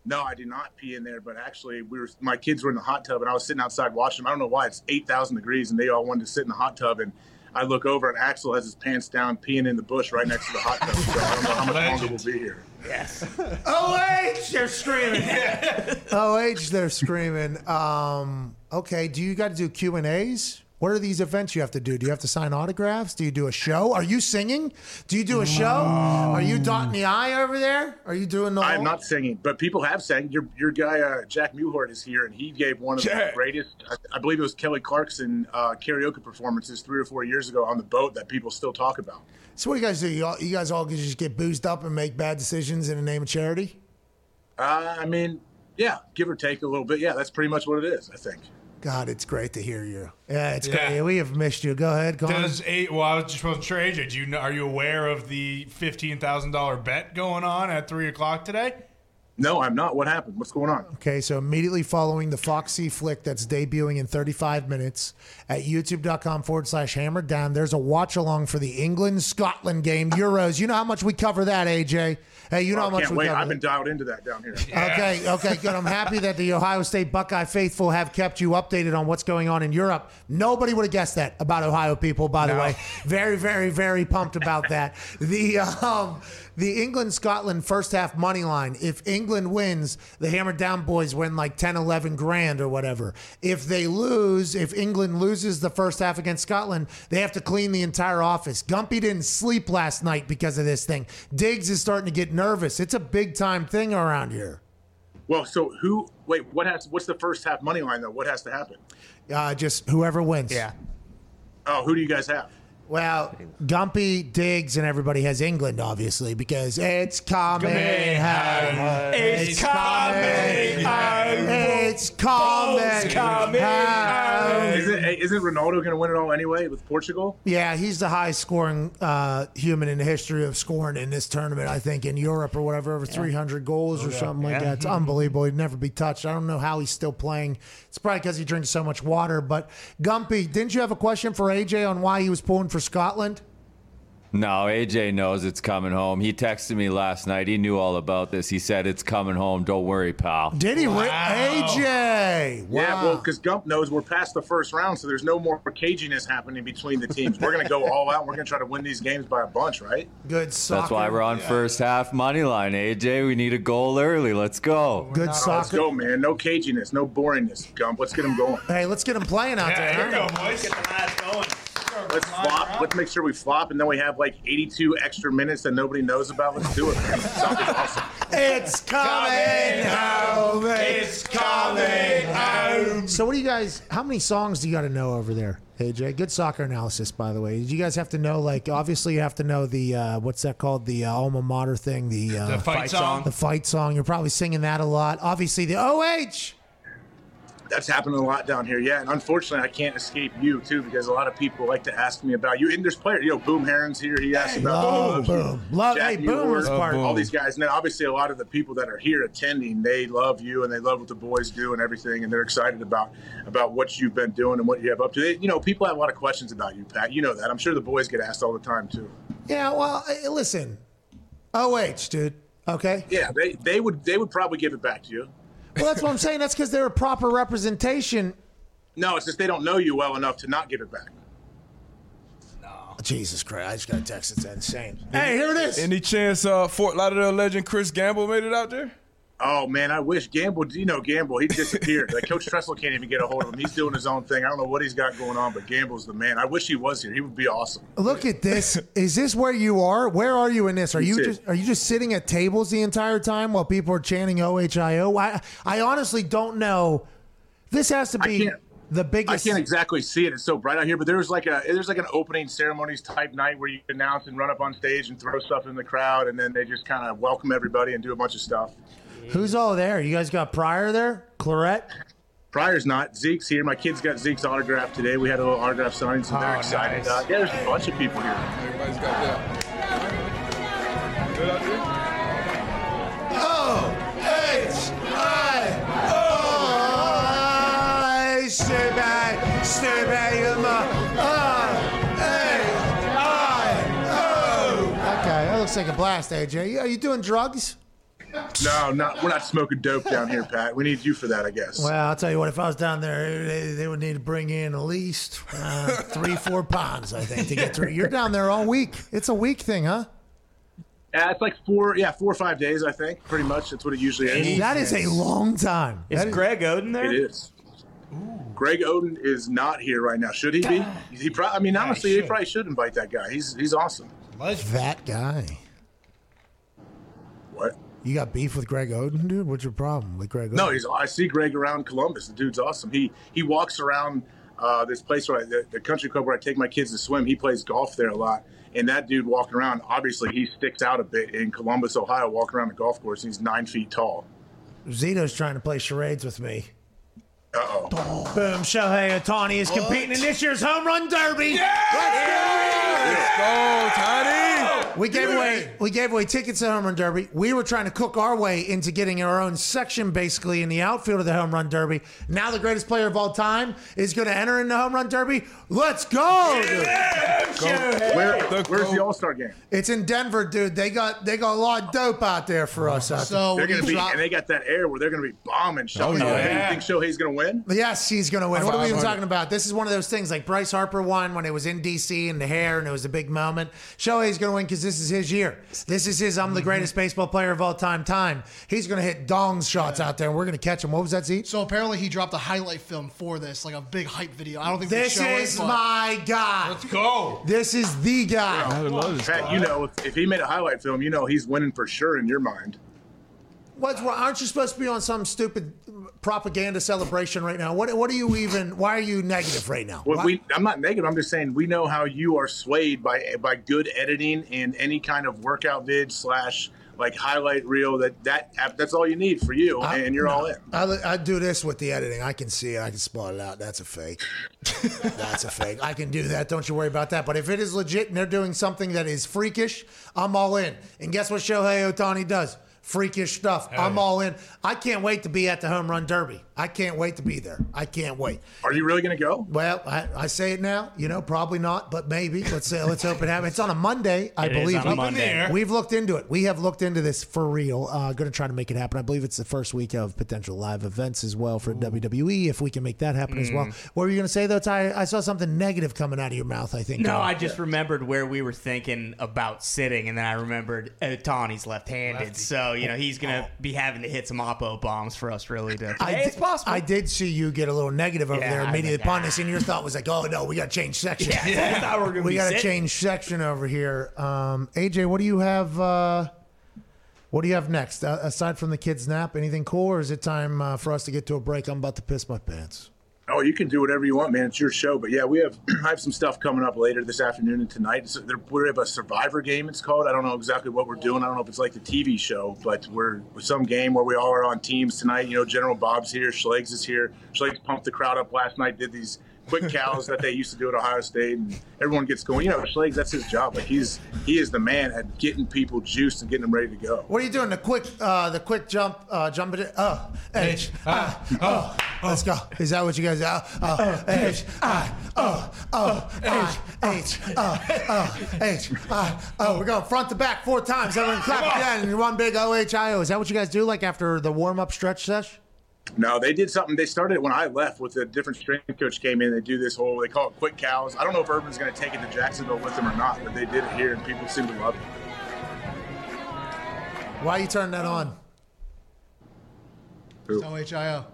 No, I did not pee in there, but actually, we were my kids were in the hot tub, and I was sitting outside watching them. I don't know why it's eight thousand degrees, and they all wanted to sit in the hot tub, and I look over, and Axel has his pants down, peeing in the bush right next to the hot tub. So I don't know how much longer we'll be here. Yes. OH, they're screaming. (laughs) OH, they're screaming. Um, okay, do you got to do Q and A's? What are these events you have to do? Do you have to sign autographs? Do you do a show? Are you singing? Do you do a show? Are you dotting the I over there? Are you doing the? I am not singing, but people have sang. Your your guy uh, Jack Mewhort is here, and he gave one of the greatest. I, I believe it was Kelly Clarkson uh, karaoke performances three or four years ago on the boat that people still talk about. So what do you guys do? You, all, you guys all just get boozed up and make bad decisions in the name of charity? Uh, I mean, yeah, give or take a little bit. Yeah, that's pretty much what it is. I think. God, it's great to hear you. Yeah, it's Yeah. great. We have missed you. Go ahead, Go Does eight? Well, I was just supposed to sure, AJ. Do you know, are you aware of the fifteen thousand dollar bet going on at three o'clock today? No, I'm not. What happened? What's going on? Okay, so immediately following the Foxy flick that's debuting in 35 minutes at youtube.com forward slash hammered down, there's a watch along for the England Scotland game, Euros. You know how much we cover that, AJ? Hey, you know Well, how much can't we wait. cover I've been dialed into that down here. Okay, okay, good. I'm happy that the Ohio State Buckeye faithful have kept you updated on what's going on in Europe. Nobody would have guessed that about Ohio people, by the way. Very, very, very pumped about that. The um, the England Scotland first half money line. If England wins, the Hammer Down boys win like 10, 11 grand or whatever. If they lose, if England loses the first half against Scotland, they have to clean the entire office. Gumpy didn't sleep last night because of this thing. Diggs is starting to get nervous. It's a big time thing around here. Well, so who? Wait, what has? What's the first half money line though? What has to happen? Uh, just whoever wins. Yeah. Oh, who do you guys have? Well, Gumpy, Diggs, and everybody has England, obviously, because it's coming Coming home. home. It's coming home. It's coming It's coming home. Isn't, isn't Ronaldo going to win it all anyway with Portugal? Yeah, he's the highest scoring uh, human in the history of scoring in this tournament, I think, in Europe or whatever, over 300 goals or something like Yeah. that. It's unbelievable. He'd never be touched. I don't know how he's still playing. It's probably because he drinks so much water. But, Gumpy, didn't you have a question for AJ on why he was pulling for Scotland? No, AJ knows it's coming home. He texted me last night. He knew all about this. He said it's coming home. Don't worry, pal. Did he? Re- AJ! Wow. Yeah, well, because Gump knows we're past the first round, so there's no more caginess happening between the teams. We're going to go all out. We're going to try to win these games by a bunch, right? Good soccer. That's why we're on first half money line, AJ. We need a goal early. Let's go. Good Let's soccer. go, man. No caginess, no boringness. Gump, let's get them going. Hey, let's get him playing out there. Here we huh? go, boys. Get the lads going. Let's flop. Let's make sure we flop, and then we have like 82 extra minutes that nobody knows about. Let's do it, man. Sounds awesome. It's coming home. It's coming home. So, what do you guys? How many songs do you got to know over there, AJ? Good soccer analysis, by the way. Did you guys have to know? Like, obviously, you have to know the uh, what's that called? The uh, alma mater thing. The uh, The fight song. The fight song. You're probably singing that a lot. Obviously, the OH. That's happening a lot down here, yeah. And unfortunately, I can't escape you too, because a lot of people like to ask me about you. And there's players, you know, Boom Herron's here. He asked about Love. Boom. Love- hey, Boom part- all these guys. And then obviously, a lot of the people that are here attending, they love you and they love what the boys do and everything, and they're excited about about what you've been doing and what you have up to. They, you know, people have a lot of questions about you, Pat. You know that. I'm sure the boys get asked all the time too. Yeah. Well, listen. OH, wait, dude. Okay. Yeah, they they would they would probably give it back to you. Well, that's what I'm saying. That's because they're a proper representation. No, it's just they don't know you well enough to not give it back. No. Jesus Christ! I just got a text. It's insane. Hey, here it is. Any chance uh, Fort Lauderdale legend Chris Gamble made it out there? Oh man, I wish Gamble. You know Gamble, he disappeared. like Coach Tressel can't even get a hold of him. He's doing his own thing. I don't know what he's got going on, but Gamble's the man. I wish he was here. He would be awesome. Look at this. Is this where you are? Where are you in this? Are you That's it. just are you just sitting at tables the entire time while people are chanting OHIO? I I honestly don't know. This has to I be the I biggest. can't exactly see it. It's so bright out here, but there's like a there's like an opening ceremonies type night where you announce and run up on stage and throw stuff in the crowd, and then they just kind of welcome everybody and do a bunch of stuff. Who's all there? You guys got Pryor there? Clarett? Pryor's not. Zeke's here. My kids got Zeke's autograph today. We had a little autograph signing, so they're Oh, excited. nice. Uh, yeah, there's a bunch of people here. Everybody's got that. Good out there? O H I O. Stupid, stupid, you mo- O H I O. Okay, that looks like a blast, AJ. Are you doing drugs? No, not we're not smoking dope down here, Pat. We need you for that, I guess. Well, I'll tell you what. If I was down there, they, they would need to bring in at least uh, (laughs) three, four pounds, I think, to get through. You're down there all week. It's a week thing, huh? Yeah, it's like four, yeah, four or five days, I think. Pretty much, that's what it usually is. That is a long time. Is That is- Greg Oden there? It is. Greg Oden is not here right now. Should he be? He pro- I mean, honestly, they probably should invite that guy. He's he's awesome. that guy. What? You got beef with Greg Oden, dude? What's your problem with Greg Oden? No, he's. I see Greg around Columbus. The dude's awesome. He he walks around uh, this place where I, the, the country club where I take my kids to swim. He plays golf there a lot. And that dude walking around, obviously, he sticks out a bit in Columbus, Ohio, walking around the golf course. He's nine feet tall. Zito's trying to play charades with me. Uh oh. Boom, Shohei Ohtani is competing in this year's home run derby. Let's go, Tiny. We gave away we gave away tickets to the home run derby. We were trying to cook our way into getting our own section basically in the outfield of the home run derby. Now the greatest player of all time is going to enter in the home run derby. Let's go! dude. Where, where's the All Star game? It's in Denver, dude. They got they got a lot of dope out there for us. Out So They're going to be, drop- and they got that air where they're going to be bombing Shohei. Oh, yeah. You think Shohei's going to win? Yes, he's going to win. What are we even talking about? This is one of those things like Bryce Harper won when it was in DC and the hair and it was a big moment. Shohei's going to win because this is his year. This is his I'm the mm-hmm. greatest baseball player of all time time. He's going to hit dong shots out there and we're going to catch him. What was that, Z? So apparently he dropped a highlight film for this, like a big hype video. I don't think This they show is it, but my guy. Let's go. This is the guy. I would love this. Pat, you know, if, if he made a highlight film, you know he's winning for sure in your mind. What's wrong? Aren't you supposed to be on some stupid propaganda celebration right now? What What are you even? Why are you negative right now? Well, we, I'm not negative. I'm just saying we know how you are swayed by by good editing and any kind of workout vid slash like highlight reel. That that that's all you need for you, and you're all in. I, I do this with the editing. I can see it. I can spot it out. That's a fake. (laughs) That's a fake. I can do that. Don't you worry about that. But if it is legit and they're doing something that is freakish, I'm all in. And guess what Shohei Ohtani does? Freakish stuff. I'm all in. I can't wait to be at the home run derby. I can't wait to be there. I can't wait. Are you really going to go? Well, I, I say it now. You know, probably not, but maybe. Let's say, let's hope it happens. It's on a Monday, I It is believe. on a We- Monday. We've looked into it. We have looked into this for real. Uh, going to try to make it happen. I believe it's the first week of potential live events as well for WWE. If we can make that happen as well. Mm. What were you going to say though, Ty? I saw something negative coming out of your mouth. I think. No, Uh, I just remembered where we were thinking about sitting, and then I remembered uh, Tawny's left-handed, so you know he's gonna be having to hit some oppo bombs for us, really. To I Hey, did, it's possible. I did see you get a little negative over Yeah, there I was immediately like, upon ah. this, and your thought was like, "Oh no, we got to change section. Yeah, I thought we were gonna (laughs) we be got to sitting. change section over here." Um, AJ, what do you have? Uh, what do you have next? Uh, aside from the kids' nap, anything cool, or is it time uh, for us to get to a break? I'm about to piss my pants. Oh, you can do whatever you want, man. It's your show. But yeah, we have (clears throat) I have some stuff coming up later this afternoon and tonight. So we have a Survivor game. It's called. I don't know exactly what we're doing. I don't know if it's like the TV show, but we're some game where we all are on teams tonight. You know, General Bob's here. Schlegs is here. Schlegs pumped the crowd up last night. Did these quick cows that they used to do at Ohio State, and everyone gets going. You know, Schlegs, that's his job. Like he's he is the man at getting people juiced and getting them ready to go. What are you doing? The quick, uh, the quick jump, uh, jump it. Oh, H, I, oh. Let's go. Is that what you guys? Oh, oh, H, I, oh, oh, I, H, oh, oh, H, I, oh. We're going front to back four times. Everyone clap again in one big O H I O. Is that what you guys do? Like after the warm up stretch sesh? No, they did something. They started it when I left with a different strength coach came in. They do this whole, they call it quick cows. I don't know if Urban's going to take it to Jacksonville with them or not, but they did it here and people seem to love it. Why you turn that on? O H I O.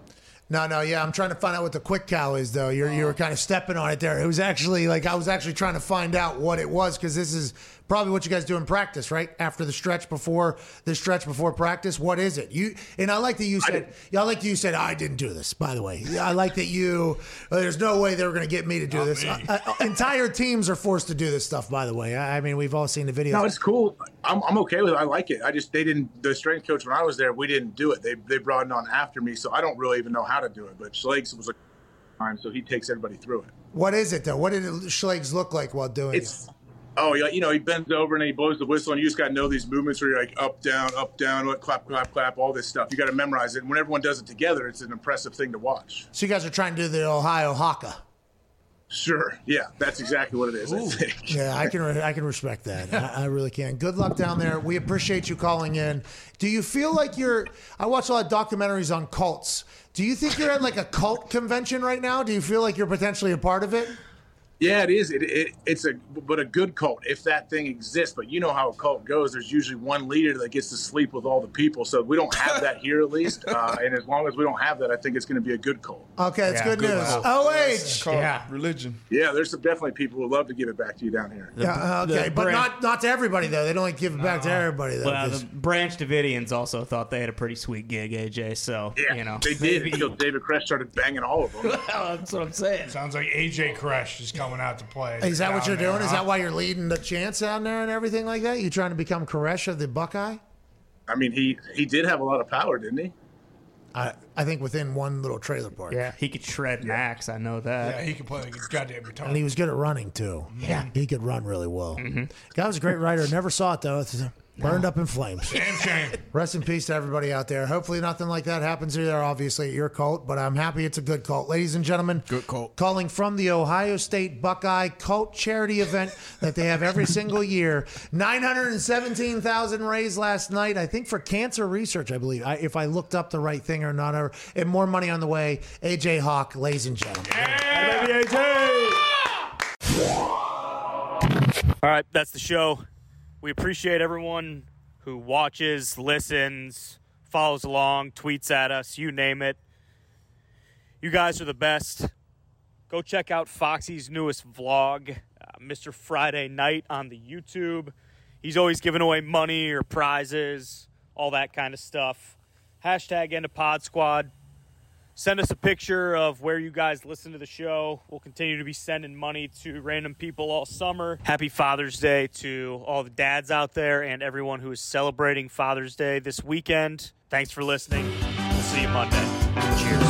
No, no, yeah, I'm trying to find out what the quick cow is, though. You're you were oh. kind of stepping on it there. It was actually like I was actually trying to find out what it was because this is probably what you guys do in practice, right? After the stretch before the stretch before practice, what is it? You and I like that you said. Yeah, I like that you said I didn't do this. By the way, I like that you. uh, there's no way they were going to get me to do this. Uh, uh, entire teams are forced to do this stuff. By the way, I, I mean we've all seen the videos. No, it's cool. I'm, I'm okay with it. I like it. I just they didn't. The strength coach when I was there, we didn't do it. They they brought it on after me, so I don't really even know how to do it. But Schlegs was a time, so he takes everybody through it. what is it though? What did it, Schlegs look like while doing It's oh yeah, you know he bends over and he blows the whistle, and you just got to know these movements where you're like up down up down, what clap clap clap, all this stuff. You got to memorize it. And when everyone does it together, it's an impressive thing to watch. So you guys are trying to do the Ohio Haka. Sure, yeah, that's exactly what it is. I think. (laughs) Yeah, I can re- I can respect that. I, I really can. Good luck down there. We appreciate you calling in. Do you feel like you're? I watch a lot of documentaries on cults. Do you think you're at like a cult convention right now? Do you feel like you're potentially a part of it? Yeah, it is. It, it it's a but a good cult if that thing exists. But you know how a cult goes. There's usually one leader that gets to sleep with all the people. So we don't have that here at least. (laughs) Uh, and as long as we don't have that, I think it's going to be a good cult. Okay, that's good, news. It's OH. called Yeah. religion. Yeah, there's some definitely people who love to give it back to you down here. Yeah, okay, but not not to everybody though. They don't like give it back to everybody though. Well, 'cause- the Branch Davidians also thought they had a pretty sweet gig, AJ. So Yeah, you know they did (laughs) until David Koresh started banging all of them. (laughs) That's what I'm saying. Sounds like AJ Koresh is coming out to play. is that what you're there, doing? Is that why you're leading the chants down there and everything like that? You trying to become Koresh of the Buckeye? I mean, he he did have a lot of power, didn't he? I I think within one little trailer park. Yeah, he could shred an axe. I know that. Yeah, he could play like a goddamn guitar. And he was good at running too. Yeah, he could run really well. Mm-hmm. Guy was a great writer. Never saw it though. It's burned up in flames. Damn shame. (laughs) Rest in peace to everybody out there. Hopefully nothing like that happens either. Obviously at your cult, but I'm happy it's a good cult, ladies and gentlemen. Good cult. Calling from the Ohio State Buckeye Cult Charity event that they have every single year. Nine hundred and seventeen thousand raised last night. I think for cancer research. I believe. I, if I looked up the right thing or not, or, and more money on the way. AJ Hawk, ladies and gentlemen. Yeah, Baby AJ. All right, that's the show. We appreciate everyone who watches, listens, follows along, tweets at us, you name it. You guys are the best. Go check out Foxy's newest vlog, uh, Mr. Friday Night on the YouTube. He's always giving away money or prizes, all that kind of stuff. Hashtag into Pod Squad. Send us a picture of where you guys listen to the show. We'll continue to be sending money to random people all summer. Happy Father's Day to all the dads out there and everyone who is celebrating Father's Day this weekend. Thanks for listening. We'll see you Monday. Cheers.